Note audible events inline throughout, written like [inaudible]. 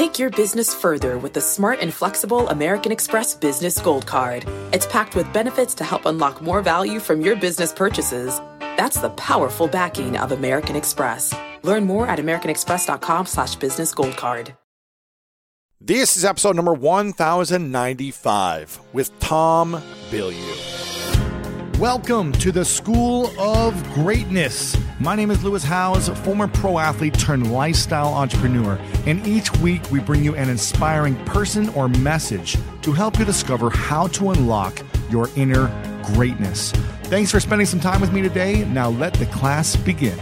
Take your business further with the smart and flexible American Express Business Gold Card. It's packed with benefits to help unlock more value from your business purchases. That's the powerful backing of American Express. Learn more at americanexpress.com slash business gold card. This is episode number 1095 with Tom Bilyeu. Welcome to the School of Greatness. My name is Lewis Howes, former pro athlete turned lifestyle entrepreneur, and each week we bring you an inspiring person or message to help you discover how to unlock your inner greatness. Thanks for spending some time with me today. Now let the class begin.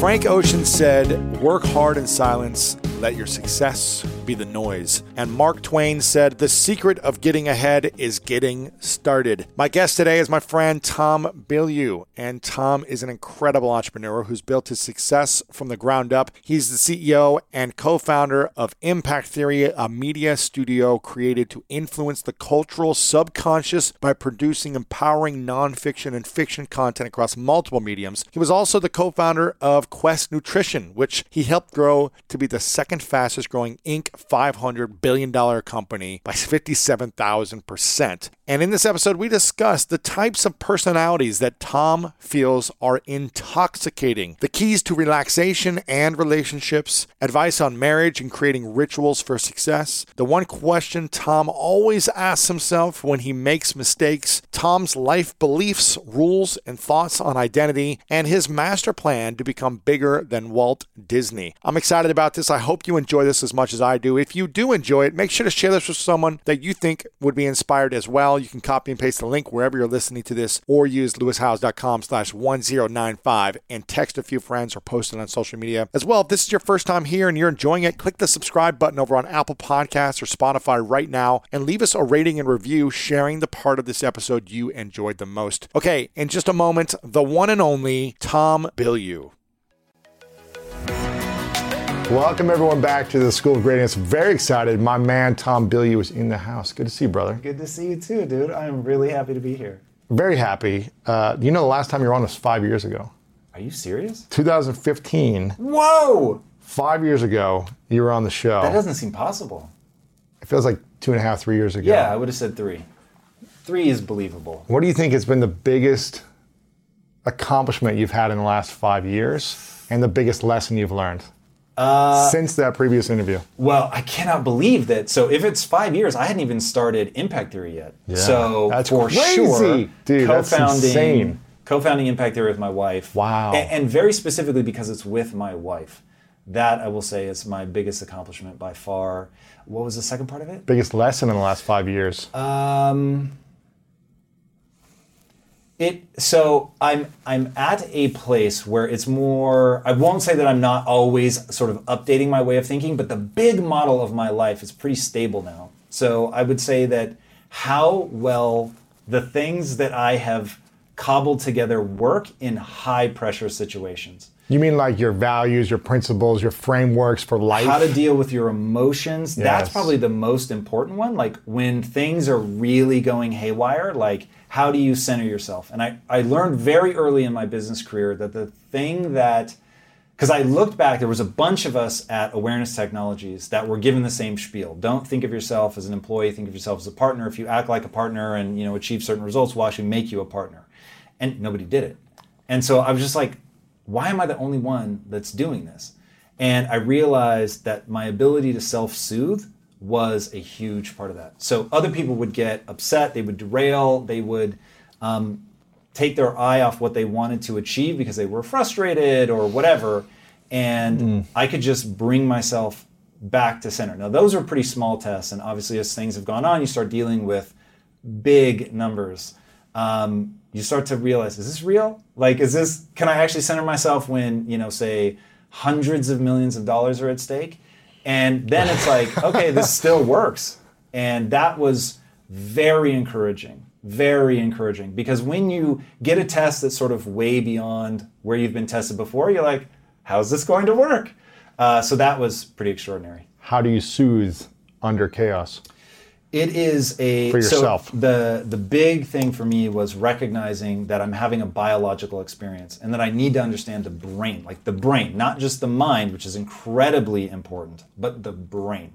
Frank Ocean said, Work hard in silence, let your success be the noise. And Mark Twain said, The secret of getting ahead is getting started. My guest today is my friend Tom Bilyeu. And Tom is an incredible entrepreneur who's built his success from the ground up. He's the CEO and co founder of Impact Theory, a media studio created to influence the cultural subconscious by producing empowering nonfiction and fiction content across multiple mediums. He was also the co founder of Quest Nutrition, which he helped grow to be the second fastest growing Inc. $500 billion company by 57,000%. And in this episode, we discuss the types of personalities that Tom feels are intoxicating, the keys to relaxation and relationships, advice on marriage and creating rituals for success, the one question Tom always asks himself when he makes mistakes, Tom's life beliefs, rules, and thoughts on identity, and his master plan to become bigger than Walt Disney. I'm excited about this. I hope you enjoy this as much as I do. If you do enjoy it, make sure to share this with someone that you think would be inspired as well. You can copy and paste the link wherever you're listening to this or use lewishowes.com slash 1095 and text a few friends or post it on social media. As well, if this is your first time here and you're enjoying it, click the subscribe button over on Apple Podcasts or Spotify right now and leave us a rating and review sharing the part of this episode you enjoyed the most. Okay, in just a moment, the one and only Tom Bilyeu. Welcome everyone back to the School of Greatness. Very excited. My man Tom Bilyeu is in the house. Good to see you, brother. Good to see you too, dude. I'm really happy to be here. Very happy. Uh, you know, the last time you were on was five years ago. Are you serious? 2015. Whoa! Five years ago, you were on the show. That doesn't seem possible. It feels like two and a half, three years ago. Yeah, I would have said three. Three is believable. What do you think has been the biggest accomplishment you've had in the last five years and the biggest lesson you've learned? Uh, since that previous interview? Well, I cannot believe that. So if it's five years, I hadn't even started Impact Theory yet. Yeah, so that's for crazy. sure, dude. That's insane. Co-founding Impact Theory with my wife. Wow. And, and, very specifically because it's with my wife. That I will say is my biggest accomplishment by far. What was the second part of it? Biggest lesson in the last five years. Um, it so I'm I'm at a place where it's more I won't say that I'm not always sort of updating my way of thinking, but the big model of my life is pretty stable now. So I would say that how well the things that I have cobbled together work in high pressure situations. You mean like your values, your principles, your frameworks for life? How to deal with your emotions. Yes. That's probably the most important one. Like when things are really going haywire, like how do you center yourself? And I, I learned very early in my business career that the thing that, because I looked back, there was a bunch of us at Awareness Technologies that were given the same spiel. Don't think of yourself as an employee, think of yourself as a partner. If you act like a partner and you know achieve certain results, we'll actually make you a partner. And nobody did it. And so I was just like, why am I the only one that's doing this? And I realized that my ability to self soothe was a huge part of that. So other people would get upset, they would derail, they would um, take their eye off what they wanted to achieve because they were frustrated or whatever. And mm. I could just bring myself back to center. Now, those are pretty small tests. And obviously, as things have gone on, you start dealing with big numbers. Um, you start to realize, is this real? Like, is this, can I actually center myself when, you know, say hundreds of millions of dollars are at stake? And then it's like, [laughs] okay, this still works. And that was very encouraging, very encouraging. Because when you get a test that's sort of way beyond where you've been tested before, you're like, how's this going to work? Uh, so that was pretty extraordinary. How do you soothe under chaos? It is a For yourself. So the the big thing for me was recognizing that I'm having a biological experience and that I need to understand the brain, like the brain, not just the mind, which is incredibly important, but the brain.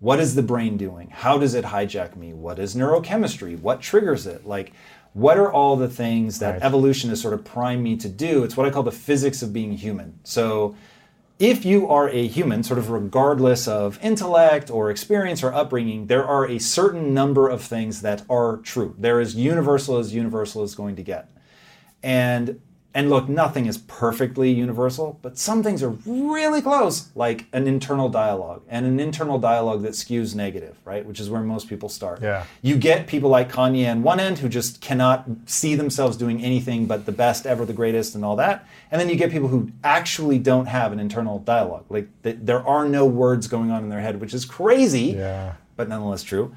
What is the brain doing? How does it hijack me? What is neurochemistry? What triggers it? Like what are all the things that Right. evolution has sort of primed me to do? It's what I call the physics of being human. So if you are a human, sort of regardless of intellect or experience or upbringing, there are a certain number of things that are true. They're as universal as universal is going to get. And and look, nothing is perfectly universal, but some things are really close, like an internal dialogue, and an internal dialogue that skews negative, right? Which is where most people start. Yeah. You get people like Kanye on one end who just cannot see themselves doing anything but the best ever, the greatest, and all that. And then you get people who actually don't have an internal dialogue. Like th- there are no words going on in their head, which is crazy, Yeah. but nonetheless true.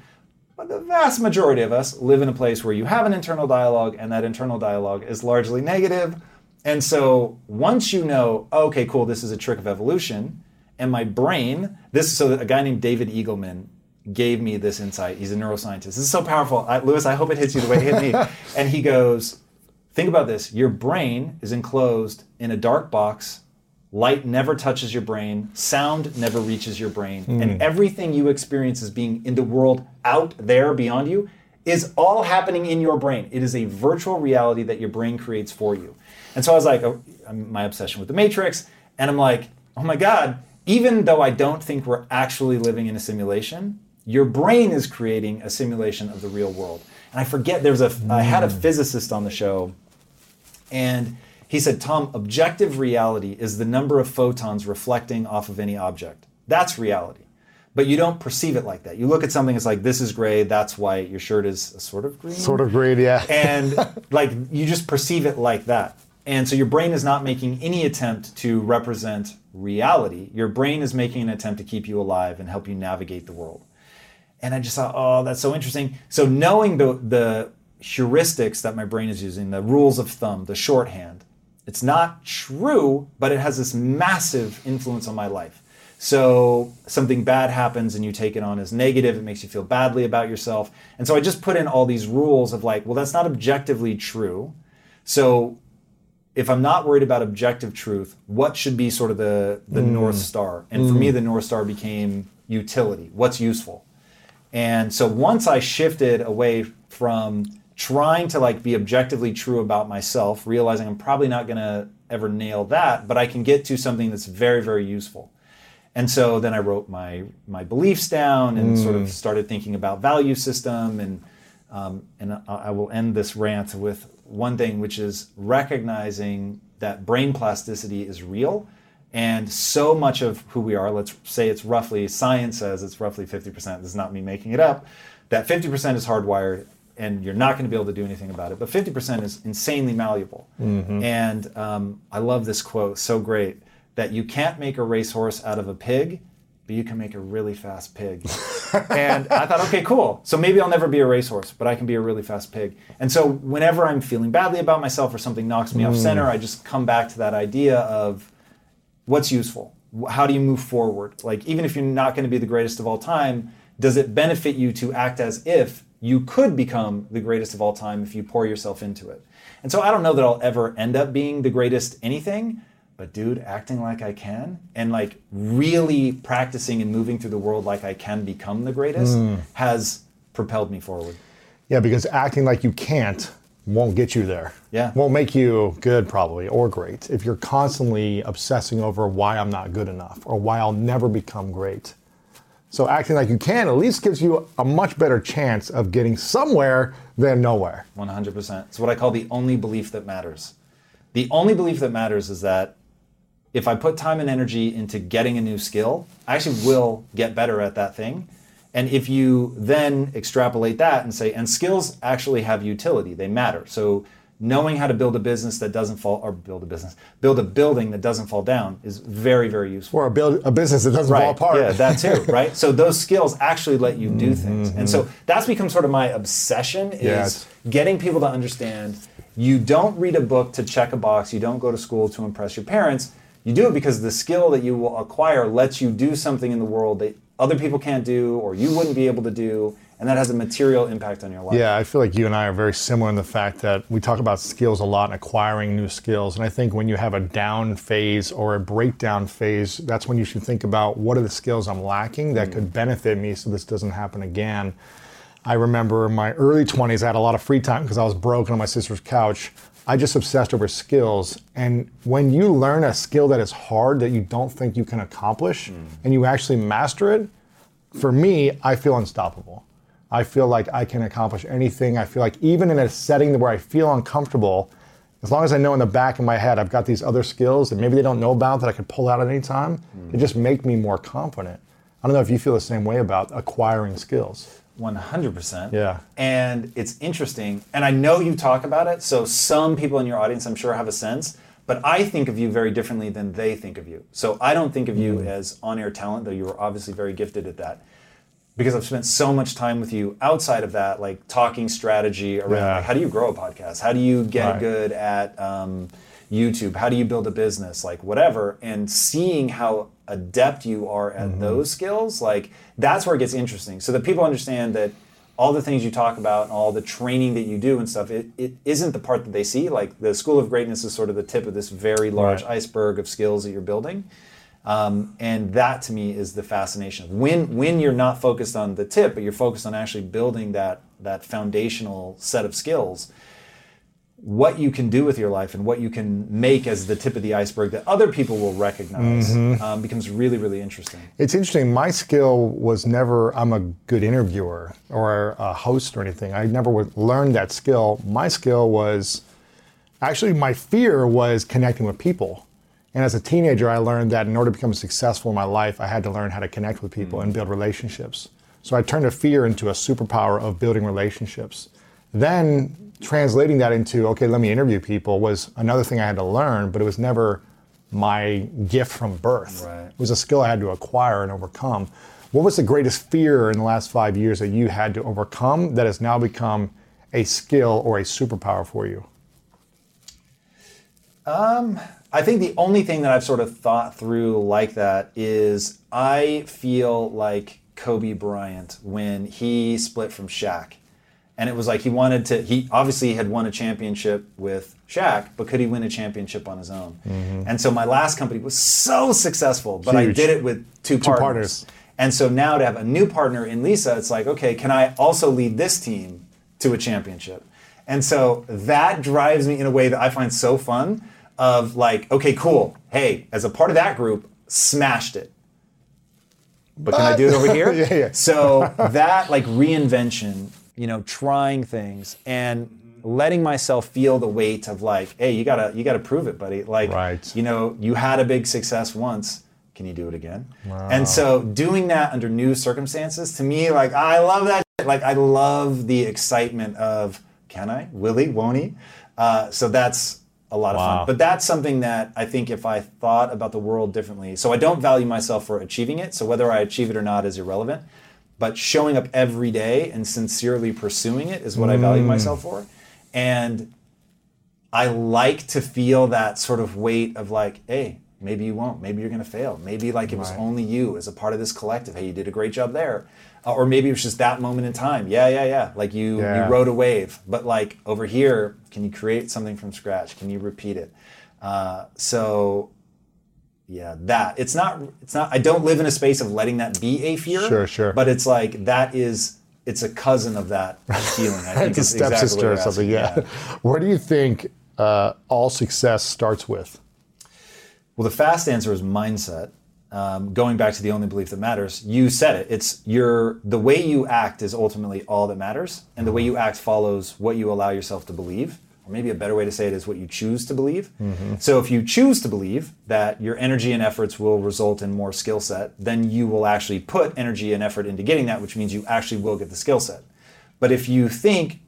But the vast majority of us live in a place where you have an internal dialogue, and that internal dialogue is largely negative. And so once you know, okay, cool, this is a trick of evolution, and my brain, this is so a guy named David Eagleman gave me this insight. He's a neuroscientist. This is so powerful. I, Lewis, I hope it hits you the way it hit me. [laughs] and he goes, think about this. Your brain is enclosed in a dark box. Light never touches your brain. Sound never reaches your brain. And hmm. everything you experience as being in the world out there beyond you is all happening in your brain. It is a virtual reality that your brain creates for you. And so I was like, oh, my obsession with the Matrix. And I'm like, oh my God, even though I don't think we're actually living in a simulation, your brain is creating a simulation of the real world. And I forget, there was a, I had a hmm. physicist on the show and he said, Tom, objective reality is the number of photons reflecting off of any object. That's reality. But you don't perceive it like that. You look at something, it's like, this is gray, that's white, your shirt is sort of green. Sort of great, yeah. [laughs] And like, you just perceive it like that. And so your brain is not making any attempt to represent reality. Your brain is making an attempt to keep you alive and help you navigate the world. And I just thought, oh, that's so interesting. So knowing the the heuristics that my brain is using, the rules of thumb, the shorthand, it's not true, but it has this massive influence on my life. So something bad happens and you take it on as negative, it makes you feel badly about yourself. And so I just put in all these rules of like, well, that's not objectively true. So if I'm not worried about objective truth, what should be sort of the the mm. north star? And for me, mm. the north star became utility. What's useful? And so once I shifted away from trying to like be objectively true about myself, realizing I'm probably not going to ever nail that, but I can get to something that's very very useful. And so then I wrote my my beliefs down and sort of started thinking about value system and um, and I, I will end this rant with one thing, which is recognizing that brain plasticity is real. And so much of who we are, let's say it's roughly, science says it's roughly 50%, this is not me making it up, that 50% is hardwired and you're not going to be able to do anything about it. But 50% is insanely malleable. And um, I love this quote, so great, that you can't make a racehorse out of a pig, but you can make a really fast pig. [laughs] and I thought, okay, cool. So maybe I'll never be a racehorse, but I can be a really fast pig. And so whenever I'm feeling badly about myself or something knocks me off center, I just come back to that idea of what's useful? How do you move forward? Like, even if you're not going to be the greatest of all time, does it benefit you to act as if you could become the greatest of all time if you pour yourself into it? And so I don't know that I'll ever end up being the greatest anything, but dude, acting like I can and like really practicing and moving through the world like I can become the greatest hmm. has propelled me forward. Yeah, because acting like you can't won't get you there. Yeah. Won't make you good, probably, or great. If you're constantly obsessing over why I'm not good enough or why I'll never become great. So acting like you can at least gives you a much better chance of getting somewhere than nowhere. 100%. It's what I call the only belief that matters. The only belief that matters is that if I put time and energy into getting a new skill, I actually will get better at that thing. And if you then extrapolate that and say, and skills actually have utility, they matter. So knowing how to build a business that doesn't fall, or build a business, build a building that doesn't fall down is very, very useful. Or a, build, a business that doesn't fall apart. Yeah, that too, [laughs] right? So those skills actually let you do mm-hmm. things. And so that's become sort of my obsession is Yes. getting people to understand you don't read a book to check a box, you don't go to school to impress your parents. You do it because the skill that you will acquire lets you do something in the world that other people can't do or you wouldn't be able to do. And that has a material impact on your life. Yeah, I feel like you and I are very similar in the fact that we talk about skills a lot and acquiring new skills. And I think when you have a down phase or a breakdown phase, that's when you should think about what are the skills I'm lacking that mm. could benefit me so this doesn't happen again. I remember in my early 20s, I had a lot of free time because I was broken on my sister's couch. I just obsessed over skills. And when you learn a skill that is hard that you don't think you can accomplish mm. and you actually master it, for me, I feel unstoppable. I feel like I can accomplish anything. I feel like even in a setting where I feel uncomfortable, as long as I know in the back of my head I've got these other skills that maybe they don't know about that I could pull out at any time, mm. they just make me more confident. I don't know if you feel the same way about acquiring skills. 100%. Yeah. And it's interesting. And I know you talk about it. So some people in your audience, I'm sure, have a sense. But I think of you very differently than they think of you. So I don't think of you mm. as on air talent, though you are obviously very gifted at that. Because I've spent so much time with you outside of that, like talking strategy around yeah. like, how do you grow a podcast? How do you get right. good at um, YouTube? How do you build a business? Like whatever. And seeing how adept you are at mm-hmm. those skills, like that's where it gets interesting. So that people understand that all the things you talk about and all the training that you do and stuff, it, it isn't the part that they see. Like the School of Greatness is sort of the tip of this very large right. iceberg of skills that you're building. Um, and that to me is the fascination. When when you're not focused on the tip, but you're focused on actually building that that foundational set of skills, what you can do with your life and what you can make as the tip of the iceberg that other people will recognize mm-hmm. um, becomes really, really interesting. It's interesting. My skill was never, I'm a good interviewer or a host or anything. I never learned that skill. My skill was actually, my fear was connecting with people. And as a teenager, I learned that in order to become successful in my life, I had to learn how to connect with people mm-hmm. and build relationships. So I turned a fear into a superpower of building relationships. Then translating that into okay let me interview people was another thing i had to learn but it was never my gift from birth right. it was a skill i had to acquire and overcome what was the greatest fear in the last five years that you had to overcome that has now become a skill or a superpower for you um, i think the only thing that i've sort of thought through like that is i feel like kobe bryant when he split from Shaq and it was like he wanted to. He obviously had won a championship with Shaq, but could he win a championship on his own? Mm-hmm. And so my last company was so successful, but Huge. I did it with two, two partners. partners. And so now to have a new partner in Lisa, it's like, okay, can I also lead this team to a championship? And so that drives me in a way that I find so fun of like, okay, cool. Hey, as a part of that group, smashed it. But, but can I do it over here? [laughs] yeah, yeah. So that like reinvention you know, trying things and letting myself feel the weight of like, hey, you gotta you gotta prove it, buddy. Like, right. you know, you had a big success once. Can you do it again? Wow. And so doing that under new circumstances, to me, like I love that. Like I love the excitement of can I? Will he? Won't he? Uh, so that's a lot wow. of fun. But that's something that I think if I thought about the world differently, so I don't value myself for achieving it. So whether I achieve it or not is irrelevant but showing up every day and sincerely pursuing it is what mm. I value mm. myself for. And I like to feel that sort of weight of like, hey, maybe you won't. Maybe you're going to fail. Maybe like it was only you as a part of this collective. Hey, you did a great job there. Uh, or maybe it was just that moment in time. Yeah, yeah, yeah. Like you, yeah. you rode a wave. But like over here, can you create something from scratch? Can you repeat it? Uh, so yeah that it's not it's not i don't live in a space of letting that be a fear sure sure but it's like that is it's a cousin of that [laughs] feeling i think it's a stepsister exactly or something yeah. yeah. where do you think uh, all success starts with well the fast answer is mindset um, going back to the only belief that matters you said it it's your the way you act is ultimately all that matters and the way you act follows what you allow yourself to believe or maybe a better way to say it is what you choose to believe. Mm-hmm. So if you choose to believe that your energy and efforts will result in more skill set, then you will actually put energy and effort into getting that, which means you actually will get the skill set. But if you think,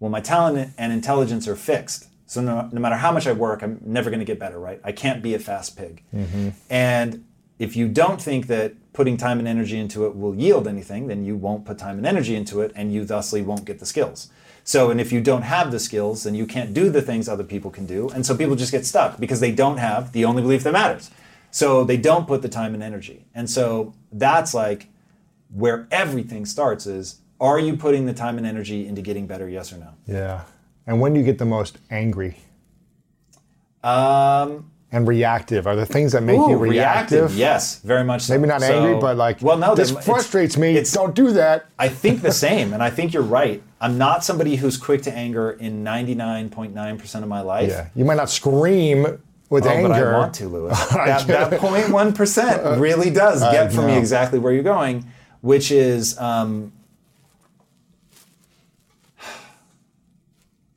well, my talent and intelligence are fixed, so no, no matter how much I work, I'm never going to get better, right? I can't be a fast pig. Mm-hmm. And if you don't think that putting time and energy into it will yield anything, then you won't put time and energy into it, and you thusly won't get the skills. So, and if you don't have the skills, then you can't do the things other people can do. And so people just get stuck because they don't have the only belief that matters. So they don't put the time and energy. And so that's like where everything starts is are you putting the time and energy into getting better? Yes or no? Yeah. And when do you get the most angry Um, and reactive? Are the things that make ooh, you reactive? Yes, very much. So. Maybe not So- angry, but like, well, no, this it's- frustrates me. it's- Don't do that. I think the same, and I think you're right. I'm not somebody who's quick to anger in 99.9% of my life. Yeah. You might not scream with Oh, anger. but I want to, Lewis. [laughs] that, that 0.1% really does [laughs] get for me exactly where you're going, which is um,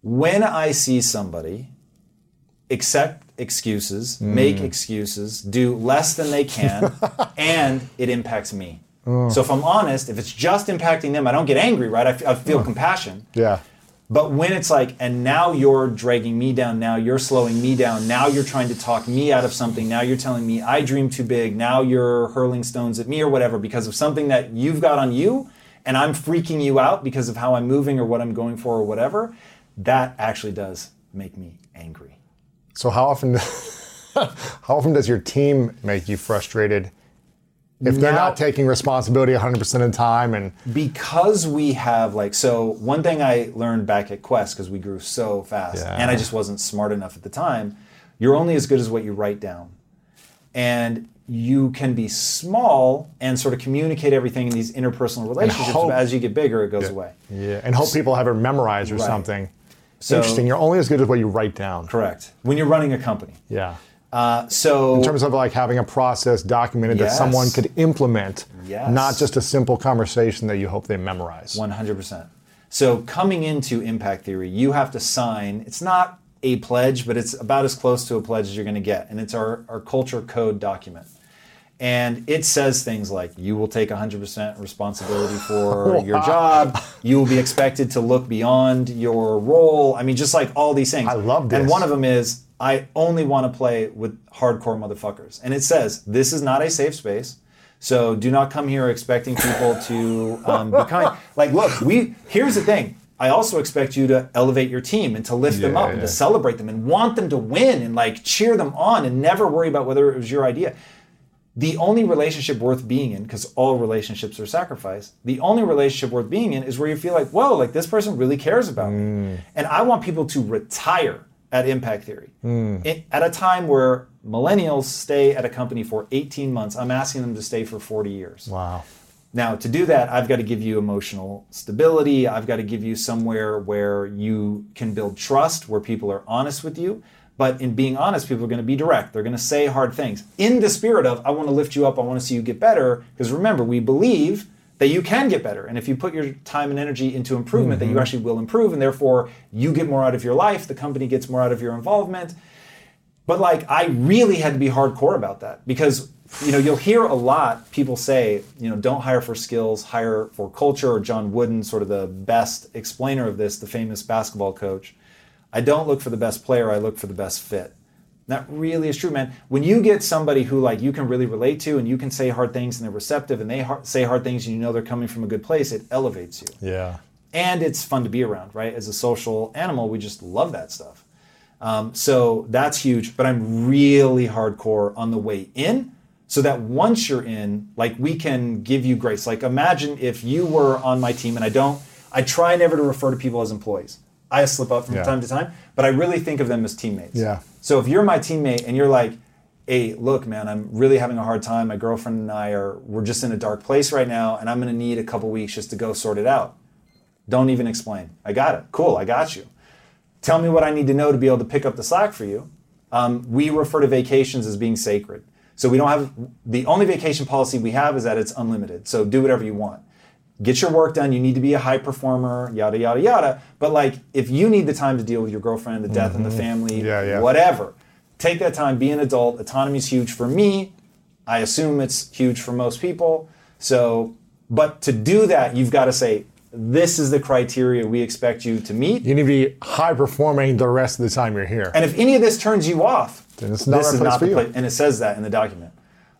when I see somebody accept excuses, Mm. make excuses, do less than they can, [laughs] and it impacts me. Oh. So if I'm honest, if it's just impacting them, I don't get angry, right? I, f- I feel compassion. Yeah. But when it's like, and now you're dragging me down, now you're slowing me down, now you're trying to talk me out of something, now you're telling me I dream too big, now you're hurling stones at me or whatever because of something that you've got on you, and I'm freaking you out because of how I'm moving or what I'm going for or whatever, that actually does make me angry. So how often [laughs] how often does your team make you frustrated if they're Now- not taking responsibility 100% of the time and because we have like so one thing i learned back at quest because we grew so fast Yeah. and i just wasn't smart enough at the time you're only as good as what you write down and you can be small and sort of communicate everything in these interpersonal relationships hope- but as you get bigger it goes away yeah, and hope people have it memorized or Right. something. So- Interesting. You're only as good as what you write down. correct when you're running a company Yeah. uh, so In terms of like having a process documented that someone could implement, Yes. not just a simple conversation that you hope they memorize. 100%. So coming into impact theory, you have to sign, it's not a pledge, but it's about as close to a pledge as you're going to get. And it's our, our culture code document. And it says things like you will take 100% responsibility [laughs] for your job. You will be expected to look beyond your role. I mean, just like all these things. I love this. And one of them is I only want to play with hardcore motherfuckers. And it says this is not a safe space. So do not come here expecting people to [laughs] um, be kind. Like, look, we here's the thing. I also expect you to elevate your team and to lift them Yeah, up and to celebrate them and want them to win and like cheer them on and never worry about whether it was your idea. The only relationship worth being in, because all relationships are sacrifice, the only relationship worth being in is where you feel like, whoa, like this person really cares about me. Mm. And I want people to retire at Impact Theory. Mm. It- at a time where millennials stay at a company for 18 months, I'm asking them to stay for 40 years. Wow. Now, to do that, I've got to give you emotional stability. I've got to give you somewhere where you can build trust, where people are honest with you. But in being honest, people are going to be direct. They're going to say hard things in the spirit of, I want to lift you up. I want to see you get better. Because remember, we believe that you can get better. And if you put your time and energy into improvement, that you mm-hmm. actually will improve. And therefore, you get more out of your life. The company gets more out of your involvement. But like I really had to be hardcore about that because you know you'll hear a lot people say you know don't hire for skills hire for culture or John Wooden sort of the best explainer of this the famous basketball coach I don't look for the best player I look for the best fit that really is true man when you get somebody who like you can really relate to and you can say hard things and they're receptive and they har- say hard things and you know they're coming from a good place it elevates you Yeah. and it's fun to be around, right? As a social animal, we just love that stuff. Um, so that's huge. But I'm really hardcore on the way in, so that once you're in, like we can give you grace. Like imagine if you were on my team, and I don't, I try never to refer to people as employees. I slip up from Yeah. time to time, but I really think of them as teammates. Yeah. So if you're my teammate and you're like, hey, look, man, I'm really having a hard time. My girlfriend and I are, we're just in a dark place right now, and I'm going to need a couple weeks just to go sort it out. Don't even explain. I got it. Cool, I got you. Tell me what I need to know to be able to pick up the slack for you. Um, we refer to vacations as being sacred. So we don't have the only vacation policy we have is that it's unlimited. So do whatever you want. Get your work done. You need to be a high performer, yada, yada, yada. But like, if you need the time to deal with your girlfriend, the death in the mm-hmm. family, Yeah, yeah. whatever, take that time, be an adult. Autonomy is huge for me. I assume it's huge for most people. So, but to do that, you've got to say, this is the criteria we expect you to meet. You need to be high performing the rest of the time you're here. And if any of this turns you off, Then it's not this is not for the you. place. And it says that in the document.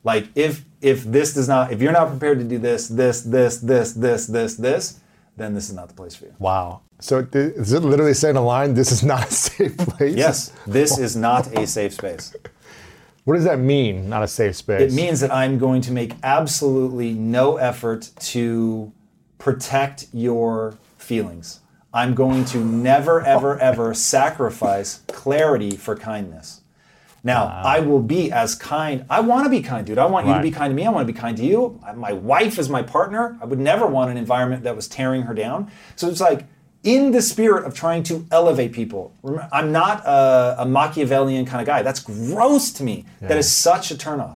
Like if if this does not, if you're not prepared to do this, this, this, this, this, this, this, then this is not the place for you. wow. So is it literally saying a line? This is not a safe place. Yes, this is [laughs] not a safe space. What does that mean? Not a safe space. It means that I'm going to make absolutely no effort to protect your feelings. I'm going to never, ever, ever sacrifice clarity for kindness. Now, wow. I will be as kind. I want to be kind, dude. I want right. you to be kind to me. I want to be kind to you. My wife is my partner. I would never want an environment that was tearing her down. So it's like, in the spirit of trying to elevate people. I'm not a, a Machiavellian kind of guy. That's gross to me. Yeah. That is such a turnoff.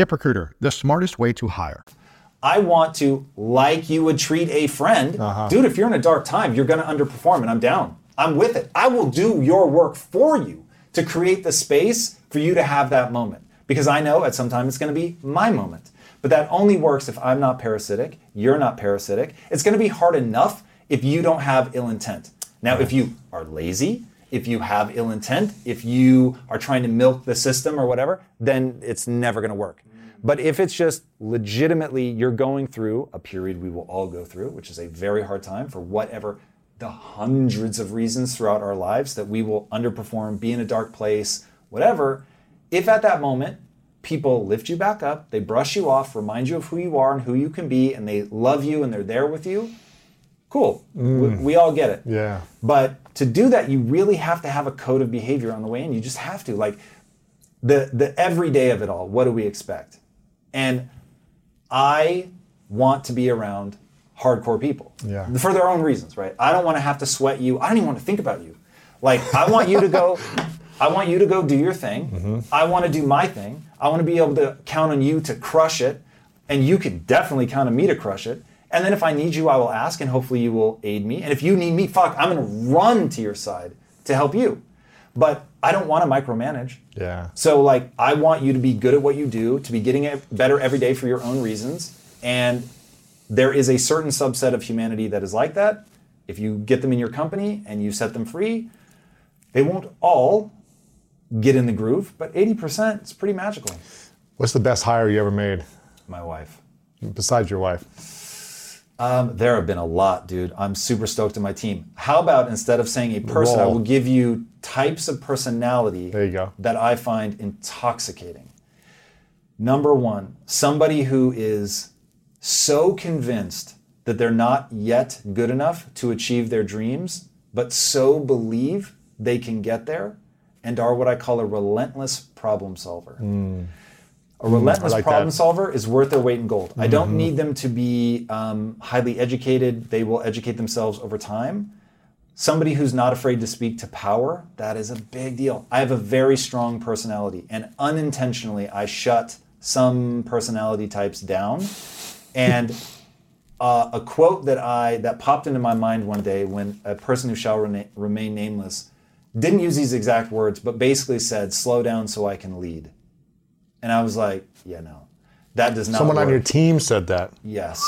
ZipRecruiter, the smartest way to hire. I want to, like you would treat a friend, uh-huh. dude, if you're in a dark time, you're going to underperform, and I'm down. I'm with it. I will do your work for you to create the space for you to have that moment. Because I know at some time it's going to be my moment. But that only works if I'm not parasitic, you're not parasitic. It's going to be hard enough if you don't have ill intent. Now, if you are lazy, if you have ill intent, if you are trying to milk the system or whatever, then it's never going to work. But if it's just legitimately you're going through a period we will all go through, which is a very hard time for whatever the hundreds of reasons throughout our lives that we will underperform, be in a dark place, whatever, if at that moment people lift you back up, they brush you off, remind you of who you are and who you can be, and they love you and they're there with you, cool. Mm. We, we, all get it. Yeah. But to do that, you really have to have a code of behavior on the way in. You just have to. Like the the everyday of it all, what do we expect? And I want to be around hardcore people yeah. for their own reasons, right? I don't want to have to sweat you. I don't even want to think about you. Like I want you to go. I want you to go do your thing. Mm-hmm. I want to do my thing. I want to be able to count on you to crush it, and you can definitely count on me to crush it. And then if I need you, I will ask, and hopefully you will aid me. And if you need me, fuck, I'm gonna run to your side to help you. But I don't want to micromanage. Yeah. So like I want you to be good at what you do, to be getting it better every day for your own reasons. And there is a certain subset of humanity that is like that. If you get them in your company and you set them free, they won't all get in the groove, but 80% is pretty magical. What's the best hire you ever made? My wife. Besides your wife? Um, there have been a lot, dude. I'm super stoked on my team. How about instead of saying a person, I will give you types of personality there you go. that I find intoxicating. Number one, somebody who is so convinced that they're not yet good enough to achieve their dreams, but so believe they can get there and are what I call a relentless problem solver. Hmm. A relentless like problem that. solver is worth their weight in gold. I Mm-hmm. don't need them to be um, highly educated, they will educate themselves over time. Somebody who's not afraid to speak to power, that is a big deal. I have a very strong personality, and unintentionally, I shut some personality types down. And [laughs] uh, a quote that I that popped into my mind one day when a person who shall rena- remain nameless didn't use these exact words, but basically said, "Slow down so I can lead." And I was like, "Yeah, no, that does not." Someone on your team said that. Yes,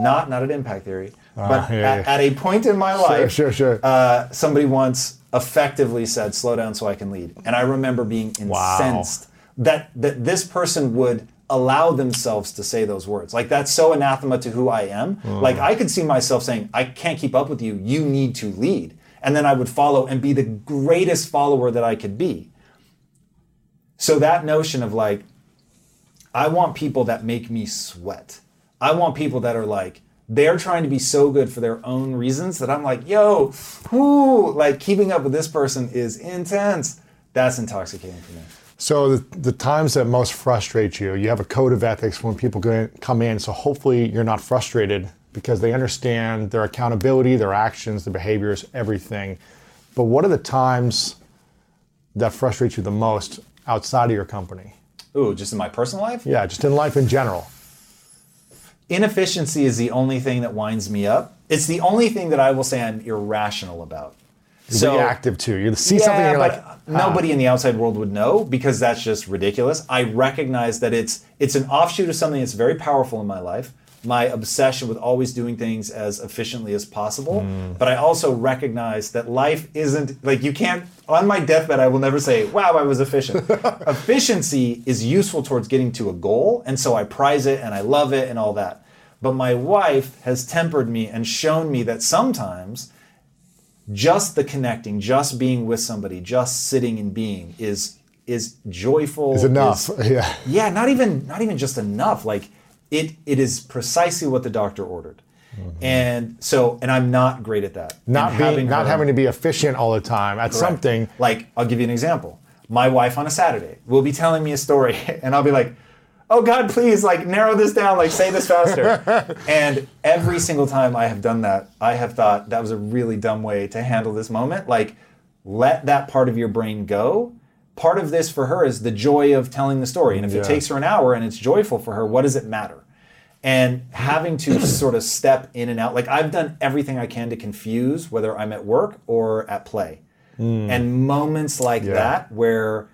not not at Impact Theory, but Ah, yeah, at, yeah. at a point in my life, sure, sure. Uh, somebody once effectively said, "Slow down so I can lead," and I remember being Wow. incensed that that this person would allow themselves to say those words. Like that's so anathema to who I am. Mm. Like I could see myself saying, "I can't keep up with you. You need to lead," and then I would follow and be the greatest follower that I could be. So that notion of like, I want people that make me sweat. I want people that are like, they're trying to be so good for their own reasons that I'm like, yo, whoo, like keeping up with this person is intense. That's intoxicating for me. So the, the times that most frustrate you, you have a code of ethics when people come in. So hopefully you're not frustrated because they understand their accountability, their actions, their behaviors, everything. But what are the times that frustrate you the most outside of your company? Ooh, just in my personal life? Yeah, just in life in general. Inefficiency is the only thing that winds me up. It's the only thing that I will say I'm irrational about. Reactive to you see something and you're like, "Ah." nobody in the outside world would know because that's just ridiculous. I recognize that it's it's an offshoot of something that's very powerful in my life. My obsession with always doing things as efficiently as possible. Hmm. But I also recognize that life isn't like you can't on my deathbed I will never say, wow, I was efficient. [laughs] Efficiency is useful towards getting to a goal, and so I prize it and I love it and all that. But my wife has tempered me and shown me that sometimes just the connecting, just being with somebody, just sitting and being is is joyful. It's enough. is- [laughs] yeah. yeah, not even not even just enough. Like it it is precisely what the doctor ordered. And so and I'm not great at that. Mm-hmm. Not being, not her- having to be efficient all the time at Correct. something. Like, I'll give you an example. My wife on a Saturday will be telling me a story, [laughs] and I'll be like, "Oh God, please, like narrow this down, like say this faster." [laughs] and every single time I have done that, I have thought that was a really dumb way to handle this moment. Like, let that part of your brain go. Part of this for her is the joy of telling the story, and if Yeah. it takes her an hour and it's joyful for her, what does it matter? and having to [clears throat] sort of step in and out. Like I've done everything I can to confuse whether I'm at work or at play. Hmm. And moments like that where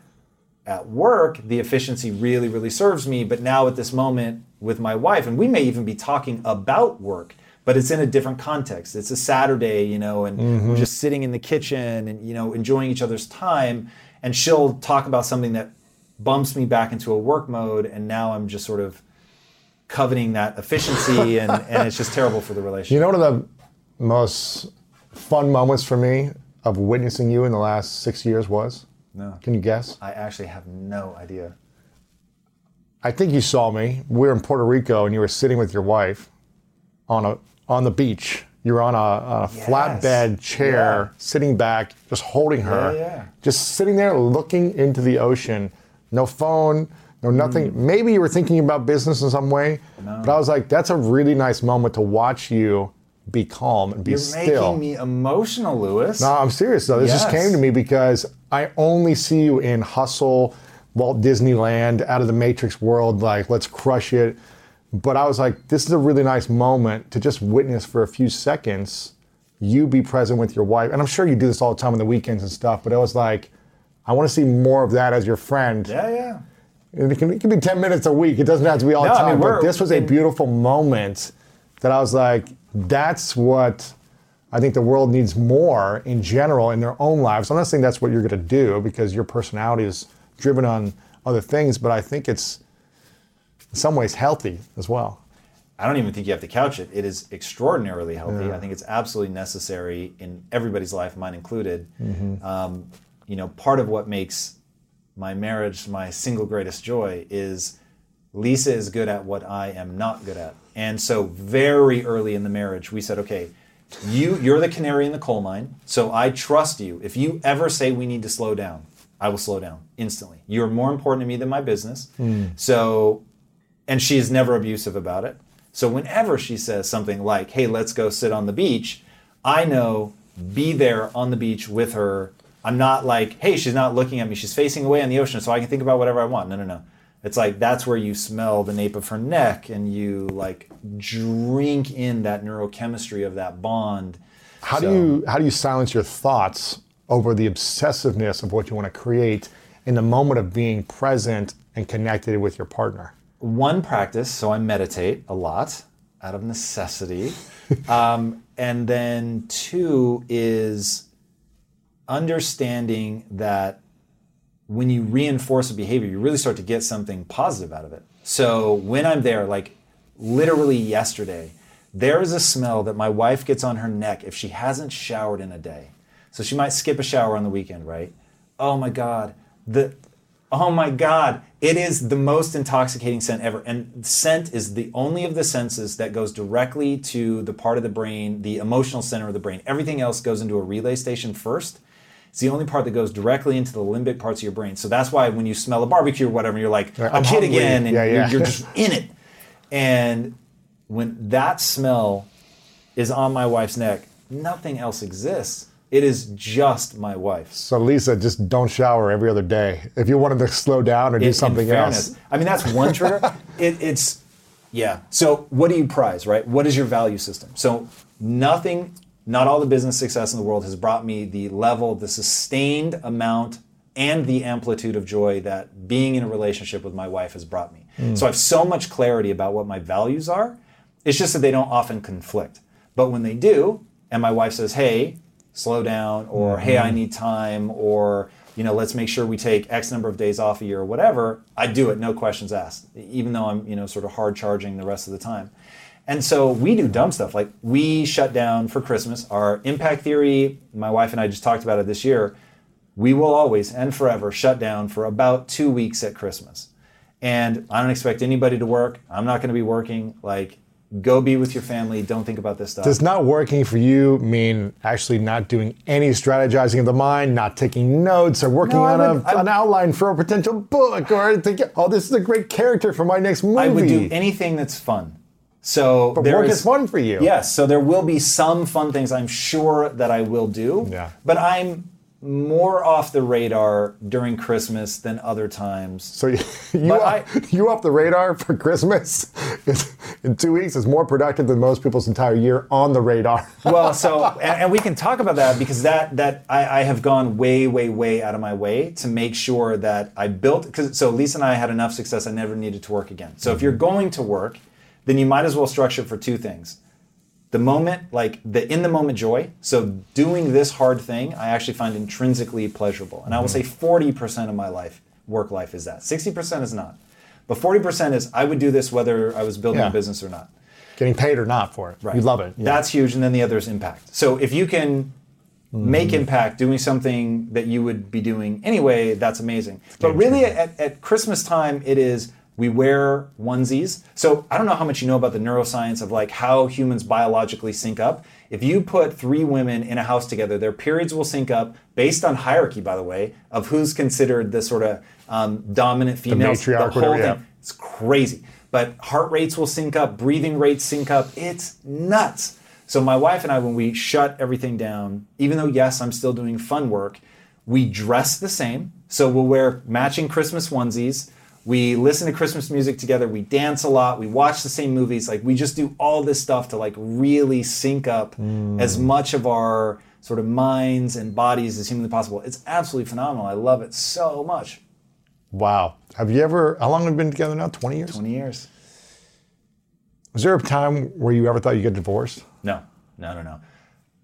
at work the efficiency really really serves me, but now at this moment with my wife and we may even be talking about work, but it's in a different context. It's a Saturday, you know, and we're mm-hmm. just sitting in the kitchen and you know enjoying each other's time and she'll talk about something that bumps me back into a work mode and now I'm just sort of coveting that efficiency [laughs] and, and it's just terrible for the relationship. You know, one of the most fun moments for me of witnessing you in the last six years was? No. Can you guess? I actually have no idea. I think you saw me. We were in Puerto Rico and you were sitting with your wife on a on the beach. You were on a, on a Yes. flatbed chair, Yeah. sitting back, just holding her, Yeah, yeah. just sitting there looking into the ocean. No phone, no nothing. Hmm. Maybe you were thinking about business in some way, but I was like, that's a really nice moment to watch you be calm and be You're still. making me emotional, Lewis. No, I'm serious though. This just came to me because I only see you in hustle, Walt Disneyland, out of the Matrix world, like let's crush it. But I was like, this is a really nice moment to just witness for a few seconds you be present with your wife. And I'm sure you do this all the time on the weekends and stuff, but it was like, I want to see more of that as your friend. Yeah, yeah. And it can, it can be 10 minutes a week. It doesn't have to be all No, the I time. mean, but this was a beautiful moment that I was like, that's what I think the world needs more in general in their own lives. I'm not saying that's what you're going to do because your personality is driven on other things, but I think it's in some ways healthy as well. I don't even think you have to couch it. It is extraordinarily healthy. I think it's absolutely necessary in everybody's life, mine included. Mm-hmm. Um, you know, part of what makes my marriage my single greatest joy is Lisa is good at what I am not good at. And so very early in the marriage, we said, okay, you you're the canary in the coal mine, so I trust you. If you ever say we need to slow down, I will slow down instantly. You're more important to me than my business. So and she is never abusive about it. So whenever she says something like, "Hey, let's go sit on the beach," I know be there on the beach with her. I'm not like, "Hey, she's not looking at me. She's facing away on the ocean, so I can think about whatever I want." No, no, no. It's like that's where you smell the nape of her neck and you like drink in that neurochemistry of that bond. How So- do you how do you silence your thoughts over the obsessiveness of what you want to create in the moment of being present and connected with your partner? One practice, so I meditate a lot out of necessity. [laughs] um, and then two is understanding that when you reinforce a behavior, you really start to get something positive out of it. So when I'm there, like literally yesterday, there is a smell that my wife gets on her neck if she hasn't showered in a day. So she might skip a shower on the weekend, right? Oh my God. The oh my God. It is the most intoxicating scent ever. And scent is the only of the senses that goes directly to the part of the brain, the emotional center of the brain. Everything else goes into a relay station first. It's the only part that goes directly into the limbic parts of your brain. So that's why when you smell a barbecue or whatever, you're like, Right, a I'm kid hungry. again, and Yeah, you're- you're [laughs] just in it. And when that smell is on my wife's neck, nothing else exists. It is just my wife's. So Lisa, just don't shower every other day. If you wanted to slow down or do in- in something fairness. else. I mean, that's one trigger. [laughs] it, it's yeah. So what do you prize, right? What is your value system? So nothing, not all the business success in the world has brought me the level, the sustained amount, and the amplitude of joy that being in a relationship with my wife has brought me. Hmm. So I have so much clarity about what my values are. It's just that they don't often conflict. But when they do, and my wife says, "Hey, slow down," or "Hey, I mm-hmm. need time," or you know, let's make sure we take X number of days off a year or whatever, I do it, no questions asked, even though I'm, you know, sort of hard charging the rest of the time. And so we do dumb stuff. Like we shut down for Christmas. Our impact theory, my wife and I just talked about it this year. We will always and forever shut down for about two weeks at Christmas. And I don't expect anybody to work. I'm not going to be working. Like, go be with your family. Don't think about this stuff. Does not working for you mean actually not doing any strategizing of the mind, not taking notes, or working No, on would- a, an outline for a potential book, or think, oh, this is a great character for my next movie? I would do anything that's fun. So But there work is fun for you. Yes, so there will be some fun things I'm sure that I will do. Yeah. But I'm more off the radar during Christmas than other times. So [laughs] you, you, up, you off the radar for Christmas [laughs] is- in two weeks is more productive than most people's entire year on the radar. [laughs] well, so and, and we can talk about that because that that I, I have gone way, way, way out of my way to make sure that I built because so Lisa and I had enough success I never needed to work again. So if you're mm-hmm. going to work, then you might as well structure for two things. The moment, like the in the moment joy. So doing this hard thing, I actually find intrinsically pleasurable. And I will say 40% of my life, work life is that. 60% is not. But 40% is I would do this whether I was building Yeah. a business or not. Getting paid or not for it. Right. You love it. Yeah. That's huge. And then the other is impact. So if you can Mm-hmm. make impact doing something that you would be doing anyway, that's amazing. But really, at, at Christmas time, it is we wear onesies. So I don't know how much you know about the neuroscience of like how humans biologically sync up. If you put three women in a house together, their periods will sync up based on hierarchy, by the way, of who's considered the sort of um, dominant female. matriarch, whole whatever, yeah. thing. It's crazy. But heart rates will sync up, breathing rates sync up. It's nuts. So my wife and I, when we shut everything down, even though yes, I'm still doing fun work, we dress the same. So we'll wear matching Christmas onesies. We listen to Christmas music together. We dance a lot. We watch the same movies. Like we just do all this stuff to like really sync up mm. as much of our sort of minds and bodies as humanly possible. It's absolutely phenomenal. I love it so much. Wow. Have you ever, how long have we been together now? 20 years? 20 years. Was there a time where you ever thought you'd get divorced? No, no, no, no.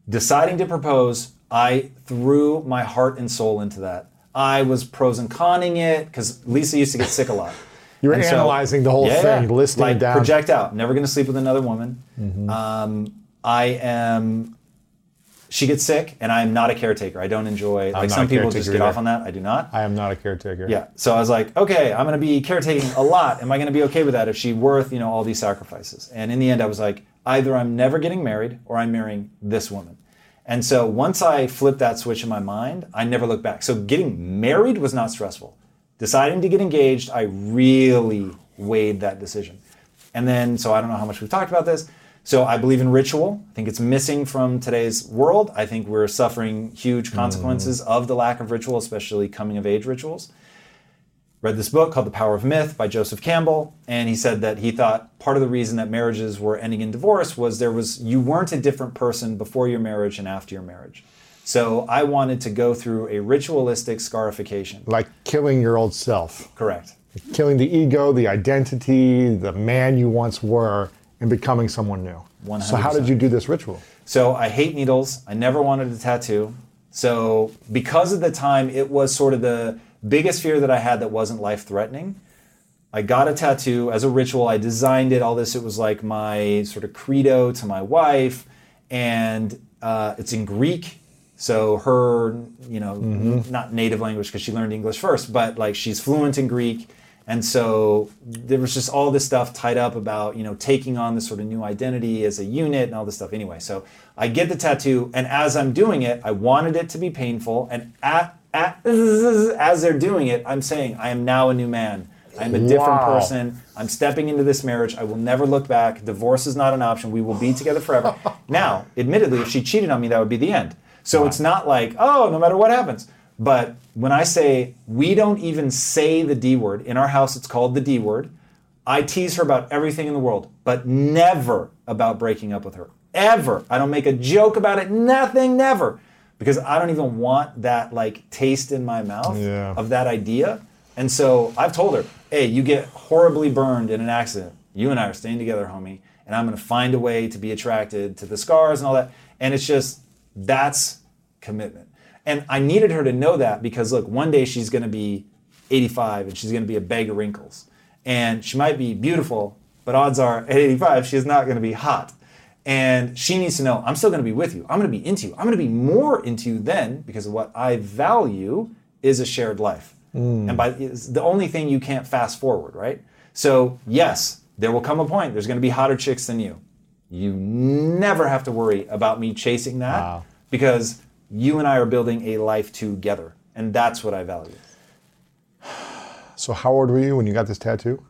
Deciding to propose, I threw my heart and soul into that. I was pros and conning it because Lisa used to get sick a lot. [laughs] You were And so- analyzing the whole Yeah, thing, listing like it down. project out. Never going to sleep with another woman. Um, I am she gets sick, and I'm not a caretaker. I don't enjoy like some people just get off on that. I do not. I am not a caretaker. Yeah. So I was like, okay, I'm going to be caretaking a lot. Am I going to be okay with that? Is she worth, you know, all these sacrifices? And in the end, I was like, either I'm never getting married or I'm marrying this woman. And so once I flipped that switch in my mind, I never looked back. So getting married was not stressful. Deciding to get engaged, I really weighed that decision. And then, so I don't know how much we've talked about this. So I believe in ritual. I think it's missing from today's world. I think we're suffering huge mm-hmm. consequences of the lack of ritual, especially coming of age rituals read this book called The Power of Myth by Joseph Campbell, and he said that he thought part of the reason that marriages were ending in divorce was there was you weren't a different person before your marriage and after your marriage. So I wanted to go through a ritualistic scarification. Like killing your old self, Correct. killing the ego, the identity, the man you once were, and becoming someone new. So how did you do this ritual? So I hate needles. I never wanted a tattoo. So because of the time, it was sort of the biggest fear that I had that wasn't life threatening. I got a tattoo as a ritual. I designed it, all this. It was like my sort of credo to my wife. And uh, it's in Greek. So her, you know, not native language because she learned English first, but like she's fluent in Greek. And so there was just all this stuff tied up about, you know, taking on this sort of new identity as a unit and all this stuff. Anyway, so I get the tattoo, and as I'm doing it, I wanted it to be painful. And at, as they're doing it, I'm saying, I am now a new man. I'm a different Wow. person. I'm stepping into this marriage. I will never look back. Divorce is not an option. We will be together forever. [laughs] now, admittedly, if she cheated on me, that would be the end. So it's not like, oh, no matter what happens. But when I say we don't even say the D word, in our house it's called the D word. I tease her about everything in the world, but never about breaking up with her. Ever. I don't make a joke about it. Nothing, never. Because I don't even want that like taste in my mouth Yeah. of that idea. And so I've told her, hey, you get horribly burned in an accident. You and I are staying together, homie. And I'm going to find a way to be attracted to the scars and all that. And it's just, that's commitment. And I needed her to know that because look, one day she's going to be 85 and she's going to be a bag of wrinkles. And she might be beautiful, but odds are at 85 she's not going to be hot. And she needs to know I'm still going to be with you. I'm going to be into you. I'm going to be more into you then because of what I value is a shared life. Hmm. And by the only thing you can't fast forward, right? So, yes, there will come a point there's going to be hotter chicks than you. You never have to worry about me chasing that Wow. because you and I are building a life together. And that's what I value. [sighs] So how old were you when you got this tattoo?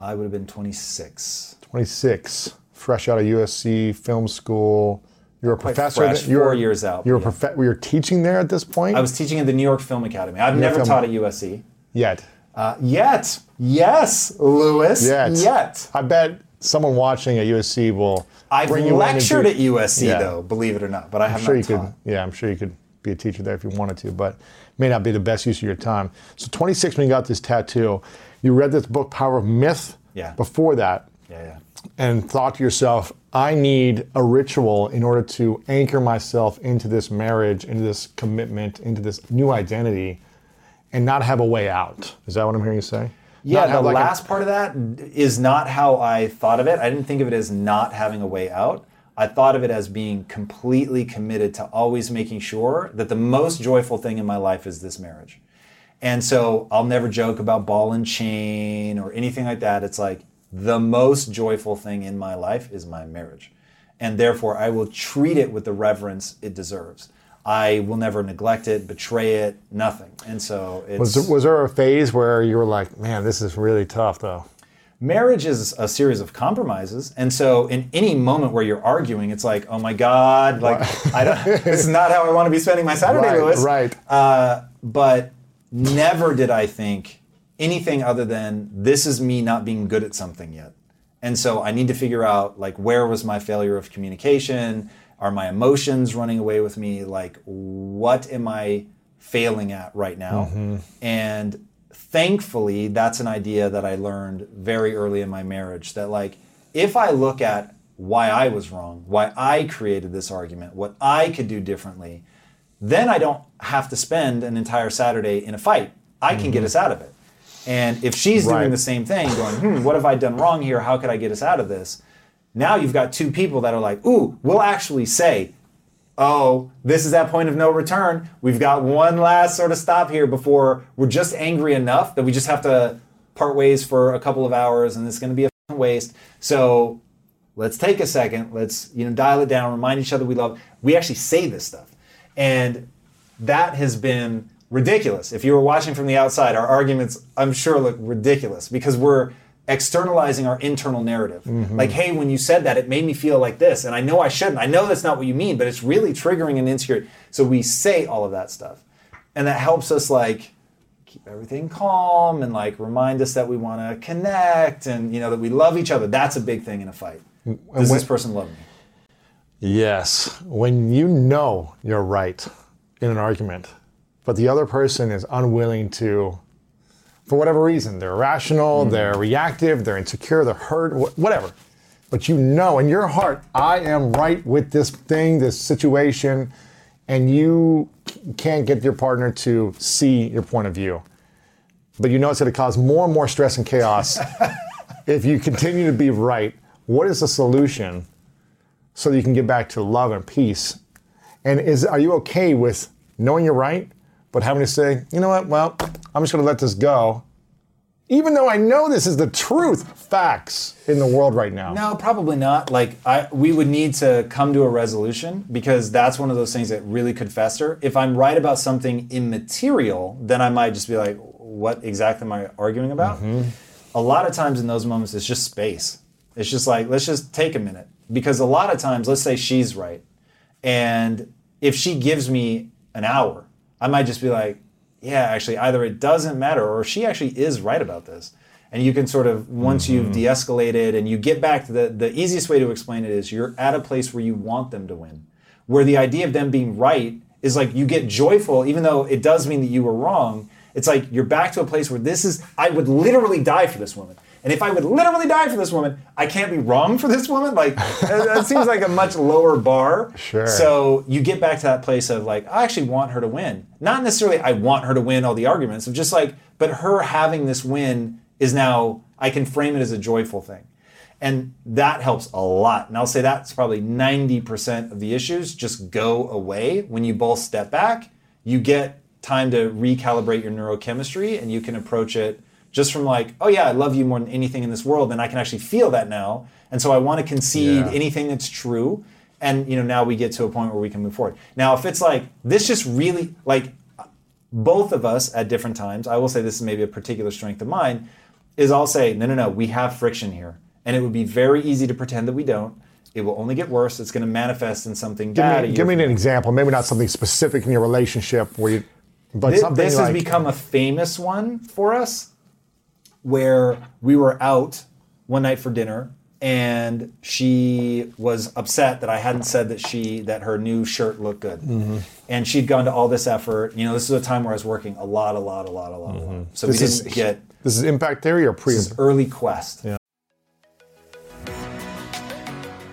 I would have been 26. 26, fresh out of USC film school. You're a Quite professor. fresh, you're, four years out, You're a prof- You're teaching there at this point. I was teaching at the New York Film Academy. I've never Film- taught at USC. yet. Uh, yet. Yes, Lewis. Yet. Yet. I bet someone watching at USC will. I've bring you in and lectured at USC, Yeah. though, believe it or not, but I I'm sure not you taught. could. Yeah, I'm sure you could be a teacher there if you wanted to, but may not be the best use of your time. So 26 when you got this tattoo, you read this book, Power of Myth. Yeah. Before that, Yeah, yeah. And thought to yourself, I need a ritual in order to anchor myself into this marriage, into this commitment, into this new identity, and not have a way out. Is that what I'm hearing you say? Yeah, the like a- last part of that is not how I thought of it. I didn't think of it as not having a way out. I thought of it as being completely committed to always making sure that the most joyful thing in my life is this marriage. And so I'll never joke about ball and chain or anything like that. It's like the most joyful thing in my life is my marriage. And therefore, I will treat it with the reverence it deserves. I will never neglect it, betray it, nothing. And so it's. was, there, was there a phase where you were like, man, this is really tough though? marriage is a series of compromises and so in any moment where you're arguing it's like oh my god like i don't [laughs] this is not how i want to be spending my saturday Right, lewis right. uh, but never did i think anything other than this is me not being good at something yet. And so i need to figure out like where was my failure of communication? Are my emotions running away with me? Like what am i failing at right now? Mm-hmm. And thankfully that's an idea that i learned very early in my marriage that like if i look at why i was wrong why i created this argument what i could do differently then i don't have to spend an entire saturday in a fight. I can get mm-hmm. us out of it and if she's Right. doing the same thing going hmm what have i done wrong here how could i get us out of this now you've got two people that are like ooh we'll actually say oh, this is that point of no return. We've got one last sort of stop here before we're just angry enough that we just have to part ways for a couple of hours and it's going to be a waste. So let's take a second. Let's, you know, dial it down, remind each other we love. We actually say this stuff. And that has been ridiculous. If you were watching from the outside, our arguments, I'm sure, look ridiculous because we're externalizing our internal narrative. Mm-hmm. Like, hey, when you said that, it made me feel like this, and I know I shouldn't. I know that's not what you mean, but it's really triggering an insecurity. So we say all of that stuff, and that helps us like keep everything calm and like remind us that we want to connect and you know that we love each other. That's a big thing in a fight. Does when, this person love me? Yes. When you know you're right in an argument, but the other person is unwilling to for whatever reason. They're irrational, mm. they're reactive, they're insecure, they're hurt, wh- whatever. But you know in your heart, I am right with this thing, this situation, and you can't get your partner to see your point of view. But you know it's going to cause more and more stress and chaos [laughs] if you continue to be right. What is the solution so that you can get back to love and peace? And is are you okay with knowing you're right, but having to say, you know what, well, I'm just going to let this go. Even though I know this is the truth, facts in the world right now. No, probably not. Like I, we would need to come to a resolution because that's one of those things that really could fester. If I'm right about something immaterial, then I might just be like, "What exactly am I arguing about?" Mm-hmm. A lot of times in those moments, it's just space. It's just like, let's just take a minute because a lot of times, let's say she's right, and if she gives me an hour, I might just be like, yeah, actually, either it doesn't matter or she actually is right about this. And you can sort of, once mm-hmm. you've de escalated and you get back to the, the easiest way to explain it is you're at a place where you want them to win. Where the idea of them being right is like you get joyful, even though it does mean that you were wrong. It's like you're back to a place where this is, I would literally die for this woman. And if I would literally die for this woman, I can't be wrong for this woman. Like that seems like a much lower bar. Sure. So you get back to that place of like, I actually want her to win. Not necessarily I want her to win all the arguments of just like, but her having this win is now I can frame it as a joyful thing. And that helps a lot. And I'll say that's probably 90% of the issues just go away when you both step back. You get time to recalibrate your neurochemistry and you can approach it just from like, oh yeah, I love you more than anything in this world, and I can actually feel that now, and so I want to concede yeah. anything that's true, and you know now we get to a point where we can move forward. Now if it's like this, just really like both of us at different times, I will say this is maybe a particular strength of mine, is I'll say no, no, no, we have friction here, and it would be very easy to pretend that we don't. It will only get worse. It's going to manifest in something give bad. Me, give me an example. Maybe not something specific in your relationship where you, but this, something this like, has become a famous one for us where we were out one night for dinner and she was upset that I hadn't said that she that her new shirt looked good, mm-hmm. and she'd gone to all this effort. You know, this is a time where I was working a lot, a lot, a lot, a lot, mm-hmm. a lot. So this we didn't is, get. This is impact theory or pre? This is early quest. Yeah.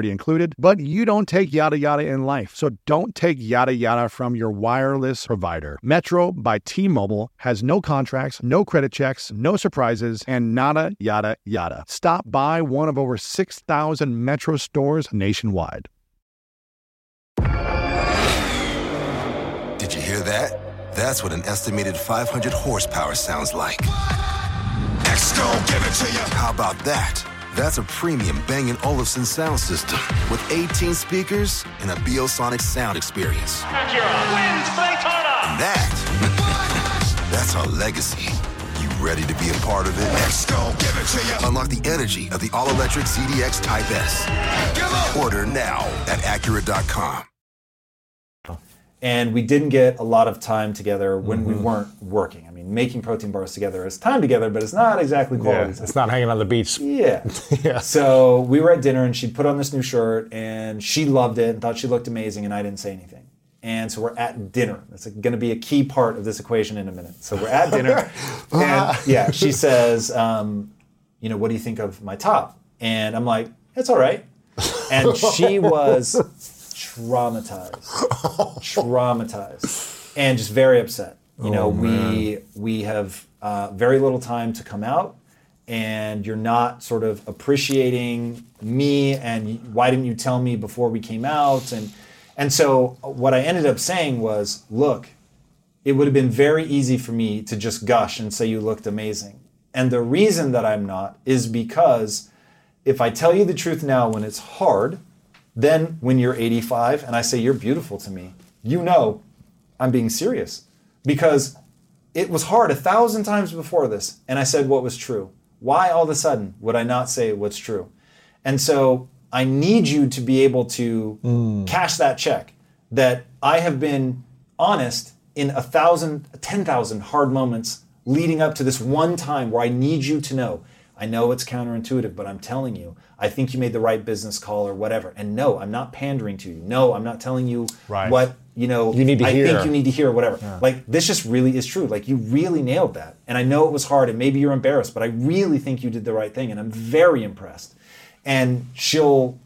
already included, but you don't take yada yada in life. So don't take yada yada from your wireless provider. Metro by T Mobile has no contracts, no credit checks, no surprises, and nada yada yada. Stop by one of over 6,000 Metro stores nationwide. Did you hear that? That's what an estimated 500 horsepower sounds like. Extra, give it to you. How about that? That's a premium Bang & Olufsen sound system with 18 speakers and a Biosonic sound experience. Acura wins Daytona. And that, [laughs] that's our legacy. You ready to be a part of it? Let's go, give it to you. Unlock the energy of the all-electric ZDX Type S. Order now at Acura.com. and we didn't get a lot of time together when we weren't working. I mean, making protein bars together is time together, but it's not exactly quality. time. it's not hanging on the beach. [laughs] Yeah. So we were at dinner and she put on this new shirt and she loved it and thought she looked amazing and I didn't say anything. And so we're at dinner. That's going to be a key part of this equation in a minute. So we're at dinner [laughs] and yeah, she says, um, you know, what do you think of my top? And I'm like, it's all right. And she was traumatized, [laughs] traumatized, and just very upset. You know, we we have uh, very little time to come out, and you're not sort of appreciating me. And why didn't you tell me before we came out? And and so what I ended up saying was, look, it would have been very easy for me to just gush and say you looked amazing. And the reason that I'm not is because if I tell you the truth now when it's hard, then when you're 85 and I say you're beautiful to me, you know I'm being serious. Because it was hard a thousand times before this, and I said what was true. Why all of a sudden would I not say what's true? And so I need you to be able to mm. cash that check that I have been honest in a thousand, ten thousand hard moments leading up to this one time where I need you to know. I know it's counterintuitive, but I'm telling you, I think you made the right business call or whatever. And no, I'm not pandering to you. No, I'm not telling you Right. what you know. You need to I hear. think you need to hear whatever. Like this just really is true. Like you really nailed that. And I know it was hard and maybe you're embarrassed, but I really think you did the right thing and I'm very impressed. And she'll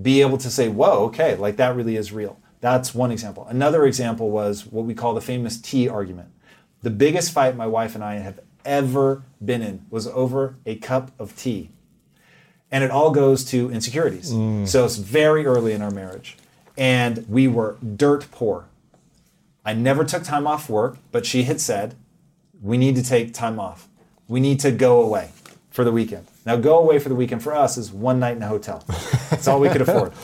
be able to say, "Whoa, okay, like that really is real." That's one example. Another example was what we call the famous tea argument. The biggest fight my wife and I have ever been in was over a cup of tea. And it all goes to insecurities. Mm. So it's very early in our marriage. And we were dirt poor. I never took time off work, but she had said, we need to take time off. We need to go away for the weekend. Now, go away for the weekend for us is one night in a hotel. That's all we could afford. [laughs]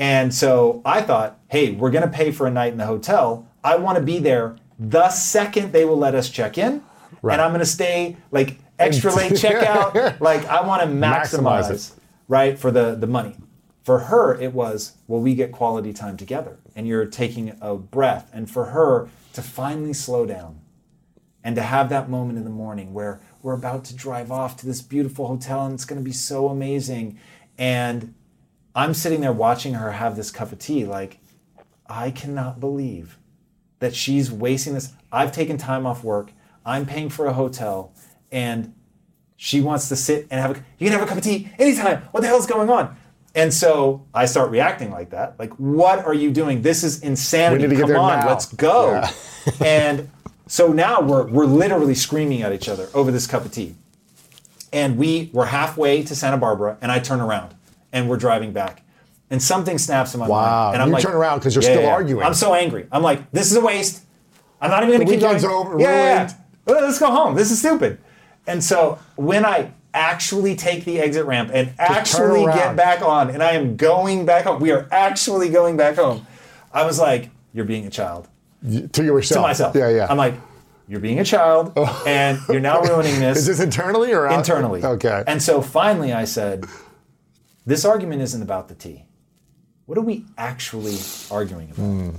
And so I thought, hey, we're going to pay for a night in the hotel. I want to be there the second they will let us check in. And I'm going to stay like extra late [laughs] checkout. like I want to Maximize maximize, it. right, for the, the money. For her, it was, well, we get quality time together and you're taking a breath. And for her to finally slow down and to have that moment in the morning where we're about to drive off to this beautiful hotel and it's going to be so amazing. And I'm sitting there watching her have this cup of tea, like, I cannot believe that she's wasting this. I've taken time off work, I'm paying for a hotel, and she wants to sit and have a you can have a cup of tea anytime. What the hell's going on? And so I start reacting like that. Like, what are you doing? This is insanity. We need to get Come on, now. let's go. Yeah. [laughs] and so now we're we're literally screaming at each other over this cup of tea. And we were halfway to Santa Barbara, and I turn around and we're driving back. And something snaps in my Wow. mind. And I'm You like, turn around because you're still arguing. I'm so angry. I'm like, this is a waste. I'm not even going to keep going. over, Yeah, yeah, yeah. ruined. Well, Let's go home. This is stupid. And so when I actually take the exit ramp and actually get back on, and I am going back home, we are actually going back home. I was like, "You're being a child." To yourself. To myself. Yeah, yeah. I'm like, "You're being a child, and you're now ruining [laughs] this." Is this internally or out- internally. Okay. And so finally I said, this argument isn't about the tea. What are we actually arguing about? Hmm.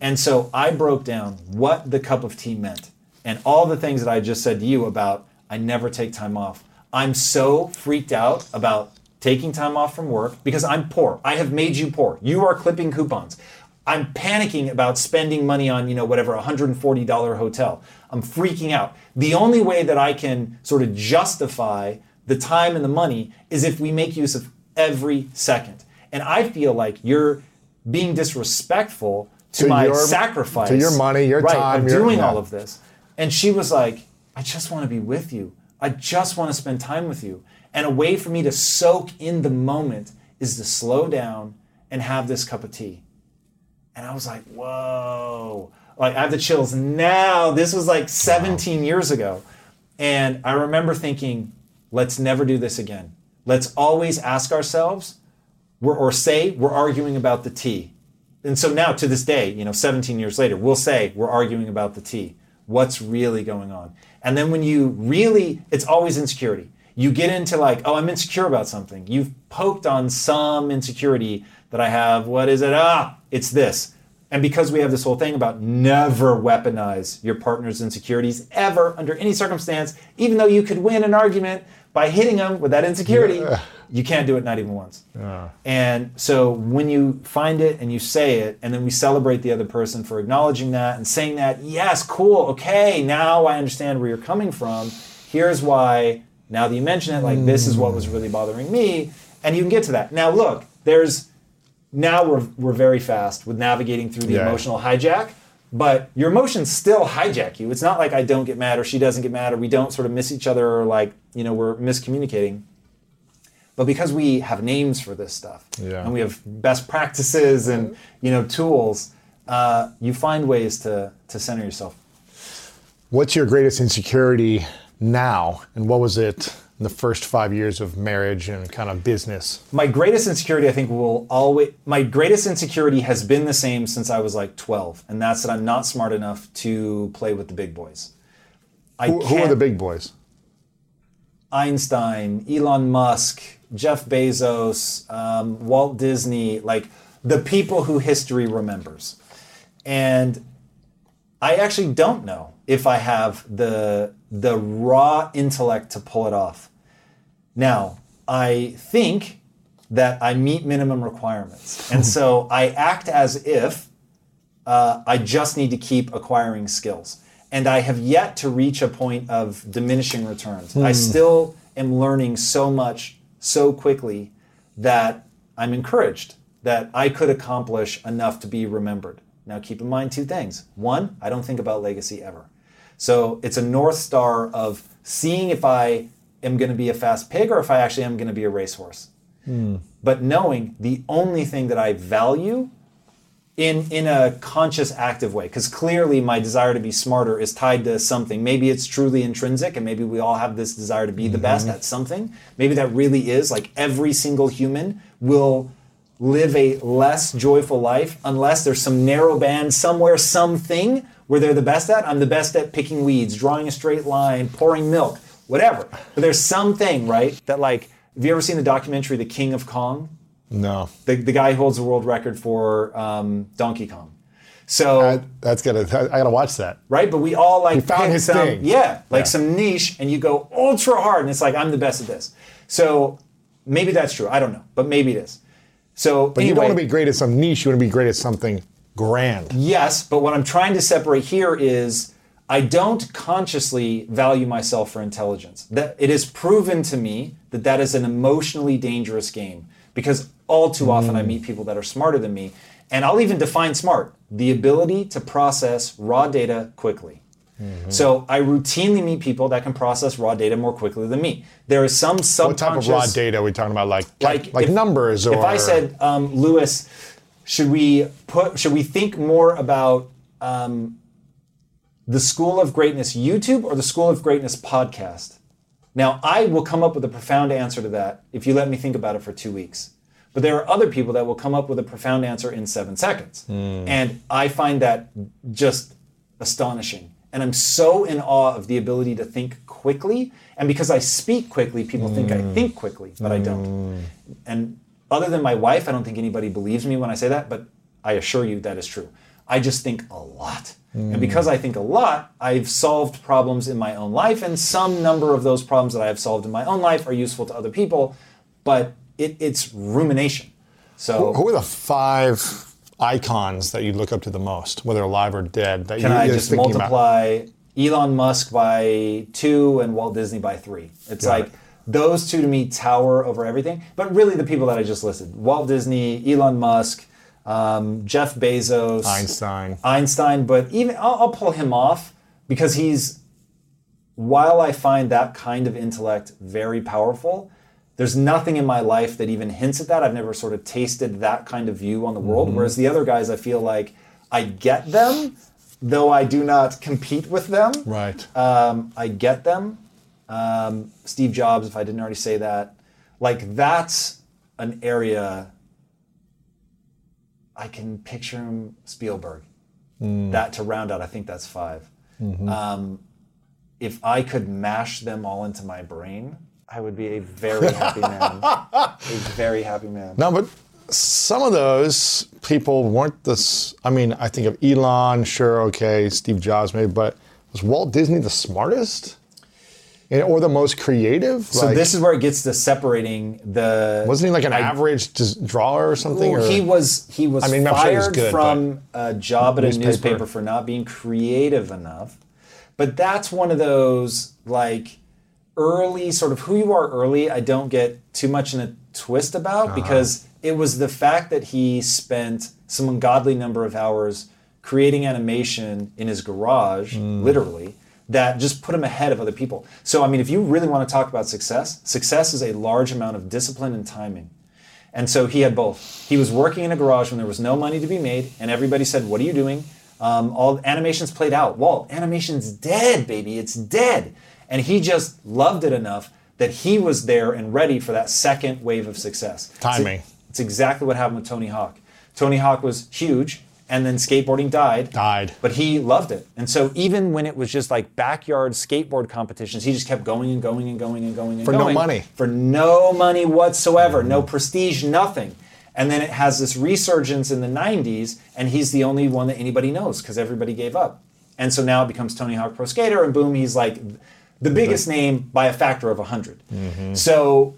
And so I broke down what the cup of tea meant and all the things that I just said to you about I never take time off. I'm so freaked out about taking time off from work because I'm poor. I have made you poor. You are clipping coupons. I'm panicking about spending money on, you know, whatever, a $140 hotel. I'm freaking out. The only way that I can sort of justify the time and the money is if we make use of every second. And I feel like you're being disrespectful to, To my your- sacrifice. to your money, your right, time, of your- doing yeah. all of this. And she was like, I just want to be with you. I just want to spend time with you. And a way for me to soak in the moment is to slow down and have this cup of tea. And I was like, whoa. Like, I have the chills now. This was like 17 years ago. And I remember thinking, let's never do this again. Let's always ask ourselves, we're, or say, we're arguing about the tea. And so now to this day, you know, 17 years later, we'll say, we're arguing about the tea. What's really going on? And then when you really, it's always insecurity. You get into like, oh, I'm insecure about something. You've poked on some insecurity that I have. What is it? Ah, it's this. And because we have this whole thing about never weaponize your partner's insecurities ever under any circumstance, even though you could win an argument by hitting them with that insecurity, you can't do it not even once. And so when you find it and you say it, and then we celebrate the other person for acknowledging that and saying that, yes, cool, okay, now I understand where you're coming from. Here's why, now that you mention it, like this is what was really bothering me. And you can get to that. Now, look, there's now we're, we're very fast with navigating through the Yeah. emotional hijack but your emotions still hijack you it's not like i don't get mad or she doesn't get mad or we don't sort of miss each other or like you know we're miscommunicating but because we have names for this stuff Yeah. and we have best practices and you know tools uh, you find ways to to center yourself What's your greatest insecurity now, and what was it in the first five years of marriage and kind of business? my greatest insecurity i think will always my greatest insecurity has been the same since i was like 12 and that's that i'm not smart enough to play with the big boys I Who, who are the big boys? Einstein, Elon Musk, Jeff Bezos, um, Walt Disney, like the people who history remembers. And I actually don't know if I have the the raw intellect to pull it off. Now, I think that I meet minimum requirements. And [laughs] so I act as if uh, I just need to keep acquiring skills. And I have yet to reach a point of diminishing returns. I still am learning so much so quickly that I'm encouraged that I could accomplish enough to be remembered. Now, keep in mind two things. One, I don't think about legacy ever. So it's a North Star of seeing if I am going to be a fast pig or if I actually am going to be a racehorse. Hmm. But knowing the only thing that I value in in a conscious active way. Because clearly my desire to be smarter is tied to something. Maybe it's truly intrinsic and maybe we all have this desire to be the best mm-hmm. at something. Maybe that really is like every single human will live a less joyful life unless there's some narrow band somewhere something where they're the best at. I'm the best at picking weeds drawing a straight line pouring milk whatever. But there's something right that like have you ever seen the documentary the king of kong No. the, the guy who holds the world record for um, Donkey Kong. So I, that's gotta. I gotta watch that. right, but we all like found his some, thing. yeah, like Yeah. some niche, and you go ultra hard, and it's like I'm the best at this. So maybe that's true. I don't know, but maybe it is. So, But you don't want to be great at some niche. You want to be great at something grand. Yes, but what I'm trying to separate here is I don't consciously value myself for intelligence. That it is proven to me that that is an emotionally dangerous game because all too often I meet people that are smarter than me, and I'll even define smart: the ability to process raw data quickly. So I routinely meet people that can process raw data more quickly than me. There is some What type of raw data are we talking about? Like like, if- numbers or if I said, um, Lewis, should we put should we think more about um, the School of Greatness YouTube or the School of Greatness podcast? Now I will come up with a profound answer to that if you let me think about it for two weeks. But there are other people that will come up with a profound answer in seven seconds. Hmm. And I find that just astonishing. And I'm so in awe of the ability to think quickly. And because I speak quickly, people think I hmm. think quickly, but I don't. Hmm. And other than my wife, I don't think anybody believes me when I say that, but I assure you that is true. I just think a lot. And because I think a lot, I've solved problems in my own life, and some number of those problems that I have solved in my own life are useful to other people, but it, it's rumination. So who are the five icons that you look up to the most, whether alive or dead? That Can you, I just thinking about? multiply Elon Musk by two and Walt Disney by three? It's Got like it. those two to me tower over everything. But really, the people that I just listed Walt Disney, Elon Musk, um, Jeff Bezos, Einstein. Einstein, but even I'll, I'll pull him off because he's, while I find that kind of intellect very powerful, there's nothing in my life that even hints at that. I've never sort of tasted that kind of view on the world. Mm-hmm. Whereas the other guys, I feel like I get them, though I do not compete with them. Right. Um, I get them. Um, Steve Jobs, if I didn't already say that, like that's an area I can picture him Spielberg. That to round out, I think that's 5 Um, if I could mash them all into my brain, I would be a very happy man. a [laughs] very happy man. No, but some of those people weren't this. I mean, I think of Elon, sure, okay, Steve Jobs, maybe, but was Walt Disney the smartest? And- or the most creative? So Like, this is where it gets to separating the. wasn't he like an I- average drawer or something? Well, or- he was he was I mean, I'm sure he was fired good, from a job at a Newspaper. newspaper for not being creative enough. But that's one of those like early sort of who you are early. I don't get too much in a twist about Uh-huh. because it was the fact that he spent some ungodly number of hours creating animation in his garage, Hmm. literally. That just put him ahead of other people. So, I mean, if you really want to talk about success, success is a large amount of discipline and timing. And so he had both. He was working in a garage when there was no money to be made, and everybody said, "What are you doing?" Um, all animations played out. Walt, animation's dead, baby. It's dead. And he just loved it enough that he was there and ready for that second wave of success. Timing. It's, it's exactly what happened with Tony Hawk. Tony Hawk was huge, and then skateboarding died. Died. But he loved it. And so even when it was just like backyard skateboard competitions, he just kept going and going and going and going and going. For no money. For no money whatsoever, no prestige, nothing. And then it has this resurgence in the 90s, and he's the only one that anybody knows because everybody gave up. And so now it becomes Tony Hawk Pro Skater, and boom, he's like the biggest name by a factor of 100. Mm-hmm. So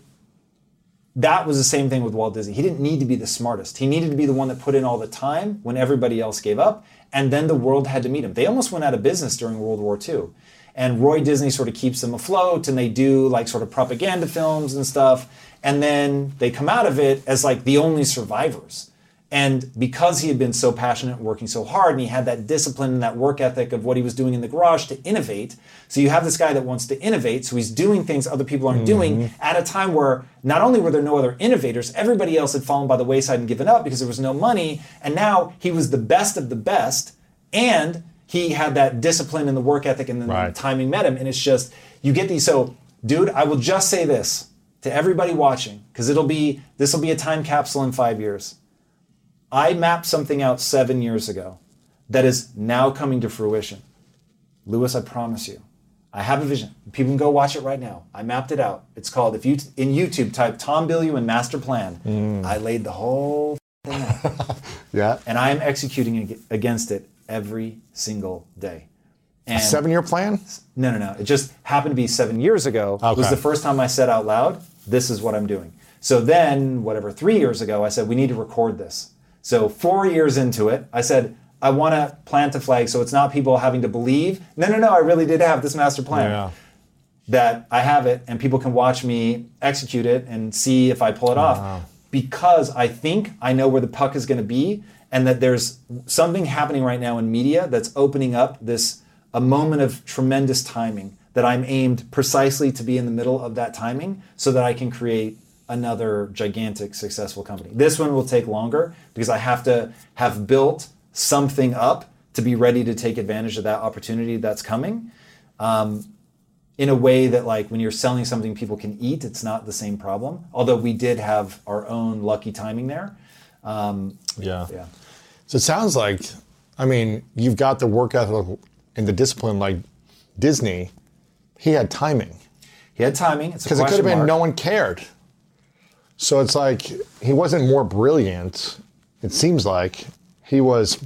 that was the same thing with Walt Disney. He didn't need to be the smartest. He needed to be the one that put in all the time when everybody else gave up, and then the world had to meet him. They almost went out of business during World War II. And Roy Disney sort of keeps them afloat, and they do like sort of propaganda films and stuff. And then they come out of it as like the only survivors. And because he had been so passionate and working so hard, and he had that discipline and that work ethic of what he was doing in the garage to innovate. So you have this guy that wants to innovate, so he's doing things other people aren't doing mm-hmm. at a time where not only were there no other innovators, everybody else had fallen by the wayside and given up because there was no money. And now he was the best of the best, and he had that discipline and the work ethic, and then Right. the timing met him. And it's just you get these. So, dude, I will just say this to everybody watching because it'll be this will be a time capsule in five years. I mapped something out seven years ago that is now coming to fruition. Lewis, I promise you, I have a vision. People can go watch it right now. I mapped it out. It's called, if you in YouTube type Tom Bilyeu and master plan, mm. I laid the whole thing out. [laughs] yeah. and I am executing ag- against it every single day. And Seven year plan? no, no, no. It just happened to be seven years ago. It was the first time I said out loud, "This is what I'm doing." So then, whatever, three years ago, I said we need to record this. So four years into it, I said I want to plant a flag, so it's not people having to believe. No, no, no. I really did have this master plan. Yeah. That I have it, and people can watch me execute it and see if I pull it off. Because I think I know where the puck is going to be, and that there's something happening right now in media that's opening up this a moment of tremendous timing that I'm aimed precisely to be in the middle of that timing so that I can create another gigantic successful company. This one will take longer because I have to have built something up to be ready to take advantage of that opportunity that's coming. Um, in a way that like when you're selling something people can eat, it's not the same problem. Although we did have our own lucky timing there. Um, Yeah. yeah. So it sounds like, I mean, you've got the work ethic and the discipline like Disney. He had timing He had timing. Because it could have been mark. no one cared. So it's like he wasn't more brilliant. It seems like he was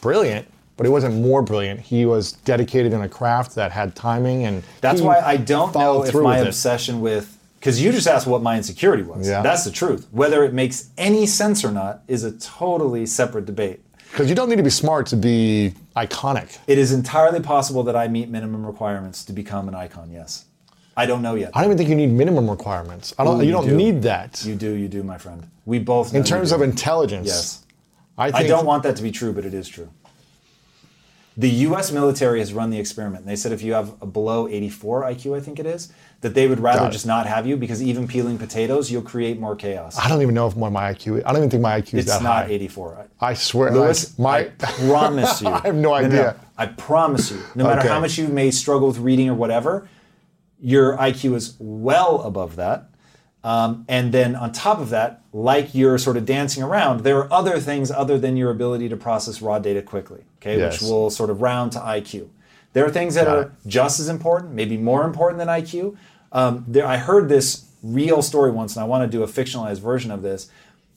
brilliant, but he wasn't more brilliant. He was dedicated in a craft that had timing, and That's why I don't know if through my with it. obsession with because you just asked what my insecurity was. Yeah. That's the truth. Whether it makes any sense or not is a totally separate debate. Because you don't need to be smart to be iconic. It is entirely possible that I meet minimum requirements to become an icon. Yes, I don't know yet. I don't even think you need minimum requirements. I don't. Ooh, you, you don't do. need that You do, you do, my friend. We both. in terms of intelligence. yes. I, think, I don't want that to be true, but it is true. The U.S. military has run the experiment. And they said if you have a below 84 IQ, I think it is, that they would rather just not have you because even peeling potatoes, you'll create more chaos. I don't even know if what my IQ. Is. I don't even think my IQ is It's that not 84. I swear, Lewis, I my [laughs] promise you. I have no No, no, idea. I promise you. No matter Okay. how much you may struggle with reading or whatever, your IQ is well above that. Um, and then on top of that, like you're sort of dancing around, there are other things other than your ability to process raw data quickly, okay, Yes. which will sort of round to IQ. There are things that Got are it. just as important, maybe more important than IQ. Um, there, I heard this real story once, and I want to do a fictionalized version of this.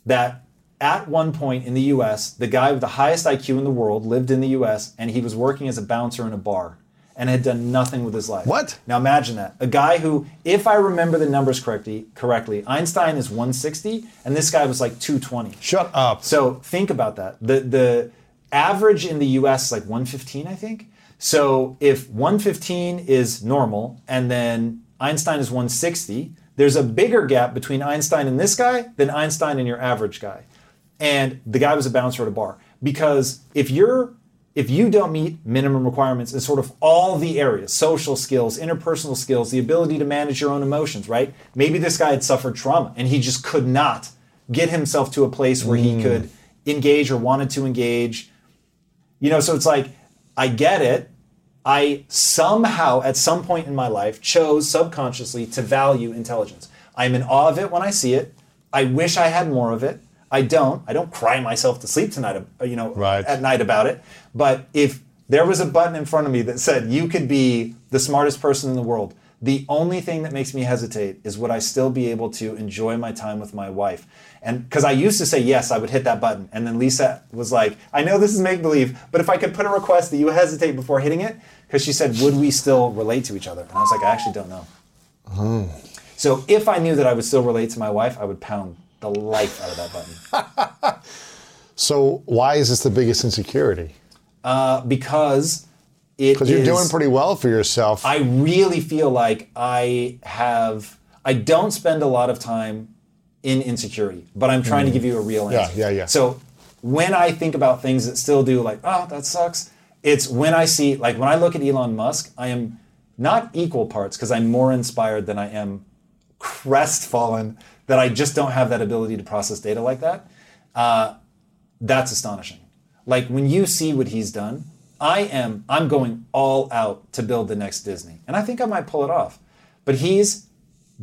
That at one point in the US, the guy with the highest IQ in the world lived in the US and he was working as a bouncer in a bar and had done nothing with his life. What? Now imagine that. A guy who, if I remember the numbers correctly, correctly, Einstein is 160 and this guy was like 220. Shut up. So think about that. The the average in the US is like 115, I think. So if 115 is normal and then Einstein is 160, there's a bigger gap between Einstein and this guy than Einstein and your average guy. And the guy was a bouncer at a bar. Because if you're if you don't meet minimum requirements in sort of all the areas social skills interpersonal skills the ability to manage your own emotions right? Maybe this guy had suffered trauma and he just could not get himself to a place where he could engage or wanted to engage. You know so it's like i get it. I somehow at some point in my life chose subconsciously to value intelligence. I'm in awe of it when i see it. I wish i had more of it. I don't. I don't cry myself to sleep tonight uh, you know Right. at night about it but if there was a button in front of me that said you could be the smartest person in the world the only thing that makes me hesitate is would I still be able to enjoy my time with my wife? And because I used to say yes, I would hit that button. And then Lisa was like, I know this is make believe, but if I could put a request that you hesitate before hitting it, because she said, would we still relate to each other? And I was like, I actually don't know. Oh. So if I knew that I would still relate to my wife, I would pound the life out of that button. [laughs] So why is this the biggest insecurity? Uh, because it Because you're doing pretty well for yourself. I really feel like I have. I don't spend a lot of time in insecurity, but I'm trying to give you a real Mm. Yeah, yeah, yeah. So when I think about things that still do, like, oh, that sucks. It's when I see, like, when I look at Elon Musk, I am not equal parts because I'm more inspired than I am crestfallen that I just don't have that ability to process data like that. Uh, that's astonishing. Like when you see what he's done, I am I'm going all out to build the next Disney. And I think I might pull it off. But he's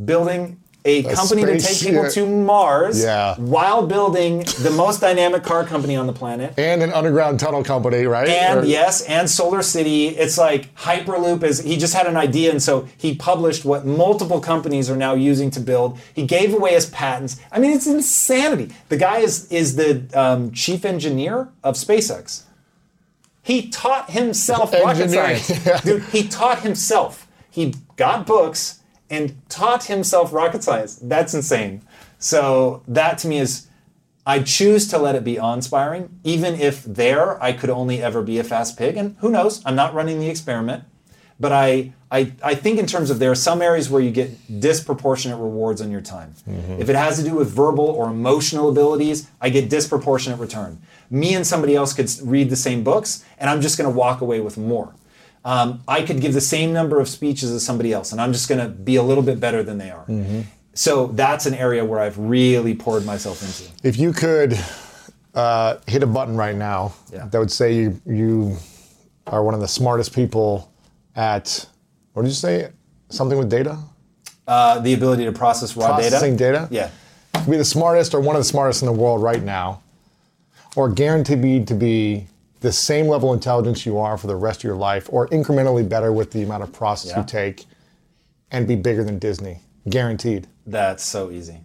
building a, company to take people to Mars Yeah. while building the most dynamic car company on the planet. and an underground tunnel company, right? And Or- yes, and Solar City. It's like Hyperloop is he just had an idea and so he published what multiple companies are now using to build. He gave away his patents. I mean, it's insanity. The guy is is the um, chief engineer of SpaceX. He taught himself rocket science. [laughs] Dude, he taught himself. He got books and taught himself rocket science. That's insane. So that to me is I choose to let it be awe-inspiring, even if there I could only ever be a fast pig. And who knows? I'm not running the experiment. But I, I, I think in terms of there are some areas where you get disproportionate rewards on your time. Mm-hmm. If it has to do with verbal or emotional abilities, I get disproportionate return. Me and somebody else could read the same books, and I'm just going to walk away with more. Um, I could give the same number of speeches as somebody else, and I'm just going to be a little bit better than they are. So that's an area where I've really poured myself into. If you could uh, hit a button right now Yeah. that would say you you are one of the smartest people at what did you say? Something with data? Uh, the ability to process raw Processing data. data? Yeah. Be the smartest or one of the smartest in the world right now, or guaranteed to be the same level of intelligence you are for the rest of your life, or incrementally better with the amount of process Yeah. you take, and be bigger than Disney. Guaranteed. That's so easy.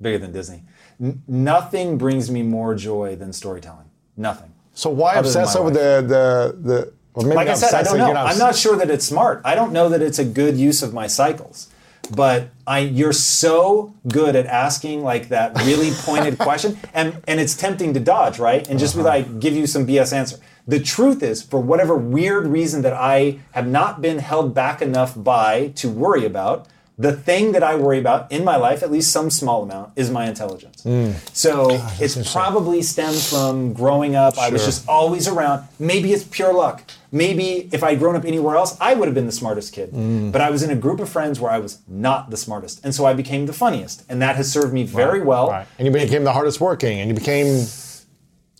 Bigger than Disney. N- nothing brings me more joy than storytelling. Nothing. So why obsess over the the the? Well, Like I said, I don't know. I'm not sure that it's smart. I don't know that it's a good use of my cycles. But I, you're so good at asking like that really pointed [laughs] question, and and it's tempting to dodge, right? And just be uh-huh. like, give you some BS answer. The truth is, for whatever weird reason that I have not been held back enough by to worry about, the thing that I worry about in my life, at least some small amount, is my intelligence. Mm. So ah, it's probably stems from growing up. I was just always around. Maybe it's pure luck. Maybe if I'd grown up anywhere else, I would have been the smartest kid. Mm. But I was in a group of friends where I was not the smartest. And so I became the funniest. And that has served me very well. Right. And you became the hardest working, and you became,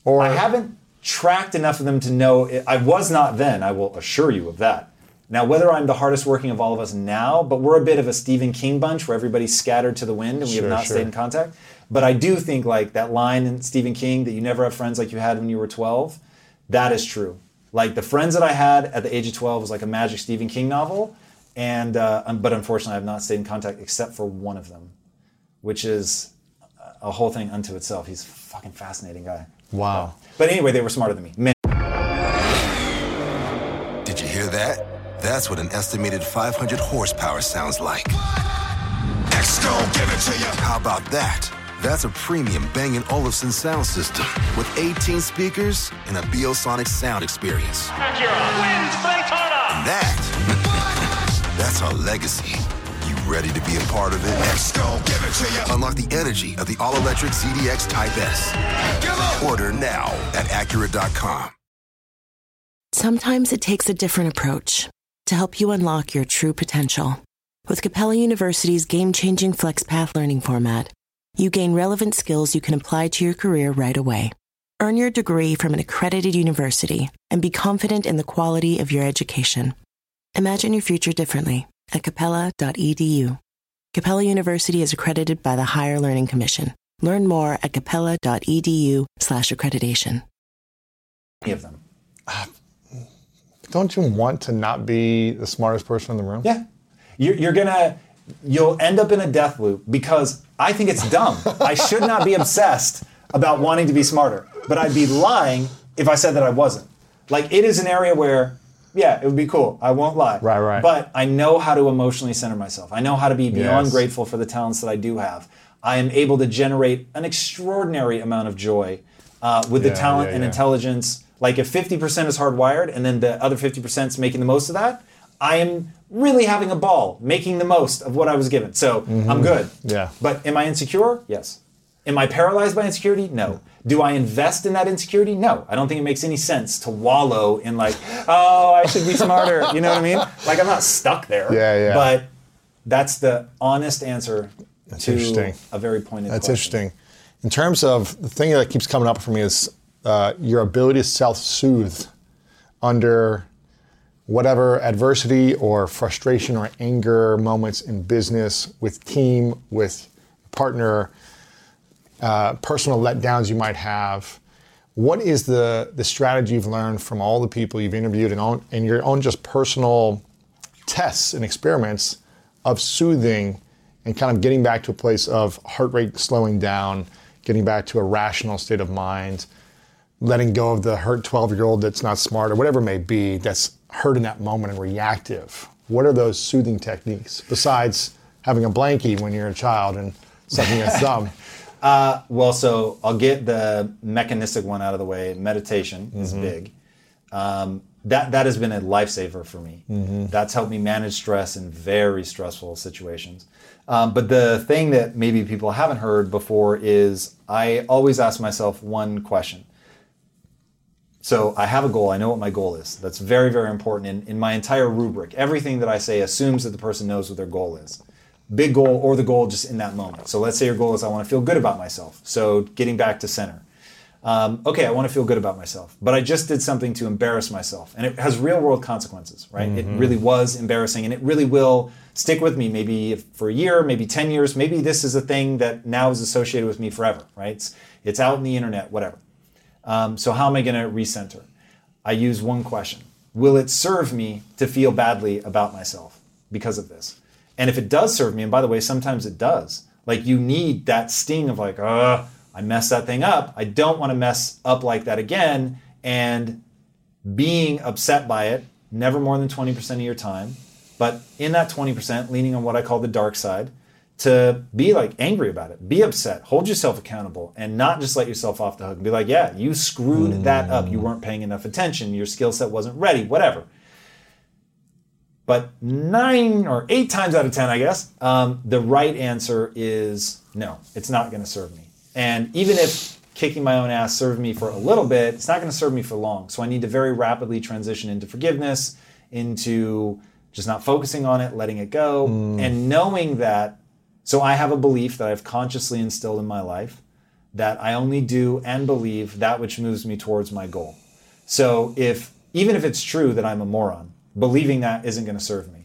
or I haven't tracked enough of them to know it, I was not then, I will assure you of that. Now, whether I'm the hardest working of all of us now, but we're a bit of a Stephen King bunch where everybody's scattered to the wind and we Sure, have not sure. stayed in contact. But I do think like that line in Stephen King that you never have friends like you had when you were 12, that is true. Like the friends that I had at the age of 12 was like a magic Stephen King novel. And, uh, um, but unfortunately, I have not stayed in contact except for one of them, which is a whole thing unto itself. He's a fucking fascinating guy. Wow. But anyway, they were smarter than me. Man, Did you hear that? That's what an estimated 500 horsepower sounds like. X-Gon, give it to you. How about that? That's a premium Bang & Olufsen sound system with 18 speakers and a Biosonic sound experience. Acura wins Daytona. That, [laughs] that's our legacy. You ready to be a part of it? X-Gon, give it to you. Unlock the energy of the all-electric ZDX Type S. Order now at Acura.com. Sometimes it takes a different approach to help you unlock your true potential. With Capella University's game changing FlexPath learning format, you gain relevant skills you can apply to your career right away. Earn your degree from an accredited university and be confident in the quality of your education. Imagine your future differently at capella.edu. Capella University is accredited by the Higher Learning Commission. Learn more at capella.edu/slash accreditation. any of them. Ah, don't you want to not be the smartest person in the room? Yeah. You're, you're gonna, you'll end up in a death loop because I think it's dumb. I should not be obsessed about wanting to be smarter, but I'd be lying if I said that I wasn't. Like, it is an area where, yeah, it would be cool. I won't lie. Right, right. But I know how to emotionally center myself. I know how to be beyond Yes. grateful for the talents that I do have. I am able to generate an extraordinary amount of joy uh, with the talent yeah, and yeah. intelligence. Like if 50% is hardwired and then the other 50% is making the most of that, I am really having a ball making the most of what I was given. So I'm good. Mm-hmm. Yeah. But am I insecure? Yes. Am I paralyzed by insecurity? No. Do I invest in that insecurity? No. I don't think it makes any sense to wallow in like, oh, I should be smarter. You know what I mean? Like I'm not stuck there. Yeah, yeah. But that's the honest answer to interesting. a very pointed That's question. interesting. In terms of the thing that keeps coming up for me is uh, your ability to self-soothe under whatever adversity or frustration or anger moments in business, with team, with partner, uh, personal letdowns you might have. What is the the strategy you've learned from all the people you've interviewed and and your own just personal tests and experiments of soothing and kind of getting back to a place of heart rate slowing down, getting back to a rational state of mind, letting go of the hurt 12 year old that's not smart or whatever it may be that's hurt in that moment and reactive. What are those soothing techniques besides having a blankie when you're a child and sucking a [laughs] thumb? Well, so I'll get the mechanistic one out of the way. Meditation is big. Um, that that has been a lifesaver for me. That's helped me manage stress in very stressful situations. Um, but the thing that maybe people haven't heard before is I always ask myself one question. So I have a goal. I know what my goal is. That's very, very important in, in my entire rubric. Everything that I say assumes that the person knows what their goal is. Big goal or the goal just in that moment. So let's say your goal is I want to feel good about myself. So getting back to center. Um, okay, I want to feel good about myself, but I just did something to embarrass myself, and it has real world consequences, right? It really was embarrassing, and it really will stick with me maybe for a year, maybe 10 years. Maybe this is a thing that now is associated with me forever, right? It's, it's out in the internet, whatever. Um, so how am I going to recenter? I use one question: Will it serve me to feel badly about myself because of this? And if it does serve me, and by the way, sometimes it does. Like you need that sting of like, uh, I messed that thing up. I don't want to mess up like that again. And being upset by it, never more than 20% of your time. But in that 20%, leaning on what I call the dark side, to be like angry about it, be upset, hold yourself accountable, and not just let yourself off the hook and be like, yeah, you screwed that up. You weren't paying enough attention. Your skill set wasn't ready, whatever. But nine or eight times out of 10, I guess, um, the right answer is no, it's not going to serve me. And even if kicking my own ass served me for a little bit, it's not going to serve me for long. So I need to very rapidly transition into forgiveness, into just not focusing on it, letting it go, and knowing that. So I have a belief that I've consciously instilled in my life that I only do and believe that which moves me towards my goal. So if even if it's true that I'm a moron, believing that isn't going to serve me.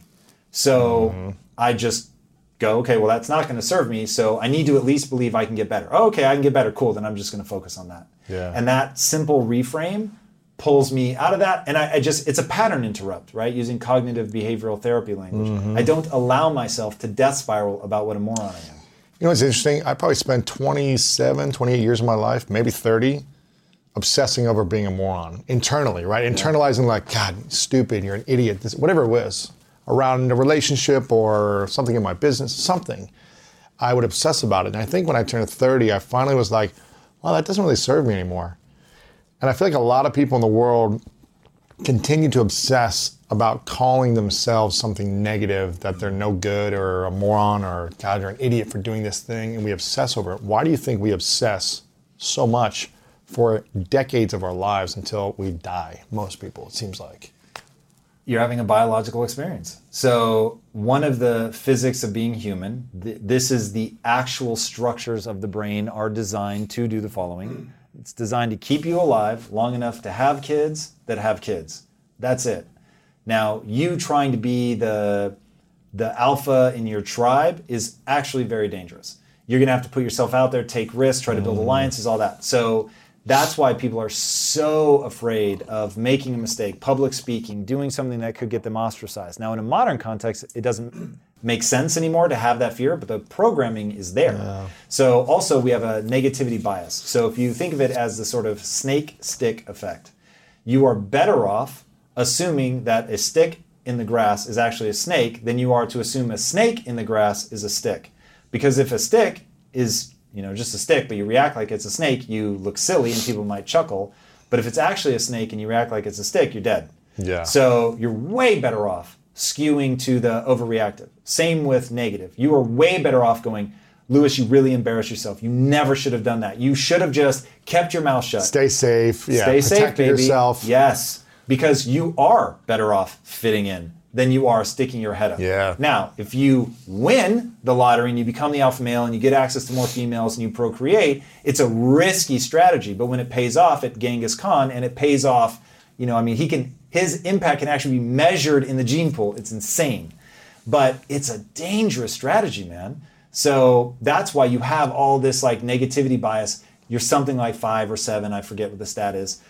So mm-hmm. I just go, okay, well that's not going to serve me. So I need to at least believe I can get better. Oh, okay, I can get better. Cool. Then I'm just going to focus on that. Yeah. And that simple reframe pulls me out of that. And I, I just it's a pattern interrupt, right? Using cognitive behavioral therapy language. Mm-hmm. I don't allow myself to death spiral about what a moron I am. You know what's interesting? I probably spent 27, 28 years of my life, maybe 30, obsessing over being a moron internally, right? Internalizing like, God, stupid, you're an idiot, this, whatever it was, around a relationship or something in my business, something. I would obsess about it. And I think when I turned 30, I finally was like, well, that doesn't really serve me anymore. And I feel like a lot of people in the world continue to obsess about calling themselves something negative, that they're no good or a moron or God, you're an idiot for doing this thing, and we obsess over it. Why do you think we obsess so much for decades of our lives until we die? Most people, it seems like. You're having a biological experience. So, one of the physics of being human, th- this is the actual structures of the brain are designed to do the following. It's designed to keep you alive long enough to have kids that have kids. That's it. Now, you trying to be the the alpha in your tribe is actually very dangerous. You're going to have to put yourself out there, take risks, try to build mm. alliances, all that. So that's why people are so afraid of making a mistake, public speaking, doing something that could get them ostracized. Now, in a modern context, it doesn't make sense anymore to have that fear, but the programming is there. Yeah. So also we have a negativity bias. So if you think of it as the sort of snake stick effect, you are better off assuming that a stick in the grass is actually a snake than you are to assume a snake in the grass is a stick. Because if a stick is, you know, just a stick, but you react like it's a snake, you look silly and people might chuckle. But if it's actually a snake and you react like it's a stick, you're dead. Yeah. So you're way better off skewing to the overreactive. Same with negative. You are way better off going, Lewis, you really embarrassed yourself. You never should have done that. You should have just kept your mouth shut. Stay safe. Yeah. Stay safe, baby. yourself. Yes because you are better off fitting in than you are sticking your head up. Yeah. Now, if you win the lottery and you become the alpha male and you get access to more females and you procreate, it's a risky strategy. But when it pays off at Genghis Khan and it pays off, you know, I mean, he can his impact can actually be measured in the gene pool. It's insane. But it's a dangerous strategy, man. So that's why you have all this like negativity bias. You're something like five or seven, I forget what the stat is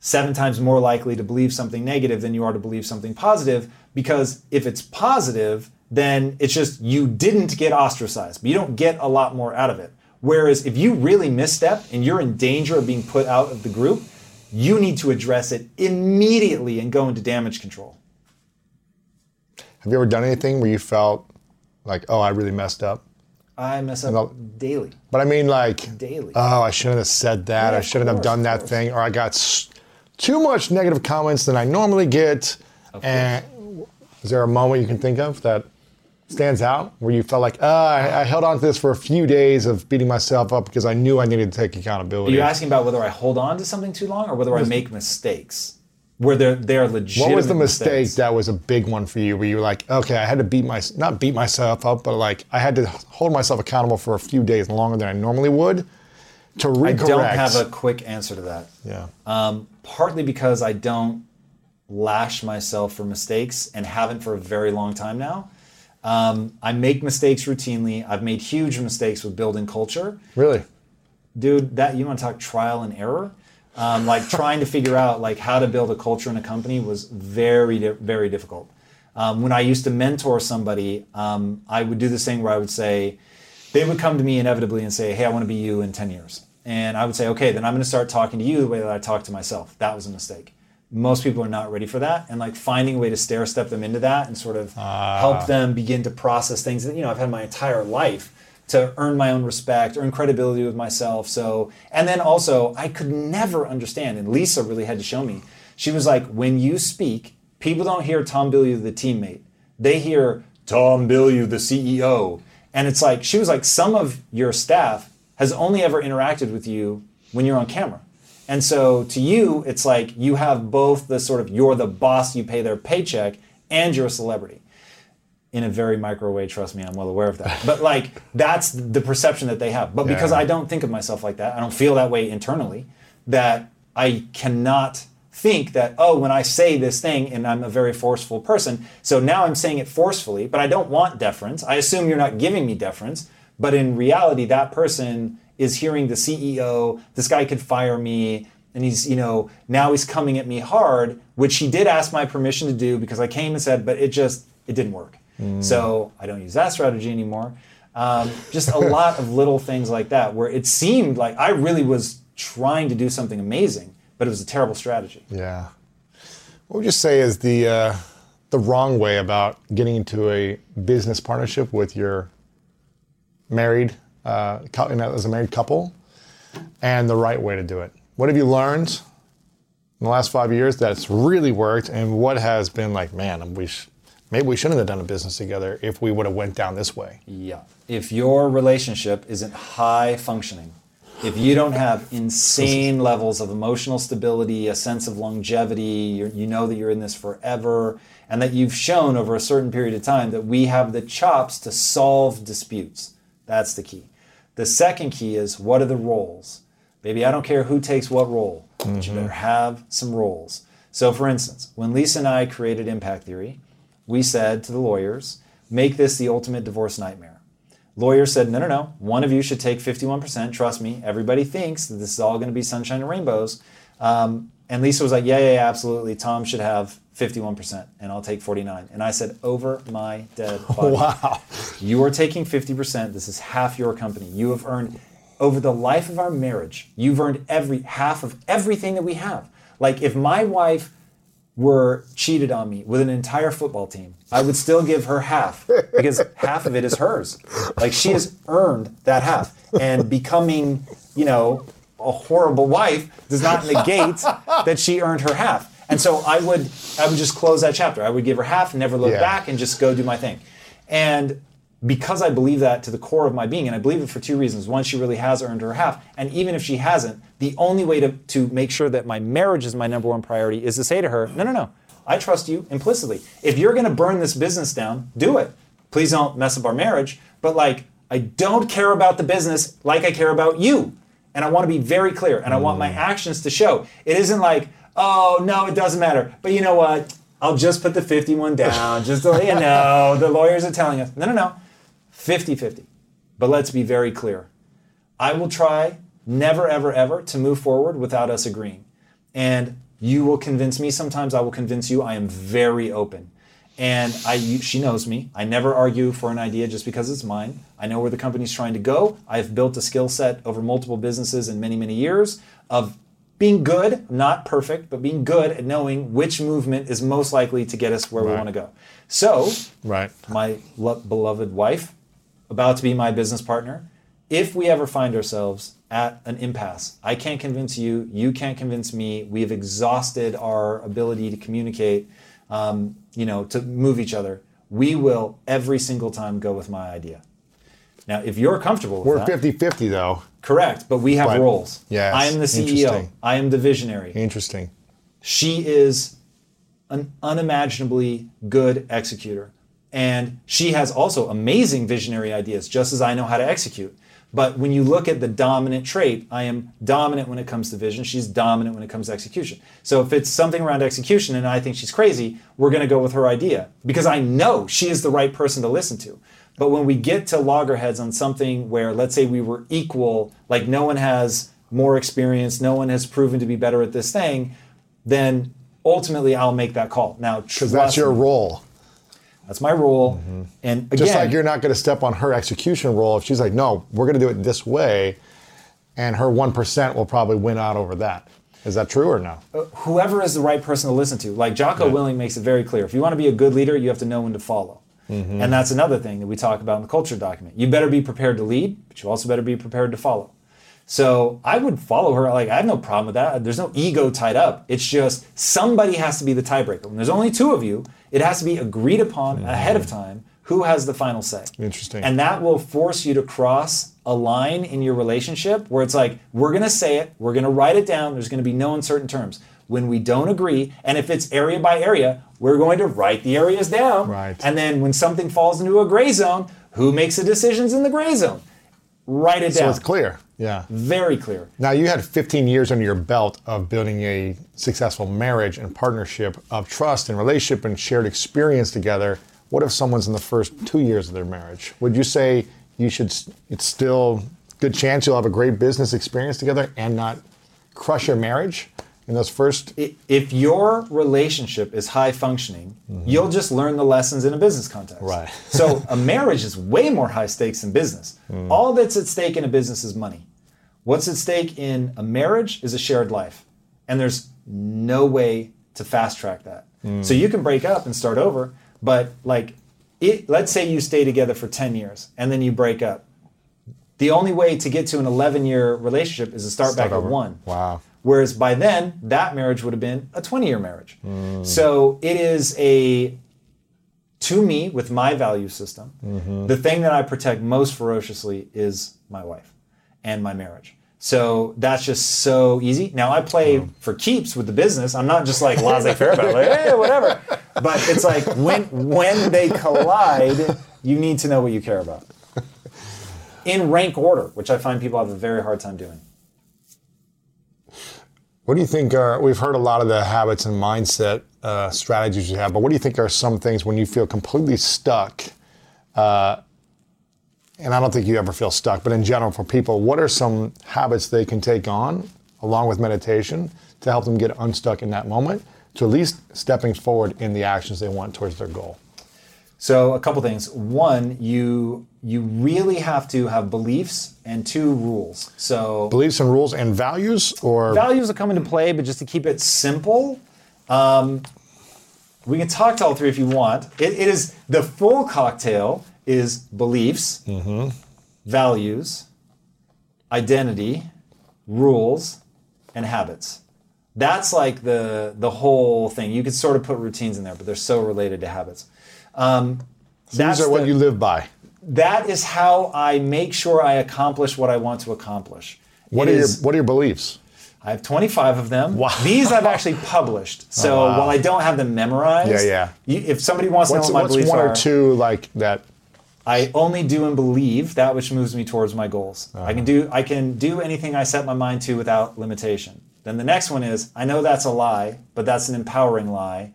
seven times more likely to believe something negative than you are to believe something positive because if it's positive, then it's just you didn't get ostracized, but you don't get a lot more out of it. Whereas if you really misstep and you're in danger of being put out of the group, you need to address it immediately and go into damage control. Have you ever done anything where you felt like, oh, I really messed up? I mess up daily. But I mean, like, daily. Oh, I shouldn't have said that. Yeah, I shouldn't course, have done that thing. Or I got too much negative comments than I normally get. And is there a moment you can think of that stands out where you felt like, uh, I, I, held on to this for a few days of beating myself up because I knew I needed to take accountability? Are you asking about whether I hold on to something too long or whether I make mistakes? Where they're they're legit. What was the mistake mistakes? that was a big one for you? Where you were like, okay, I had to beat my not beat myself up, but like I had to hold myself accountable for a few days longer than I normally would to recorrect. I don't have a quick answer to that. Yeah. Um, partly because I don't lash myself for mistakes and haven't for a very long time now. Um, I make mistakes routinely. I've made huge mistakes with building culture. Really? Dude, that you want to talk trial and error? Um, like trying to figure out like how to build a culture in a company was very very difficult. Um, when I used to mentor somebody, um, I would do this thing where I would say, they would come to me inevitably and say, "Hey, I want to be you in 10 years." And I would say, okay, then I'm going to start talking to you the way that I talk to myself. That was a mistake. Most people are not ready for that. And like finding a way to stair step them into that and sort of uh. help them begin to process things that, you know, I've had my entire life to earn my own respect, earn credibility with myself. So, and then also, I could never understand, and Lisa really had to show me. She was like, when you speak, people don't hear Tom Bilyeu, the teammate. They hear Tom Bilyeu, the CEO. And it's like, she was like, some of your staff has only ever interacted with you when you're on camera. And so to you, it's like you have both the sort of you're the boss, you pay their paycheck, and you're a celebrity. In a very micro way, trust me, I'm well aware of that. But like that's the perception that they have. But yeah. because I don't think of myself like that, I don't feel that way internally, that I cannot think that, oh, when I say this thing and I'm a very forceful person, so now I'm saying it forcefully, but I don't want deference. I assume you're not giving me deference. But in reality, that person is hearing the CEO, this guy could fire me, and he's, you know, now he's coming at me hard, which he did ask my permission to do because I came and said, but it just, it didn't work. Mm. So I don't use that strategy anymore. Um, just a [laughs] lot of little things like that where it seemed like I really was trying to do something amazing, but it was a terrible strategy. Yeah. What would you say is the uh, the wrong way about getting into a business partnership with your married uh, cou- you know, as a married couple, and the right way to do it? What have you learned in the last five years that's really worked, and what has been like, man, we sh- maybe we shouldn't have done a business together if we would have went down this way? Yeah. If your relationship isn't high functioning, if you don't have insane [laughs] levels of emotional stability, a sense of longevity, you're, you know that you're in this forever, and that you've shown over a certain period of time that we have the chops to solve disputes. That's the key. The second key is what are the roles? Baby, I don't care who takes what role, but you mm-hmm. better have some roles. So, for instance, when Lisa and I created Impact Theory, we said to the lawyers, make this the ultimate divorce nightmare. Lawyers said, no, no, no, one of you should take 51%. Trust me, everybody thinks that this is all going to be sunshine and rainbows. Um, and Lisa was like, yeah, yeah, yeah, absolutely. Tom should have 51%, and I'll take 49. And I said, over my dead [laughs] body. Wow. You are taking 50%. This is half your company. You have earned, over the life of our marriage, you've earned every half of everything that we have. Like if my wife were cheated on me with an entire football team, I would still give her half because half of it is hers. Like she has earned that half. And becoming, you know, a horrible wife does not negate that she earned her half. And so I would I would just close that chapter. I would give her half, never look Yeah. back, and just go do my thing. And because I believe that to the core of my being, and I believe it for two reasons. One, she really has earned her half. And even if she hasn't, the only way to, to make sure that my marriage is my number one priority is to say to her, no, no, no, I trust you implicitly. If you're going to burn this business down, do it. Please don't mess up our marriage. But like, I don't care about the business like I care about you. And I want to be very clear, and I want my mm. actions to show. It isn't like, oh, no, it doesn't matter. But you know what? I'll just put the 51 down just to let you know. The lawyers are telling us. No, no, no. 50 50. But let's be very clear. I will try never, ever, ever to move forward without us agreeing. And you will convince me. Sometimes I will convince you. I am very open. And I, she knows me. I never argue for an idea just because it's mine. I know where the company's trying to go. I've built a skill set over multiple businesses in many, many years of being good, not perfect, but being good at knowing which movement is most likely to get us where we want to go. So, Right. my lo- beloved wife, about to be my business partner, if we ever find ourselves at an impasse, I can't convince you, you can't convince me, we've exhausted our ability to communicate, um, you know, to move each other, we will every single time go with my idea. Now, if you're comfortable with We're that, 50 50 though. correct, but we have But- roles. Yes, I am the CEO. I am the visionary. Interesting. She is an unimaginably good executor. And she has also amazing visionary ideas, just as I know how to execute. But when you look at the dominant trait, I am dominant when it comes to vision. She's dominant when it comes to execution. So if it's something around execution and I think she's crazy, we're going to go with her idea because I know she is the right person to listen to. But when we get to loggerheads on something where, let's say, we were equal, like no one has more experience, no one has proven to be better at this thing, then ultimately I'll make that call. Now, Because that's your role. That's my role. And again, Just like you're not going to step on her execution role if she's like, no, we're going to do it this way, and her 1% will probably win out over that. Is that true or no? whoever is the right person to listen to. Like Jocko Willink makes it very clear. If you want to be a good leader, you have to know when to follow. Mm-hmm. And that's another thing that we talk about in the culture document. You better be prepared to lead, but you also better be prepared to follow. So I would follow her. Like I have no problem with that. There's no ego tied up. It's just somebody has to be the tiebreaker. When there's only two of you, it has to be agreed upon mm-hmm. ahead of time who has the final say. Interesting. And that will force you to cross a line in your relationship where it's like, we're going to say it, we're going to write it down, there's going to be no uncertain terms. When we don't agree, and if it's area by area, we're going to write the areas down. Right. And then when something falls into a gray zone, who makes the decisions in the gray zone? Write it down. So it's clear. Yeah. Very clear. Now you had 15 years under your belt of building a successful marriage and partnership of trust and relationship and shared experience together. What if someone's in the first two years of their marriage? Would you say you should? It's still good chance you'll have a great business experience together and not crush your marriage in those first. If your relationship is high functioning, mm-hmm. you'll just learn the lessons in a business context. Right. so a marriage is way more high stakes than business. [laughs] Hmm. All that's at stake in a business is money. What's at stake in a marriage is a shared life. And there's no way to fast track that. Hmm. So you can break up and start over, but like it, let's say you stay together for 10 years and then you break up. The only way to get to an 11 year relationship is to start, back over. at one. Wow. Whereas by then, that marriage would have been a 20 year marriage. Hmm. So it is a, to me, with my value system, mm-hmm. the thing that I protect most ferociously is my wife and my marriage. So that's just so easy. Now I play for keeps with the business. I'm not just like laissez faire about it, like, hey, whatever. But it's like when when they collide, you need to know what you care about. In rank order, which I find people have a very hard time doing. What do you think are, we've heard a lot of the habits and mindset uh, strategies you have, but what do you think are some things when you feel completely stuck? Uh, and I don't think you ever feel stuck, but in general, for people, what are some habits they can take on along with meditation to help them get unstuck in that moment to at least stepping forward in the actions they want towards their goal? So a couple things. One, you you really have to have beliefs and two rules. So Beliefs and rules and values, or values will come into play, but just to keep it simple, um, we can talk to all three if you want. It, it is the full cocktail is beliefs, values, identity, rules, and habits. That's like the the whole thing. You could sort of put routines in there, but they're so related to habits. Um, that's these are what the- you live by. that is how I make sure I accomplish what I want to accomplish. What It are your What are your beliefs? I have 25 of them. Wow. Oh, These I've actually published. So wow. while I don't have them memorized, Yeah, yeah. you- if somebody wants What's, to know what my what's beliefs one are, or two like that? I only do and believe that which moves me towards my goals. Uh-huh. I can do I can do anything I set my mind to without limitation. Then the next one is I know that's a lie, but that's an empowering lie,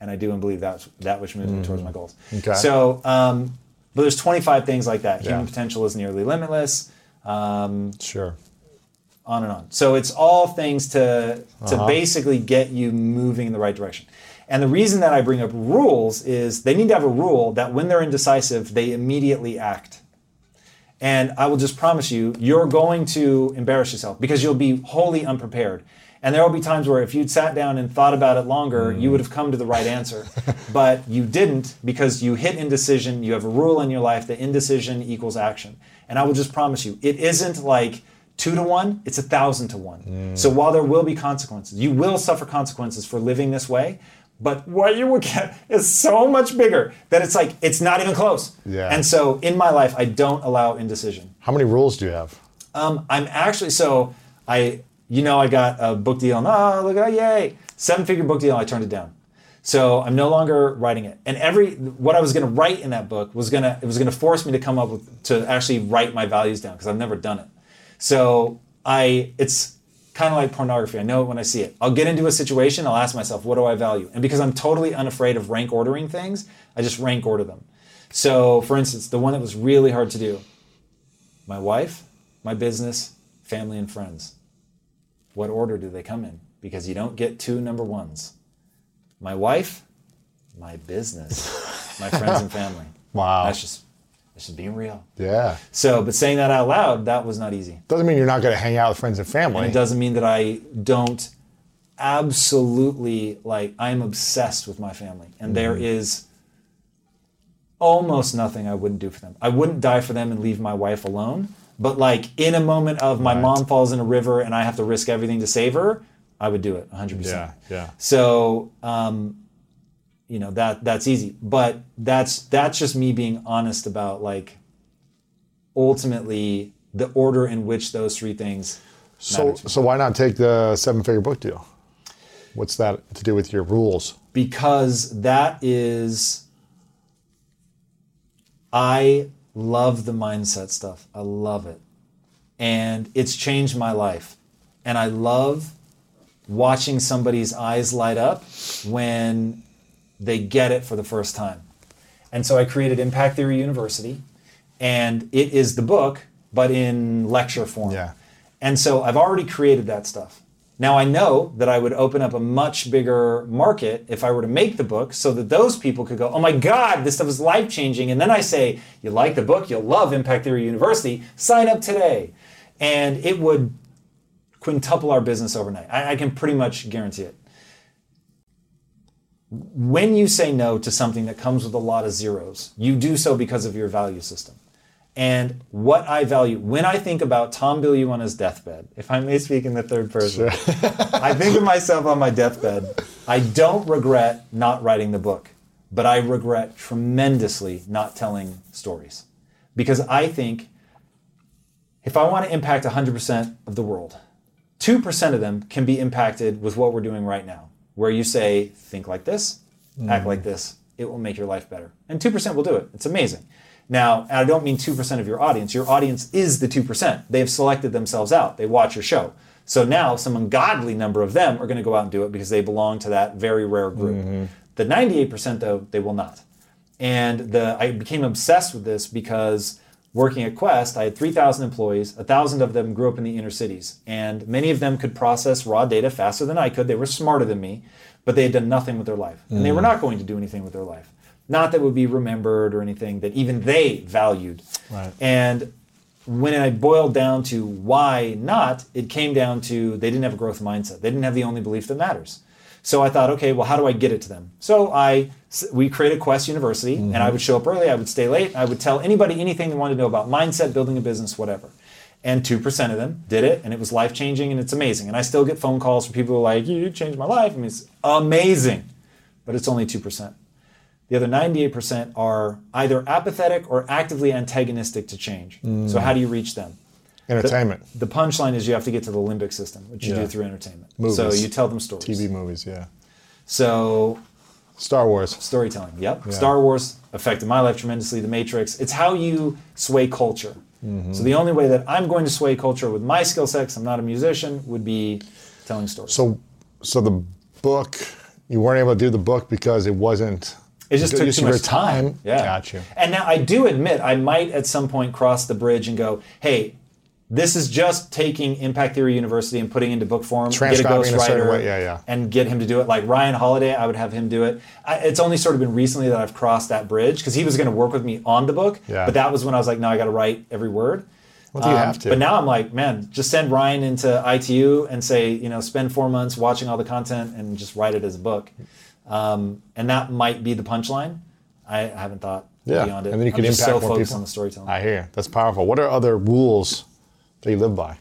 and I do and believe that's that which moves me towards my goals. Okay. So, um, but there's 25 things like that. Human Yeah. potential is nearly limitless. Um, Sure. on and on. So it's all things to to Uh-huh. basically get you moving in the right direction. And the reason that I bring up rules is they need to have a rule that when they're indecisive, they immediately act. And I will just promise you, you're going to embarrass yourself because you'll be wholly unprepared. And there will be times where if you'd sat down and thought about it longer, you would have come to the right answer. [laughs] but you didn't because you hit indecision. You have a rule in your life that indecision equals action. And I will just promise you, it isn't like two to one, it's a thousand to one. So while there will be consequences, you will suffer consequences for living this way. But what you will get [laughs] is so much bigger that it's like, it's not even close. Yeah. And so in my life, I don't allow indecision. How many rules do you have? Um, I'm actually so I you know I got a book deal and oh look at that! yay seven figure book deal I turned it down. So I'm no longer writing it. And every what I was going to write in that book was gonna it was gonna force me to come up with to actually write my values down because I've never done it. So I it's kind of like pornography. I know it when I see it. I'll get into a situation. I'll ask myself, what do I value? And because I'm totally unafraid of rank ordering things, I just rank order them. So, for instance, the one that was really hard to do my wife, my business, family, and friends. What order do they come in? Because you don't get two number ones. My wife, my business, my friends and [laughs] family. Wow. That's just that's just being real. Yeah. So, but saying that out loud, that was not easy. Doesn't mean you're not going to hang out with friends and family. And it doesn't mean that I don't absolutely like I'm obsessed with my family. And there Mm-hmm. is almost nothing I wouldn't do for them. I wouldn't die for them and leave my wife alone. But like in a moment of my mom falls in a river and I have to risk everything to save her, I would do it 100%. Yeah, yeah. So, um, you know that that's easy, but that's that's just me being honest about like ultimately the order in which those three things. So, matter to me. so why not take the seven-figure book deal? What's that to do with your rules? because that is I love the mindset stuff. I love it. And it's changed my life. And I love watching somebody's eyes light up when they get it for the first time. And so I created Impact Theory University, and it is the book, but in lecture form. Yeah. And so I've already created that stuff. Now I know that I would open up a much bigger market if I were to make the book so that those people could go, oh my God, this stuff is life changing. And then I say, you like the book, you'll love Impact Theory University, sign up today. And it would quintuple our business overnight. I, I can pretty much guarantee it. When you say no to something that comes with a lot of zeros, you do so because of your value system. And what I value, when I think about Tom Bilyeu on his deathbed, if I may speak in the third person, [laughs] I think of myself on my deathbed. I don't regret not writing the book, but I regret tremendously not telling stories. Because I think if I want to impact 100% of the world, 2% of them can be impacted with what we're doing right now, where you say, think like this, mm. act like this, it will make your life better. And 2% will do it. It's amazing. Now, I don't mean 2% of your audience. Your audience is the 2%. They've selected themselves out. They watch your show. So now some ungodly number of them are going to go out and do it because they belong to that very rare group. Mm-hmm. The 98% though, they will not. And the I became obsessed with this because working at Quest, I had 3,000 employees. 1,000 of them grew up in the inner cities. And many of them could process raw data faster than I could. They were smarter than me, but they had done nothing with their life. And they were mm. not going to do anything with their life. Not that would be remembered or anything that even they valued. Right. And when I boiled down to why not, it came down to they didn't have a growth mindset. They didn't have the only belief that matters. So I thought, okay, well, how do I get it to them? So I we created Quest University, mm-hmm. and I would show up early. I would stay late. I would tell anybody anything they wanted to know about mindset, building a business, whatever. And two percent of them did it, and it was life changing, and it's amazing. And I still get phone calls from people who are like, "You changed my life." I mean, it's amazing, but it's only two percent. The other 98% are either apathetic or actively antagonistic to change. Mm. So, how do you reach them? Entertainment. The, the, punchline is you have to get to the limbic system, which you yeah. do through entertainment. Movies. So, you tell them stories. TV movies, yeah. So, Star Wars. Storytelling, yep. Yeah. Star Wars affected my life tremendously. The Matrix. It's how you sway culture. Mm-hmm. So, the only way that I'm going to sway culture with my skill sets, I'm not a musician, would be telling stories. So, so the book, you weren't able to do the book because it wasn't it just took too much time. time. Yeah. Got you. And now I do admit I might at some point cross the bridge and go, hey, this is just taking Impact Theory University and putting into book form, get a ghostwriter, yeah, yeah. and get him to do it. Like Ryan Holiday, I would have him do it. I, it's only sort of been recently that I've crossed that bridge because he was going to work with me on the book, yeah. but that was when I was like, no, I got to write every word. Well, um, you have to. But now I'm like, man, just send Ryan into ITU and say, you know, spend four months watching all the content and just write it as a book. Um, and that might be the punchline. I haven't thought yeah. beyond it. And then you can I'm impact so more people. on the storytelling. I hear. That's powerful. What are other rules that you live by?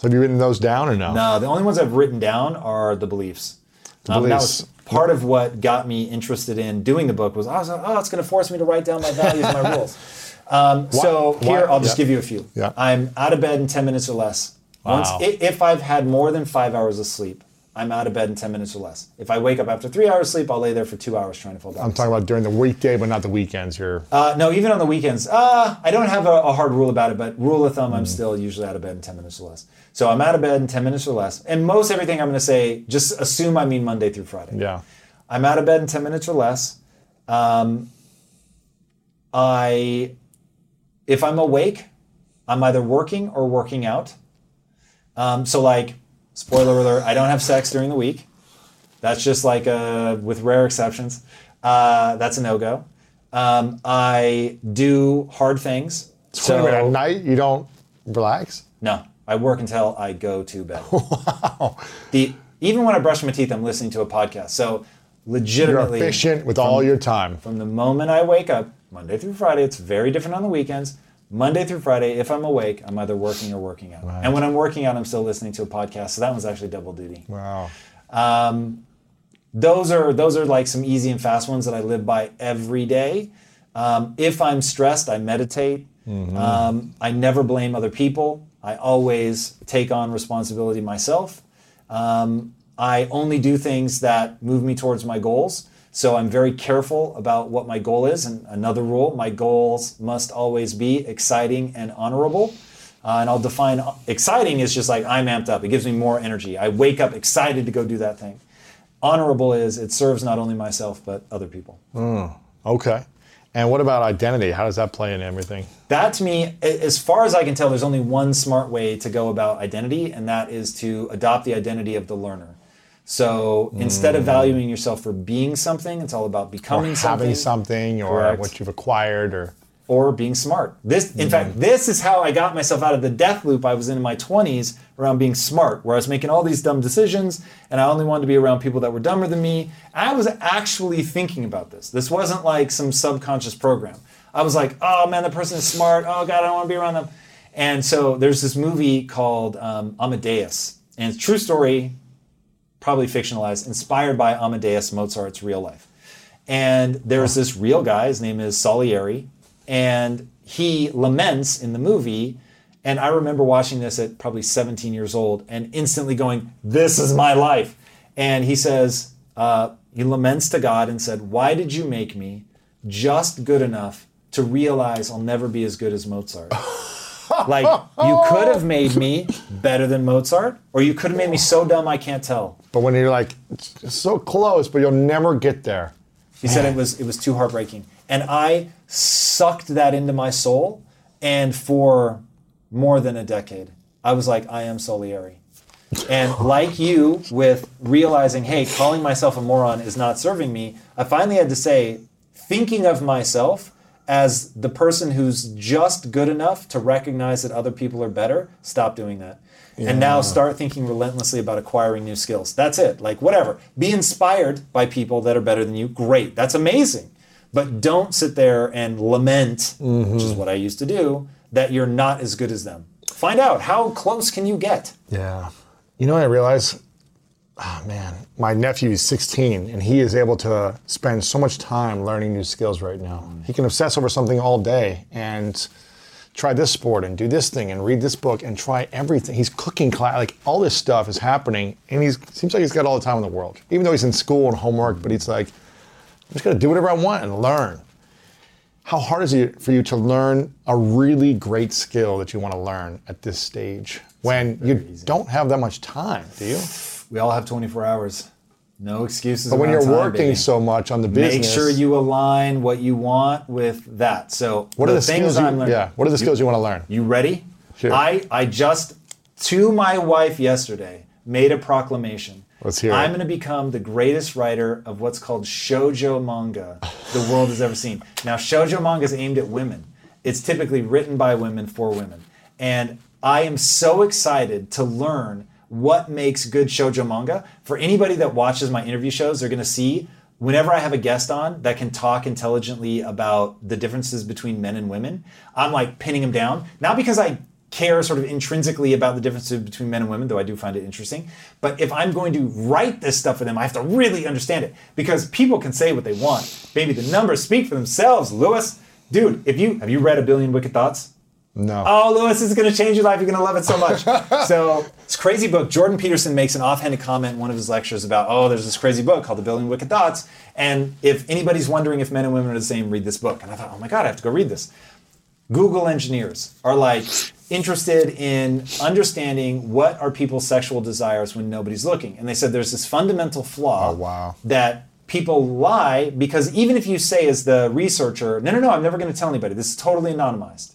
So have you written those down or no? No, the only ones I've written down are the beliefs. The um, beliefs. That was part of what got me interested in doing the book was I was like, oh, it's going to force me to write down my values and my [laughs] rules. Um, so here, I'll just yeah. give you a few. Yeah. I'm out of bed in 10 minutes or less. Wow. Once, if I've had more than five hours of sleep, I'm out of bed in 10 minutes or less. If I wake up after three hours sleep, I'll lay there for two hours trying to fall back. I'm talking about during the weekday, but not the weekends. You're uh, no, even on the weekends. Uh, I don't have a, a, hard rule about it, but rule of thumb, mm. I'm still usually out of bed in 10 minutes or less. So I'm out of bed in 10 minutes or less. And most everything I'm going to say, just assume I mean Monday through Friday. Yeah. I'm out of bed in 10 minutes or less. Um, I, if I'm awake, I'm either working or working out. Um, so like Spoiler alert, I don't have sex during the week. That's just like a, with rare exceptions. Uh, that's a no go. Um, I do hard things. So, at night you don't relax? No, I work until I go to bed. [laughs] Wow. The even when I brush my teeth, I'm listening to a podcast. So legitimately You're efficient with from, all your time. From the moment I wake up, Monday through Friday, it's very different on the weekends. Monday through Friday, if I'm awake, I'm either working or working out. Right. And when I'm working out, I'm still listening to a podcast. So that one's actually double duty. Wow. Um, those are those are like some easy and fast ones that I live by every day. Um, if I'm stressed, I meditate. Mm-hmm. Um, I never blame other people. I always take on responsibility myself. Um, I only do things that move me towards my goals. So I'm very careful about what my goal is. And another rule my goals must always be exciting and honorable. Uh, and I'll define exciting is just like I'm amped up. It gives me more energy. I wake up excited to go do that thing. Honorable is it serves not only myself, but other people. Mm, okay. And what about identity? How does that play in everything? That to me, as far as I can tell, there's only one smart way to go about identity, and that is to adopt the identity of the learner. So instead of valuing yourself for being something, it's all about becoming Or having something. something, or Correct. what you've acquired, or or being smart. This, in fact, this is how I got myself out of the death loop I was in in my 20s around being smart, where I was making all these dumb decisions and I only wanted to be around people that were dumber than me. I was actually thinking about this. This wasn't like some subconscious program. I was like, oh man, the person is smart. Oh God, I don't want to be around them. And so there's this movie called um, Amadeus, and it's a true story, probably fictionalized, inspired by Amadeus Mozart's real life. And there's this real guy, his name is Salieri, and he laments in the movie. And I remember watching this at probably 17 years old and instantly going, This is my life. And he says, uh, he laments to God and said, Why did you make me just good enough to realize I'll never be as good as Mozart? [laughs] like, you could have made me better than Mozart, or you could have made me so dumb I can't tell. but when you're like it's so close, but you'll never get there. He said it was it was too heartbreaking, and I sucked that into my soul. And for more than a decade, I was like, I am Salieri. And like you, with realizing, hey, calling myself a moron is not serving me, I finally had to say, thinking of myself as the person who's just good enough to recognize that other people are better, stop doing that. And now start thinking relentlessly about acquiring new skills. That's it. Like, whatever. Be inspired by people that are better than you. Great. That's amazing. But don't sit there and lament, which is mm-hmm. what I used to do, that you're not as good as them. Find out how close can you get? Yeah. You know I realize? Oh man, my nephew is 16 and he is able to spend so much time learning new skills right now. Mm. He can obsess over something all day and try this sport and do this thing and read this book and try everything. He's cooking class, like all this stuff is happening and he seems like he's got all the time in the world. Even though he's in school and homework, but he's like, I'm just gonna do whatever I want and learn. How hard is it for you to learn a really great skill that you want to learn at this stage when you don't have that much time, do you? We all have 24 hours. No excuses. But when you're time, working baby. so much on the business, make sure you align what you want with that. So what are the things skills? You, I'm learning? yeah, what are the skills you want to learn? You ready? Sure. I I just to my wife yesterday made a proclamation. Let's hear I'm going to become the greatest writer of what's called shoujo manga [laughs] the world has ever seen. Now, shoujo manga is aimed at women. It's typically written by women for women, and I am so excited to learn what makes good shoujo manga. For anybody that watches my interview shows, they're going to see whenever I have a guest on that can talk intelligently about the differences between men and women, I'm like pinning them down. Not because I care sort of intrinsically about the differences between men and women, though I do find it interesting. But if I'm going to write this stuff for them, I have to really understand it because people can say what they want. Baby, the numbers speak for themselves, Lewis. Dude, if you have you read A Billion Wicked Thoughts? No. Oh, Lewis, this is going to change your life. You're going to love it so much. [laughs] so it's a crazy book. Jordan Peterson makes an offhanded comment in one of his lectures about, oh, there's this crazy book called The Billion Wicked Thoughts. And if anybody's wondering if men and women are the same, read this book. And I thought, oh my God, I have to go read this. Google engineers are like interested in understanding what are people's sexual desires when nobody's looking. And they said there's this fundamental flaw Oh, wow. that people lie because even if you say as the researcher, no, no, no, I'm never going to tell anybody. This is totally anonymized.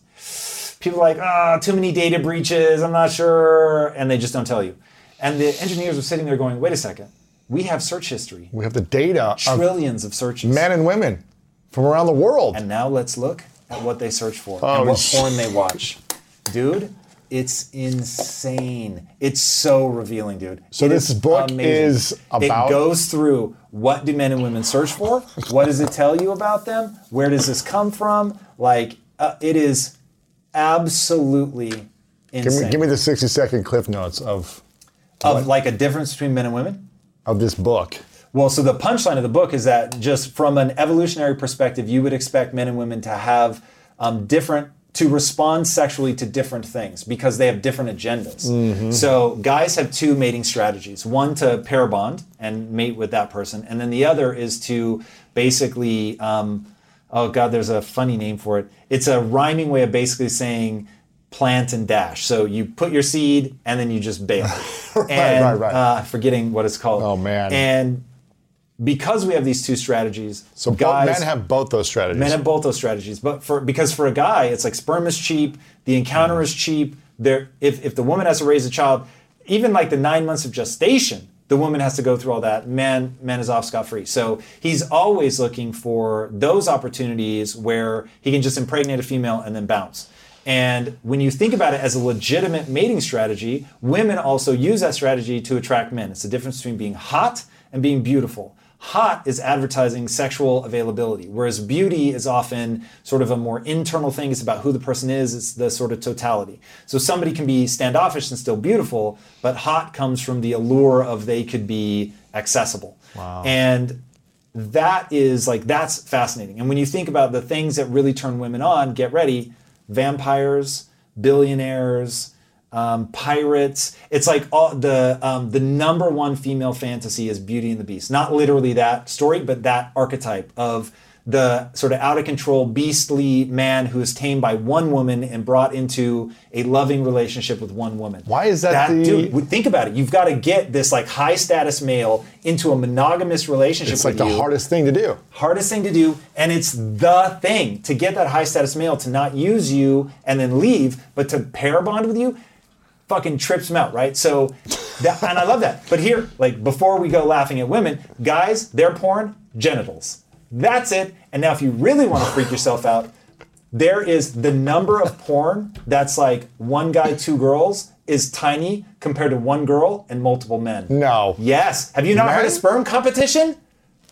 People are like, ah, too many data breaches, I'm not sure, and they just don't tell you. And the engineers were sitting there going, wait a second, we have search history, we have the data of trillions of searches. men and women from around the world. And now let's look at what they search for Oh, and what sh- porn they watch. Dude, it's insane. It's so revealing, dude. So It this is book amazing. is about- It goes through what do men and women search for? What does it tell you about them? Where does this come from? Like, uh, it is absolutely give, insane. me, give me the 60 second cliff notes of, of like a difference between men and women. of this book. Well, so the punchline of the book is that just from an evolutionary perspective, you would expect men and women to have um, different, to respond sexually to different things because they have different agendas. So guys have two mating strategies one to pair bond and mate with that person, and then the other is to basically, um, oh God, there's a funny name for it. It's a rhyming way of basically saying, plant and dash. So you put your seed and then you just bail. [laughs] and, right, right. Uh, forgetting what it's called. Oh, man. And because we have these two strategies, So guys, men have both those strategies. Men have both those strategies, but for because for a guy, it's like sperm is cheap, the encounter is cheap. There, if if the woman has to raise a child, even like the nine months of gestation, the woman has to go through all that. Man, man is off scot free. So he's always looking for those opportunities where he can just impregnate a female and then bounce. And when you think about it as a legitimate mating strategy, women also use that strategy to attract men. It's the difference between being hot and being beautiful. Hot is advertising sexual availability, whereas beauty is often sort of a more internal thing. It's about who the person is, it's the sort of totality. So somebody can be standoffish and still beautiful, but hot comes from the allure of they could be accessible. Wow. And that is like, that's fascinating. And when you think about the things that really turn women on, get ready vampires, billionaires, um, pirates. It's like all the um, the number one female fantasy is Beauty and the Beast. Not literally that story, but that archetype of the sort of out of control, beastly man who is tamed by one woman and brought into a loving relationship with one woman. Why is that the- dude? Think about it. You've got to get this like high status male into a monogamous relationship. It's like the you hardest thing to do. hardest thing to do and it's the thing to get that high status male to not use you and then leave but to pair bond with you fucking trips them out right so that, and i love that but here like before we go laughing at women guys their porn genitals that's it and now if you really want to freak yourself out there is the number of porn that's like one guy two girls is tiny compared to one girl and multiple men No. yes have you not heard Men? of sperm competition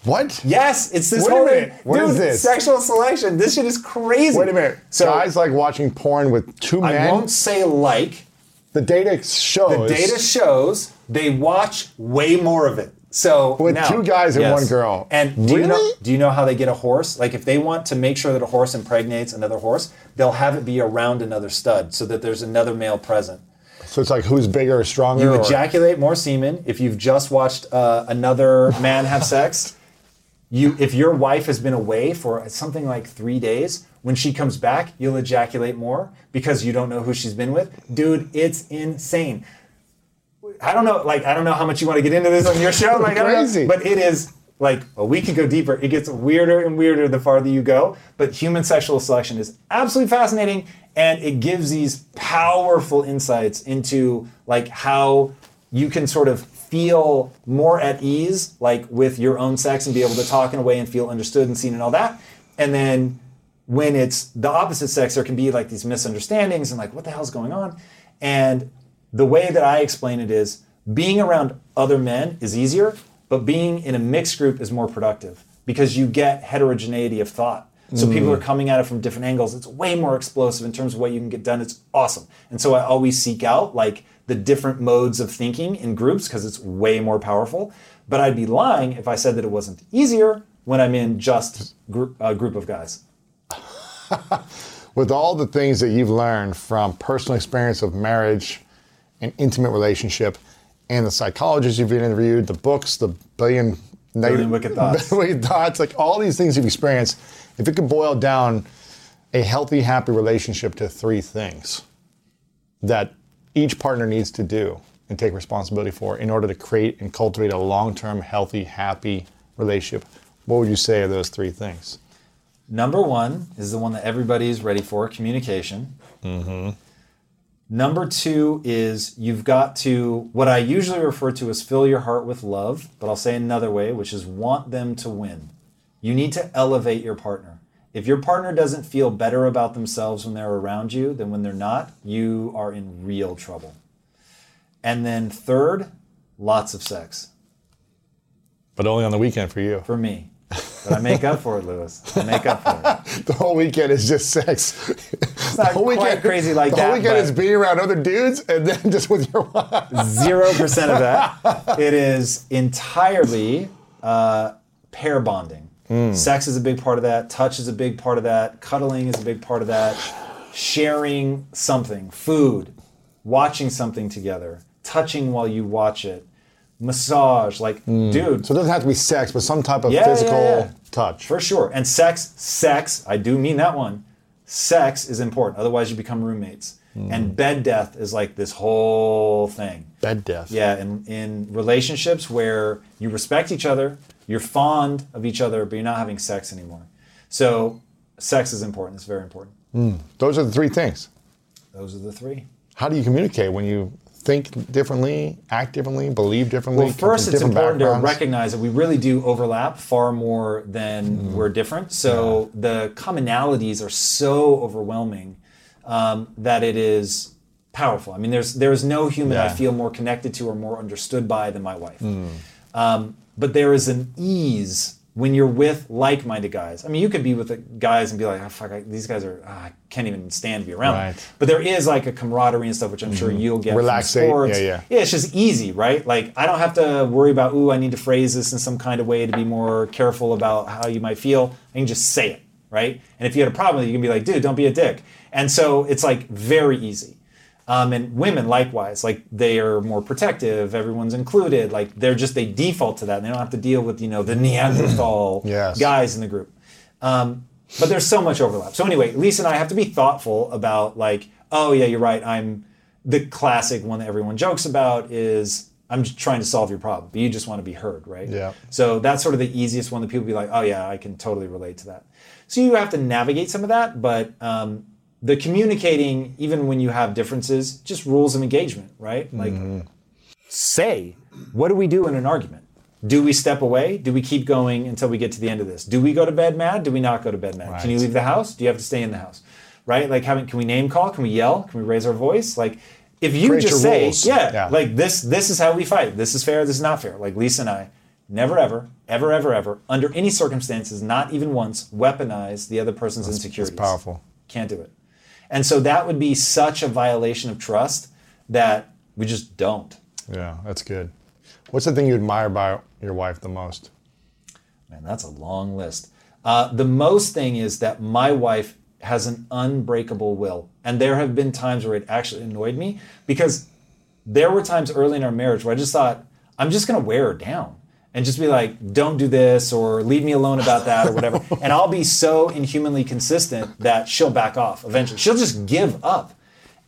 What? Yes, it's this Wait whole thing. What Dude, is this? Sexual selection. This shit is crazy. Wait a minute. So Guys like watching porn with two men. I won't say like. The data shows. The data shows they watch way more of it. So With now- two guys and yes. one girl. And do you know? Really? Do you know how they get a horse? Like if they want to make sure that a horse impregnates another horse, they'll have it be around another stud so that there's another male present. So it's like who's bigger or stronger? You or- ejaculate more semen if you've just watched uh, another man have sex. You, if your wife has been away for something like three days, when she comes back, you'll ejaculate more because you don't know who she's been with. Dude, it's insane. I don't know, like I don't know how much you want to get into this on your [laughs] show, like I don't know, Crazy. but it is like well, we could go deeper. It gets weirder and weirder the farther you go. But human sexual selection is absolutely fascinating, and it gives these powerful insights into like how you can sort of feel more at ease, like with your own sex, and be able to talk in a way and feel understood and seen and all that. And then when it's the opposite sex, there can be like these misunderstandings and like, what the hell's going on? And the way that I explain it is being around other men is easier, but being in a mixed group is more productive because you get heterogeneity of thought. So people mm. are coming at it from different angles. It's way more explosive in terms of what you can get done. It's awesome. And so I always seek out like the different modes of thinking in groups because it's way more powerful. But I'd be lying if I said that it wasn't easier when I'm in just group, a group of guys. [laughs] with all the things that you've learned from personal experience of marriage and intimate relationship and the psychologists you've been interviewed, the books, the billion Billion wicked [laughs] thoughts. wicked thoughts, like all these things you've experienced, if it could boil down a healthy, happy relationship to three things that each partner needs to do and take responsibility for in order to create and cultivate a long-term, healthy, happy relationship, what would you say are those three things? Number one is the one that everybody is ready for communication. Mm-hmm. Number two is you've got to, what I usually refer to as fill your heart with love, but I'll say another way, which is want them to win. You need to elevate your partner. If your partner doesn't feel better about themselves when they're around you than when they're not, you are in real trouble. And then third, lots of sex But only on the weekend for you. for me. But I make up for it, Lewis. I make up for it. [laughs] The whole weekend is just sex. It's not quite crazy like the that, whole weekend is being around other dudes and then just with your wife. Zero percent of that. [laughs] It is entirely uh, pair bonding. Sex is a big part of that. Touch is a big part of that. Cuddling is a big part of that. Sharing something, food, watching something together, touching while you watch it, massage. Like, dude, So it doesn't have to be sex, but some type of Yeah, yeah, physical yeah. touch. for sure. And sex, sex, I do mean that one. sex is important. Otherwise, you become roommates. Hmm. And bed death is like this whole thing. Bed death. Yeah, in, in relationships where you respect each other, you're fond of each other, but you're not having sex anymore. So, sex is important. It's very important. Those are the three things. Those are the three. How do you communicate when you think differently, act differently, believe differently? Well, first, it's important to recognize that we really do overlap far more than we're different. So the commonalities are so overwhelming um, that it is powerful. I mean, there's there's no human I feel more connected to or more understood by than my wife. Um, but there is an ease when you're with like-minded guys. I mean, you could be with the guys and be like, oh, "Fuck, I, these guys are ah, I can't even stand to be around." Right. But there is like a camaraderie and stuff, which I'm sure you'll get Relaxate, from sports. yeah, yeah. Yeah, it's just easy, right? Like I don't have to worry about, ooh, I need to phrase this in some kind of way to be more careful about how you might feel. I can just say it, right? And if you had a problem you can be like, dude, don't be a dick. And so it's like very easy. Um, and women likewise, like they are more protective. Everyone's included. Like they're just they default to that. And they don't have to deal with you know the Neanderthal [clears throat] Yes. guys in the group. Um, but there's so much overlap. So anyway, Lisa and I have to be thoughtful about like, oh yeah, you're right. I'm the classic one that everyone jokes about is I'm just trying to solve your problem, but you just want to be heard, right? Yeah. So that's sort of the easiest one that people be like, oh yeah, I can totally relate to that. So you have to navigate some of that, but um, the communicating, even when you have differences, just rules of engagement, right? Like, mm-hmm. say, what do we do in an argument? Do we step away? Do we keep going until we get to the end of this? Do we go to bed mad? Do we not go to bed mad? Can you leave the house? Do you have to stay in the house? Right? Like, having, can we name call? Can we yell? Can we raise our voice? Like, if you Create just say, yeah, Yeah. like this, this is how we fight. This is fair. This is not fair. Like Lisa and I, never, ever, ever, ever, ever, under any circumstances, not even once, weaponize the other person's insecurities. powerful. Can't do it. And so that would be such a violation of trust that we just don't. Yeah, that's good. What's the thing you admire about your wife the most? Man, that's a long list. Uh, the most thing is that my wife has an unbreakable will. And there have been times where it actually annoyed me because there were times early in our marriage where I just thought, I'm just going to wear her down and just be like, don't do this or leave me alone about that or whatever. [laughs] and I'll be so inhumanly consistent that she'll back off eventually. She'll just give up.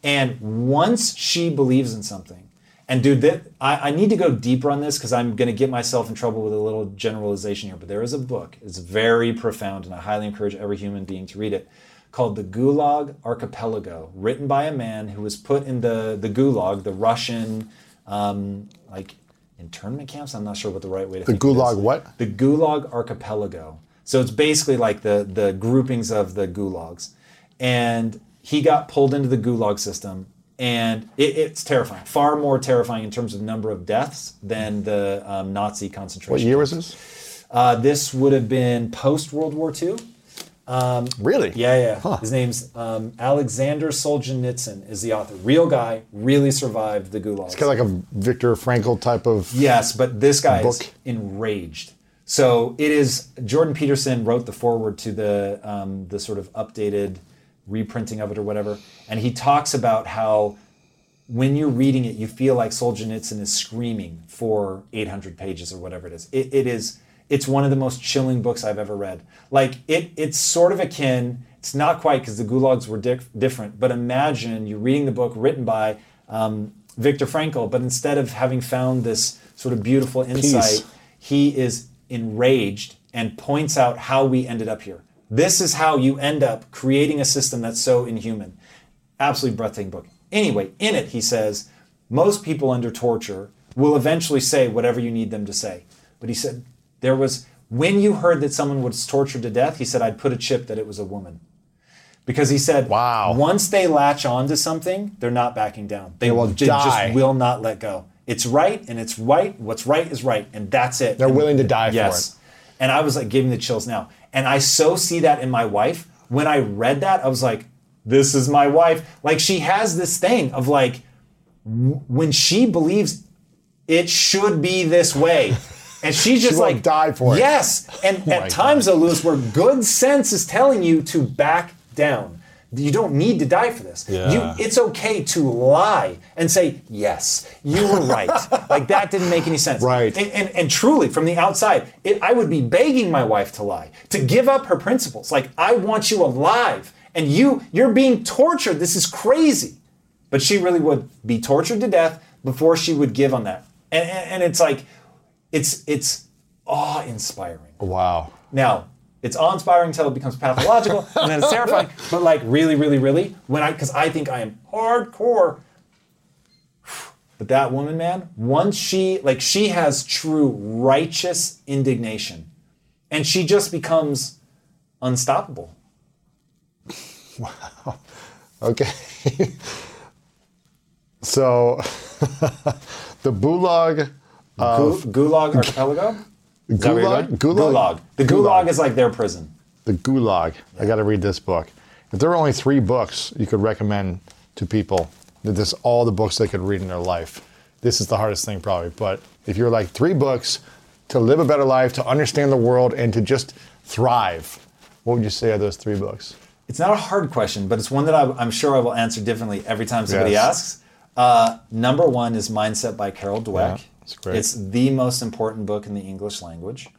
And once she believes in something, and dude, that, I, I need to go deeper on this because I'm going to get myself in trouble with a little generalization here. But there is a book, it's very profound, and I highly encourage every human being to read it, called The Gulag Archipelago, written by a man who was put in the, the Gulag, the Russian, um, like, internment camps. I'm not sure what the right way to The think of it Gulag what? The Gulag Archipelago. So it's basically like the the groupings of the gulags, and he got pulled into the Gulag system, and it, it's terrifying. Far more terrifying in terms of number of deaths than the um, Nazi concentration. What year was camps. this? Uh, this would have been post World War II. Really? Yeah, yeah. His name's um, Alexander Solzhenitsyn is the author. Real guy, really survived the gulags. It's kind of like a Viktor Frankl type of. Yes, but this guy is book. enraged. So it is. Jordan Peterson wrote the foreword to the um, the sort of updated reprinting of it or whatever, and he talks about how when you're reading it, you feel like Solzhenitsyn is screaming for 800 pages or whatever it is. It, it is. It's one of the most chilling books I've ever read. Like it, it's sort of akin. It's not quite because the gulags were diff- different, but imagine you're reading the book written by um, Viktor Frankl, but instead of having found this sort of beautiful insight, he is enraged and points out how we ended up here. This is how you end up creating a system that's so inhuman. Absolutely breathtaking book. Anyway, in it, he says, most people under torture will eventually say whatever you need them to say. But he said, there was, when you heard that someone was tortured to death, he said, I'd put a chip that it was a woman. Because he said, Wow. once they latch onto something, they're not backing down. They, will ju- die. just will not let go. It's right and it's right. What's right is right. And that's it. They're And- willing to die for yes. it. And I was like giving the chills now. And I so see that in my wife. When I read that, I was like, this is my wife. Like she has this thing of like, when she believes it should be this way. And she's just will like die for it. Yes. And Oh at times, though, Lewis, where good sense is telling you to back down. You don't need to die for this. Yeah. You, it's okay to lie and say, yes, you were [laughs] right. like that didn't make any sense. Right. And, and, and truly, from the outside, it, I would be begging my wife to lie, to give up her principles. Like, I want you alive. And you, you're being tortured. This is crazy. But she really would be tortured to death before she would give on that. And, and, and it's like, it's it's awe inspiring. Wow. Now, it's awe inspiring until it becomes pathological, [laughs] and then it's terrifying. But like, really, really, really, when I, because I think I am hardcore. But that woman, man, once she, like, she has true righteous indignation, and she just becomes unstoppable. Wow. [laughs] Okay. [laughs] so, the Bulag. Gu- Gulag Archipelago? [laughs] Is that where you're Gulag? Gulag? Gulag. The Gulag is like their prison. The Gulag. I got to read this book. If there were only three books you could recommend to people, that this all the books they could read in their life. This is the hardest thing probably. But if you're like three books to live a better life, to understand the world, and to just thrive, what would you say are those three books? It's not a hard question, but it's one that I, I'm sure I will answer differently every time somebody Yes. asks. Uh, number one is Mindset by Carol Dweck. Yeah, it's great. It's the most important book in the English language.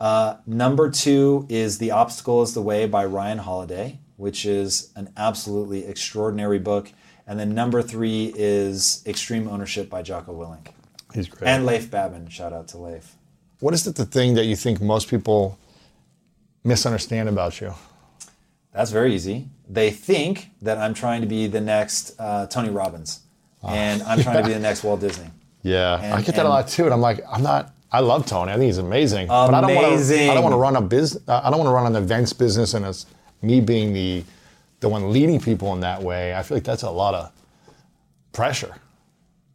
Uh, number two is The Obstacle is the Way by Ryan Holiday, which is an absolutely extraordinary book. And then number three is Extreme Ownership by Jocko Willink. He's great. And Leif Babin. Shout out to Leif. what is it the thing that you think most people misunderstand about you? That's very easy. They think that I'm trying to be the next uh, Tony Robbins, and I'm trying to be the next Walt Disney. Yeah, I get that a lot too, and I'm like, I'm not. I love Tony. I think he's amazing. amazing. But I don't want to. I don't want to run a business. Uh, I don't want to run an events business, and it's me being the the one leading people in that way, I feel like that's a lot of pressure,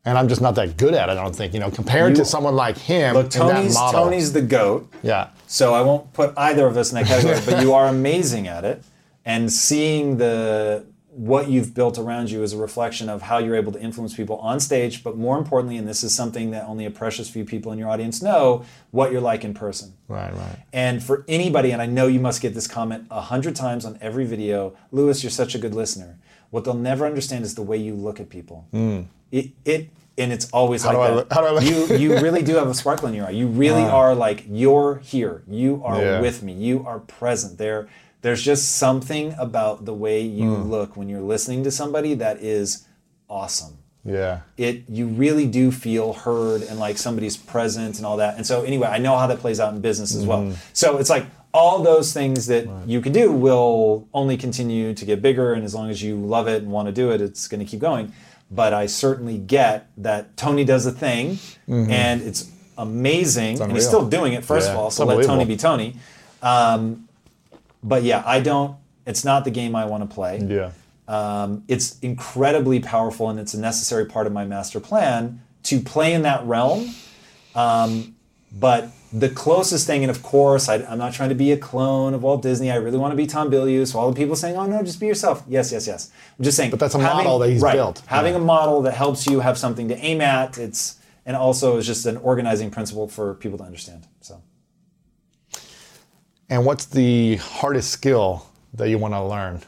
and I'm just not that good at it. I don't think you know compared You- to someone like him. Look, Tony's model. Tony's the goat, Yeah, so I won't put either of us in that category. but you are amazing at it, and seeing the what you've built around you is a reflection of how you're able to influence people on stage, but more importantly, and this is something that only a precious few people in your audience know, what you're like in person. right, right. And for anybody, and I know you must get this comment a hundred times on every video, Lewis, you're such a good listener. What they'll never understand is the way you look at people. Mm. It, it, and it's always. How like do I that. look- how do I look? You, you really do have a sparkle in your eye. You really ah. are like you're here. You are Yeah. with me. You are present. There, there's just something about the way you Hmm. look when you're listening to somebody that is awesome Yeah, it you really do feel heard and like somebody's present and all that. And so anyway, I know how that plays out in business as well. Mm-hmm. So it's like all those things that you can do will only continue to get bigger and as long as you love it and want to do it, it's going to keep going. But I certainly get that Tony does a thing and it's amazing and he's Mm-hmm. still doing it first of all, so let Tony be Tony. Um, but yeah, I don't it's not the game I want to play. yeah. Um, it's incredibly powerful and it's a necessary part of my master plan to play in that realm. Um, but the closest thing, and of course, I, I'm not trying to be a clone of Walt Disney. I really want to be Tom Bilyeu. So all the people saying, "Oh no, just be yourself." Yes, yes, yes. I'm just saying. But that's a model that he's built. Having Yeah. a model that helps you have something to aim at. It's and also is just an organizing principle for people to understand. So. And what's the hardest skill that you want to learn?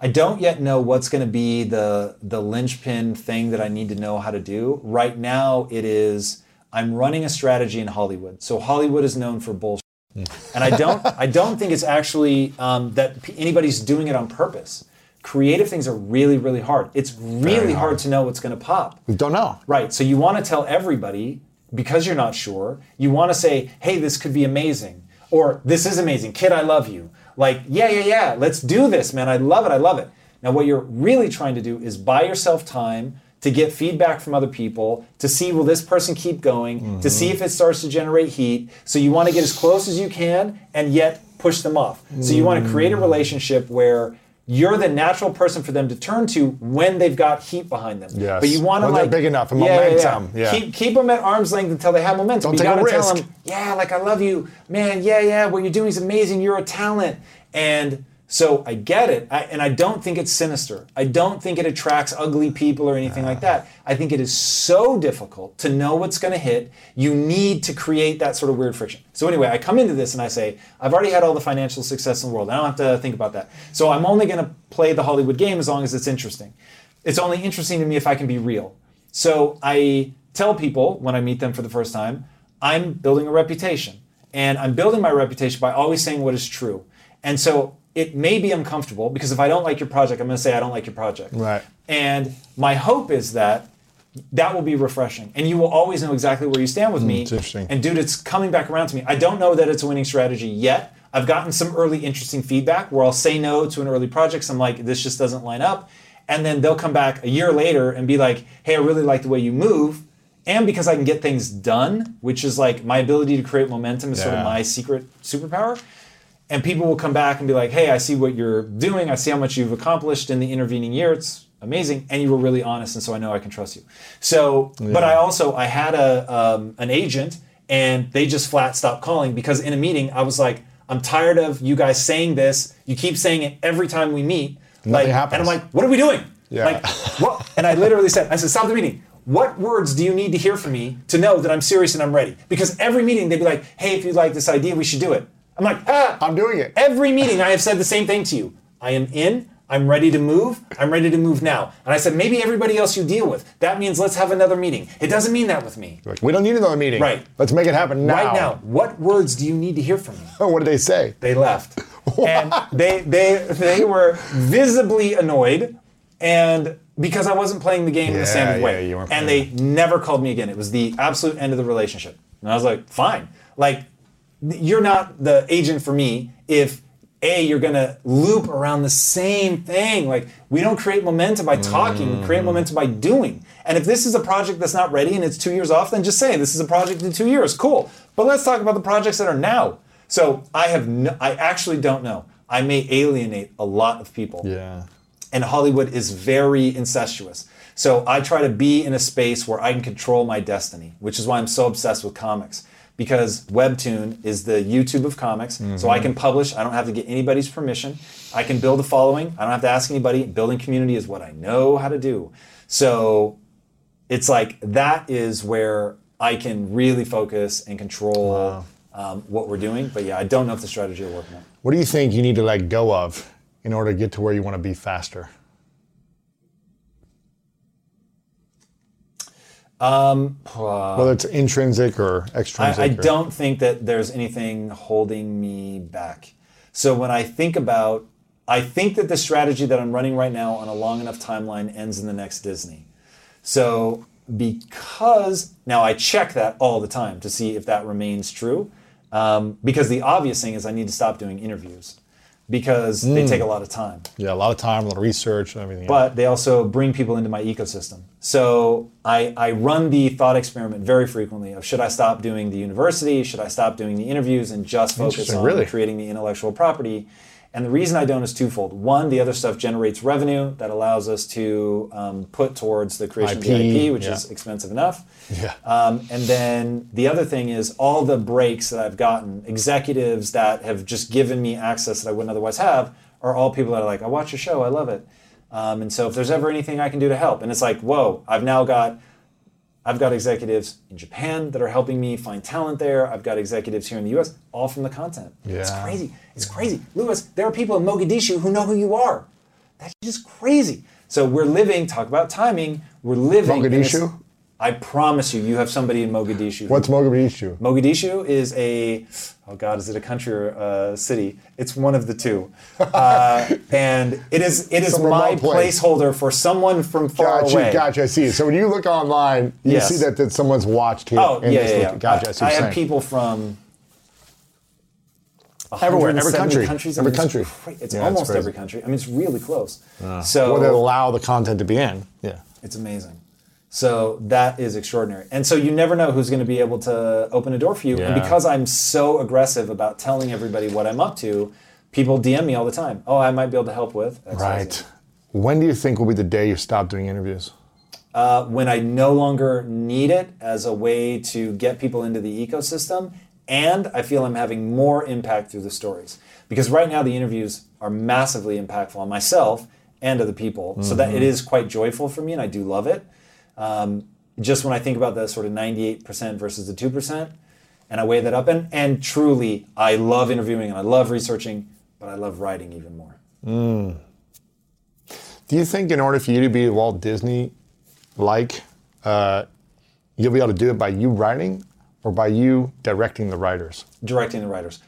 I don't yet know what's going to be the the linchpin thing that I need to know how to do. Right now, it is I'm running a strategy in Hollywood. So Hollywood is known for bullshit, and I don't [laughs] I don't think it's actually um, that p- anybody's doing it on purpose. Creative things are really really hard. It's really hard. hard. to know what's going to pop. We don't know. Right. So you want to tell everybody because you're not sure. You want to say, "Hey, this could be amazing," or "This is amazing, kid. I love you." Like, yeah, yeah, yeah. Let's do this, man. I love it. I love it. Now, what you're really trying to do is buy yourself time to get feedback from other people to see will this person keep going to see if it starts to generate heat so you want to get as close as you can and yet push them off so you want to create a mm. relationship where you're the natural person for them to turn to when they've got heat behind them Yes. but you want to they're like big enough and Yeah, yeah, yeah. momentum, yeah. Keep keep them at arm's length until they have momentum. Don't you take a gotta tell them, yeah, like I love you, man. Yeah, yeah. What you're doing is amazing. You're a talent, and so I get it. I, and I don't think it's sinister. I don't think it attracts ugly people or anything like ah. that. I think it is so difficult to know what's going to hit. You need to create that sort of weird friction. So anyway, I come into this and I say, I've already had all the financial success in the world. I don't have to think about that. So I'm only going to play the Hollywood game as long as it's interesting. It's only interesting to me if I can be real. So I tell people when I meet them for the first time, I'm building a reputation. And I'm building my reputation by always saying what is true. And so it may be uncomfortable because if I don't like your project, I'm going to say I don't like your project. Right. And my hope is that that will be refreshing, and you will always know exactly where you stand with hmm, me. it's interesting. And dude, it's coming back around to me. I don't know that it's a winning strategy yet. I've gotten some early interesting feedback where I'll say no to an early project. So I'm like, this just doesn't line up. And then they'll come back a year later and be like, hey, I really like the way you move. And because I can get things done, which is like my ability to create momentum is sort of my secret superpower. And people will come back and be like, hey, I see what you're doing. I see how much you've accomplished in the intervening year. It's amazing. And you were really honest. And so I know I can trust you. So, but I also, I had a, um, an agent and they just flat stopped calling because in a meeting, I was like, I'm tired of you guys saying this. You keep saying it every time we meet. Like, happens. and I'm like, what are we doing? Yeah. Like, what? And I literally said, I said, stop the meeting. What words do you need to hear from me to know that I'm serious and I'm ready? Because every meeting they'd be like, hey, if you like this idea, we should do it. I'm like, ah, I'm doing it. Every meeting I have said the same thing to you. I am in. I'm ready to move. I'm ready to move now. And I said, maybe everybody else you deal with. That means let's have another meeting. It doesn't mean that with me. Like, we don't need another meeting. Right. Let's make it happen now. Right now, what words do you need to hear from me? [laughs] what did they say? They left. [laughs] and they they they were visibly annoyed and because I wasn't playing the game in Yeah, the standard yeah, way. and they never called me again. It was the absolute end of the relationship. And I was like, fine. Like, you're not the agent for me if A, you're gonna loop around the same thing. Like, we don't create momentum by talking, we create Mm. momentum by doing. And if this is a project that's not ready and it's two years off, then just say this is a project in two years. Cool. But let's talk about the projects that are now. So I have no, I actually don't know. I may alienate a lot of people Yeah. and Hollywood is very incestuous. So I try to be in a space where I can control my destiny, which is why I'm so obsessed with comics. Because Webtoon is the YouTube of comics, so I can publish. I don't have to get anybody's permission. I can build a following. I don't have to ask anybody. Building community is what I know how to do. So it's like that is where I can really focus and control um, what we're doing. But yeah, I don't know if the strategy will work or. What do you think you need to let go of in order to get to where you want to be faster? Whether it's intrinsic or extrinsic. I, I or- don't think that there's anything holding me back. So when I think about, I think that the strategy that I'm running right now on a long enough timeline ends in the next Disney. So because now I check that all the time to see if that remains true, um, because the obvious thing is I need to stop doing interviews because they mm. take a lot of time Yeah, a lot of time, a lot of research, and everything. but they also bring people into my ecosystem. So I, I run the thought experiment very frequently of should I stop doing the university, should I stop doing the interviews and just focus on really? creating the intellectual property? And the reason I don't is twofold. One, the other stuff generates revenue that allows us to um, put towards the creation of the IP, IP, which yeah. is expensive enough. Yeah. Um, and then the other thing is all the breaks that I've gotten, executives that have just given me access that I wouldn't otherwise have, are all people that are like, I watch your show, I love it. Um, and so if there's ever anything I can do to help, and it's like, whoa, I've now got, I've got executives in Japan that are helping me find talent there. I've got executives here in the U.S. all from the content. Yeah. It's crazy. It's crazy, Lewis. There are people in Mogadishu who know who you are. That's just crazy. So we're living. Talk about timing. We're living. Mogadishu? I promise you, you have somebody in Mogadishu. What's Mogadishu? Mogadishu is a, oh God, is it a country or a city? It's one of the two, [laughs] uh, and it is it is Some my place. placeholder for someone from far Gotcha, away. gotcha. I see. So when you look online, you Yes. see that, that someone's watched here. Oh yeah, yeah, yeah. Gotcha. I, I, what I have saying. people from Everywhere, every country. countries. Every I mean, it's country. cra- It's Yeah, almost every country. I mean, it's really close. so Or that allow the content to be in. Yeah. It's amazing. So that is extraordinary. And so you never know who's going to be able to open a door for you. And because I'm so aggressive about telling everybody what I'm up to, people DM me all the time. Oh, I might be able to help with. X, Y, Z." Right. When do you think will be the day you stop doing interviews? Uh, when I no longer need it as a way to get people into the ecosystem, and I feel I'm having more impact through the stories. Because right now the interviews are massively impactful on myself and other people, so that it is quite joyful for me, and I do love it. Um, just when I think about the sort of 98% versus the 2%, and I weigh that up, and, and truly, I love interviewing and I love researching, but I love writing even more. Do you think in order for you to be Walt Disney like, uh, you'll be able to do it by you writing or by you directing the writers? directing the writers.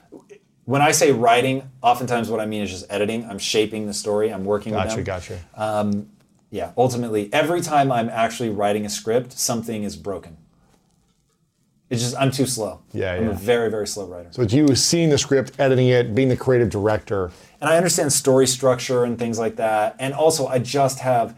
when I say writing, oftentimes what I mean is just editing. I'm shaping the story. I'm working Gotcha, with them. gotcha. Um, yeah, ultimately, every time I'm actually writing a script, something is broken. It's just I'm too slow. Yeah, I'm yeah. a very very slow writer. So it's you seeing the script, editing it, being the creative director. and I understand story structure and things like that. And also, I just have,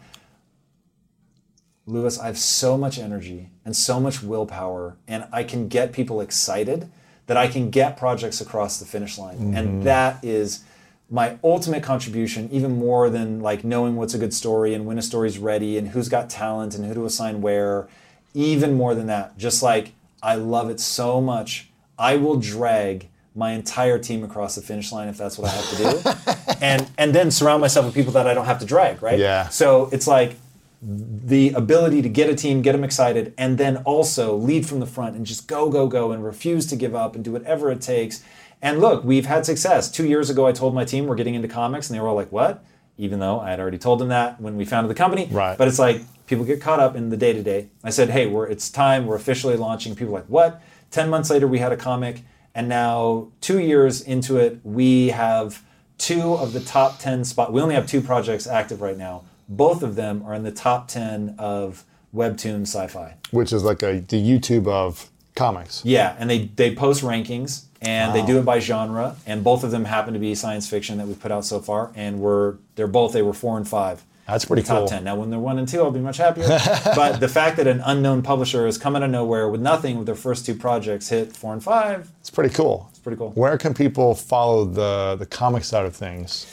Lewis, I have so much energy and so much willpower, and I can get people excited that I can get projects across the finish line. And mm-hmm. that is my ultimate contribution, even more than like knowing what's a good story and when a story's ready and who's got talent and who to assign where. Even more than that, just like I love it so much, I will drag my entire team across the finish line if that's what I have to do. [laughs] and and then surround myself with people that I don't have to drag, right? Yeah. So it's like the ability to get a team, get them excited, and then also lead from the front and just go, go, go, and refuse to give up and do whatever it takes. And look, we've had success. Two years ago, I told my team we're getting into comics, and they were all like, "What?" Even though I had already told them that when we founded the company. Right. But it's like people get caught up in the day to day. I said, "Hey, we're it's time. We're officially launching." People like, "What?" Ten months later, we had a comic, and now two years into it, we have two of the top ten spot. We only have two projects active right now. Both of them are in the top ten of Webtoon Sci-Fi. which is like a the YouTube of comics. Yeah, and they they post rankings and they do it by genre, and both of them happen to be science fiction that we've put out so far, and we're they're both they were four and five. That's pretty top cool. ten. Now, when they're one and two, I'll be much happier. [laughs] but the fact that an unknown publisher has come out of nowhere with nothing with their first two projects hit four and five, It's pretty cool. it's pretty cool. Where can people follow the the comic side of things?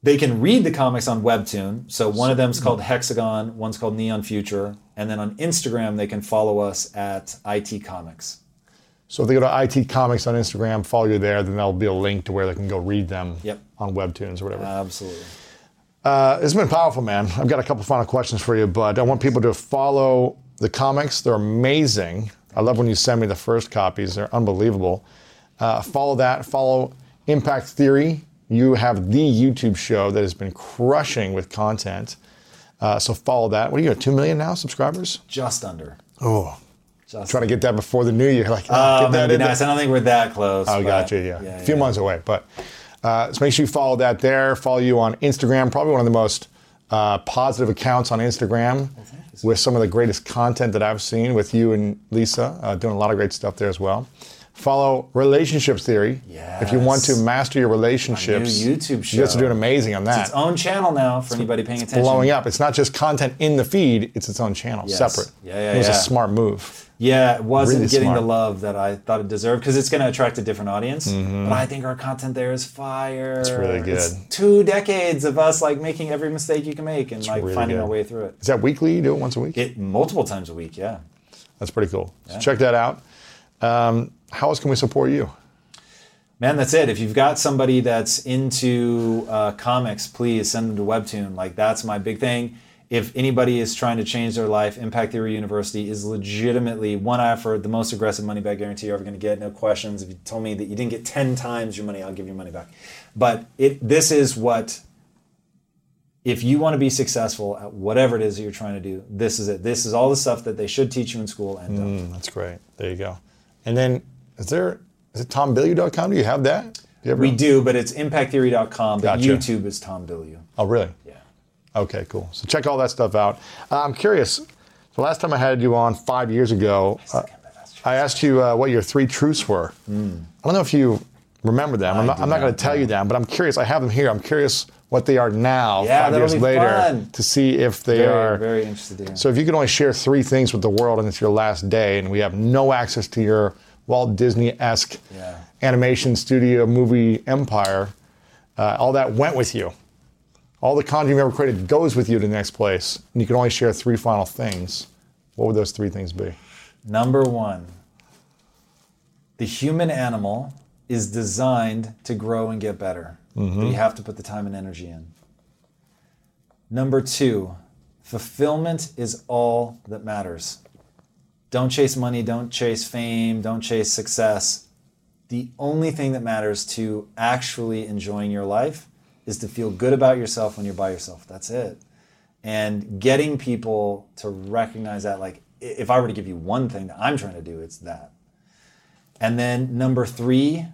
They can read the comics on Webtoon. So one of them's called Hexagon, one's called Neon Future, and then on Instagram they can follow us at IT Comics. So if they go to IT Comics on Instagram, follow you there, then there'll be a link to where they can go read them Yep. on Webtoons or whatever. Absolutely. Uh, it's been powerful, man. I've got a couple final questions for you, but I want people to follow the comics. They're amazing. I love when you send me the first copies, they're unbelievable. Uh, follow that. Follow Impact Theory. You have the YouTube show that has been crushing with content. Uh, so follow that. What are you at? Two million now subscribers? Just under. Oh, Just trying to get that before the new year. Like, oh, Oh, get that that'd be in there. nice. I don't think we're that close. Oh, gotcha. Yeah, a few months away, but uh, so make sure you follow that there. Follow you on Instagram. Probably one of the most uh, positive accounts on Instagram with some of the greatest content that I've seen with you and Lisa uh, doing a lot of great stuff there as well. Follow Relationships Theory. If you want to master your relationships, new YouTube you guys are doing amazing on that. It's its own channel now for anybody paying attention. blowing up. It's not just content in the feed; it's its own channel, Yes. separate. Yeah, yeah, it was yeah. a smart move. Yeah, it wasn't Really getting smart. the love that I thought it deserved because it's going to attract a different audience. But I think our content there is fire. It's Mm-hmm. really good. two decades of us like making every mistake you can make and like really finding good. our way through it. Is that weekly? You do it once a week? It multiple times a week. Yeah. That's pretty cool. So check that out. Um, how else can we support you? Man, that's it. If you've got somebody that's into uh, comics, please send them to Webtoon. Like that's my big thing. If anybody is trying to change their life, Impact Theory University is legitimately one I offer the most aggressive money back guarantee you're ever going to get. No questions. If you told me that you didn't get ten times your money, I'll give you money back. But it this is what. If you want to be successful at whatever it is that you're trying to do, this is it. This is all the stuff that they should teach you in school and don't. Mm, that's great. There you go. And then, is there is it tombilyeu.com? Do you have that? Do you ever- We do, but it's impacttheory.com. But Gotcha. YouTube is Tom Bilyeu. Oh, really? Okay, cool. So check all that stuff out. Uh, I'm curious. The last time I had you on five years ago, uh, I asked you uh, what your three truths were. I don't know if you remember them. I'm not, not going to tell you them, but I'm curious. I have them here. I'm curious what they are now, Yeah, five years later, fun. to see if they Very, are. very interested. So if you could only share three things with the world and it's your last day and we have no access to your Walt Disney-esque Yeah. animation studio movie empire, uh, all that went with you. All the content you've ever created goes with you to the next place. And you can only share three final things. What would those three things be? Number one, the human animal is designed to grow and get better. But you mm-hmm. have to put the time and energy in. Number two, fulfillment is all that matters. Don't chase money, don't chase fame, don't chase success. The only thing that matters to actually enjoying your life is to feel good about yourself when you're by yourself. That's it. And getting people to recognize that, like, if I were to give you one thing that I'm trying to do, it's that. And then number three,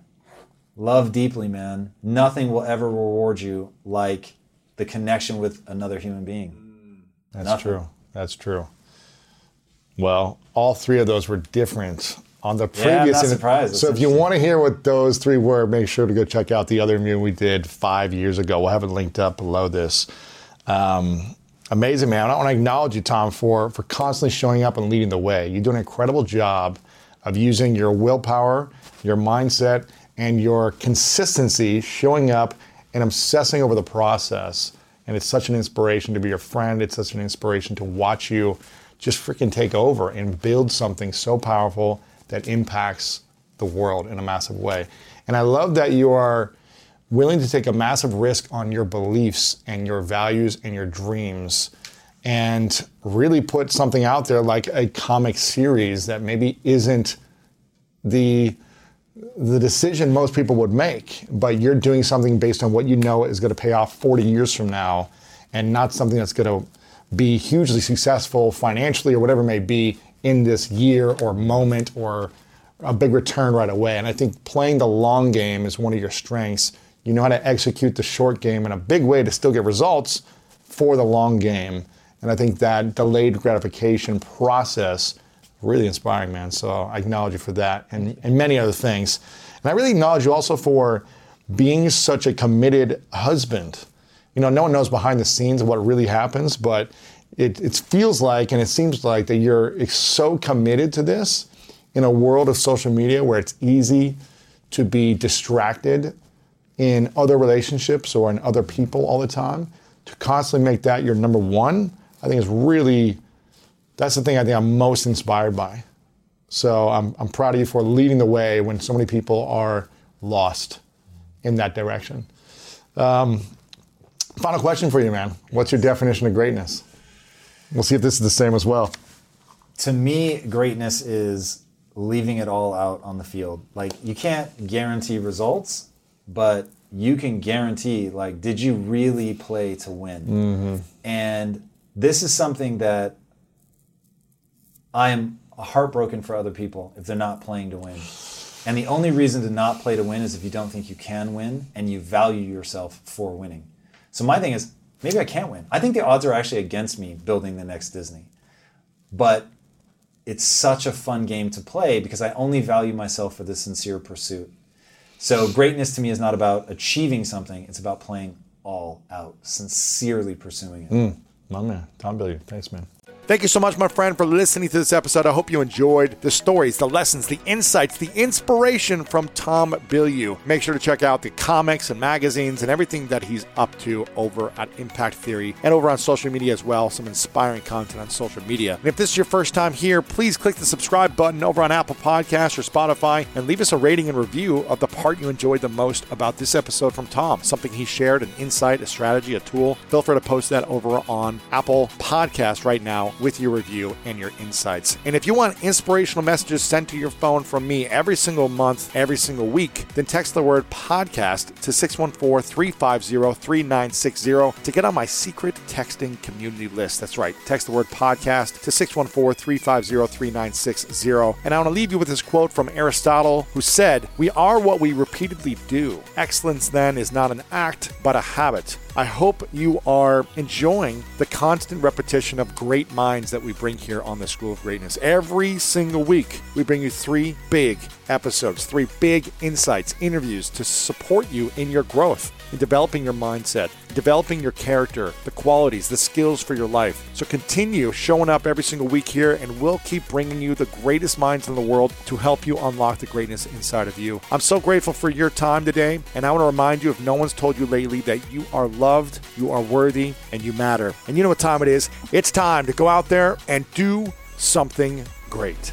love deeply, man. Nothing will ever reward you like the connection with another human being. That's Nothing. true. That's true. Well, all three of those were different on the previous. Yeah, I'm not surprised. So if you want to hear what those three were, make sure to go check out the other interview we did five years ago. We'll have it linked up below this. Um, amazing, man. I want to acknowledge you, Tom, for for constantly showing up and leading the way. You do an incredible job of using your willpower, your mindset, and your consistency, showing up and obsessing over the process. And it's such an inspiration to be your friend. It's such an inspiration to watch you just freaking take over and build something so powerful that impacts the world in a massive way. And I love that you are willing to take a massive risk on your beliefs and your values and your dreams and really put something out there like a comic series that maybe isn't the the decision most people would make, but you're doing something based on what you know is going to pay off 40 years from now and not something that's going to be hugely successful financially or whatever it may be in this year or moment or a big return right away. And I think playing the long game is one of your strengths. You know how to execute the short game in a big way to still get results for the long game. And I think that delayed gratification process really inspiring, man. So I acknowledge you for that and, and many other things. And I really acknowledge you also for being such a committed husband. You know, no one knows behind the scenes what really happens, but it, it feels like and it seems like that you're so committed to this in a world of social media where it's easy to be distracted in other relationships or in other people all the time. To constantly make that your number one, I think is really that's the thing I think I'm most inspired by. So I'm, I'm proud of you for leading the way when so many people are lost in that direction. Um, final question for you, man. What's your definition of greatness? We'll see if this is the same as well. To me, greatness is leaving it all out on the field. Like you can't guarantee results, but you can guarantee like did you really play to win? Mm-hmm. And this is something that I am heartbroken for other people if they're not playing to win. And the only reason to not play to win is if you don't think you can win and you value yourself for winning. So my thing is, maybe I can't win. I think the odds are actually against me building the next Disney. But it's such a fun game to play because I only value myself for the sincere pursuit. So greatness to me is not about achieving something, it's about playing all out, sincerely pursuing it. Mm, my man, Tom Bilyeu. Thanks, man. Thank you so much, my friend, for listening to this episode. I hope you enjoyed the stories, the lessons, the insights, the inspiration from Tom Bilyeu. Make sure to check out the comics and magazines and everything that he's up to over at Impact Theory and over on social media as well. Some inspiring content on social media. And if this is your first time here, please click the subscribe button over on Apple Podcasts or Spotify and leave us a rating and review of the part you enjoyed the most about this episode from Tom. Something he shared, an insight, a strategy, a tool. Feel free to post that over on Apple Podcast right now with your review and your insights. And if you want inspirational messages sent to your phone from me every single month, every single week, then text the word podcast to 614 350 3960 to get on my secret texting community list. That's right, text the word podcast to 614 350 3960. And I want to leave you with this quote from Aristotle, who said, We are what we repeatedly do. Excellence then is not an act, but a habit. I hope you are enjoying the constant repetition of great minds that we bring here on the School of Greatness. Every single week, we bring you three big episodes, three big insights, interviews to support you in your growth, in developing your mindset, developing your character, the qualities, the skills for your life. So continue showing up every single week here, and we'll keep bringing you the greatest minds in the world to help you unlock the greatness inside of you. I'm so grateful for your time today, and I want to remind you if no one's told you lately that you are loved, you are worthy, and you matter. And you know what time it is? It's time to go out there and do something great.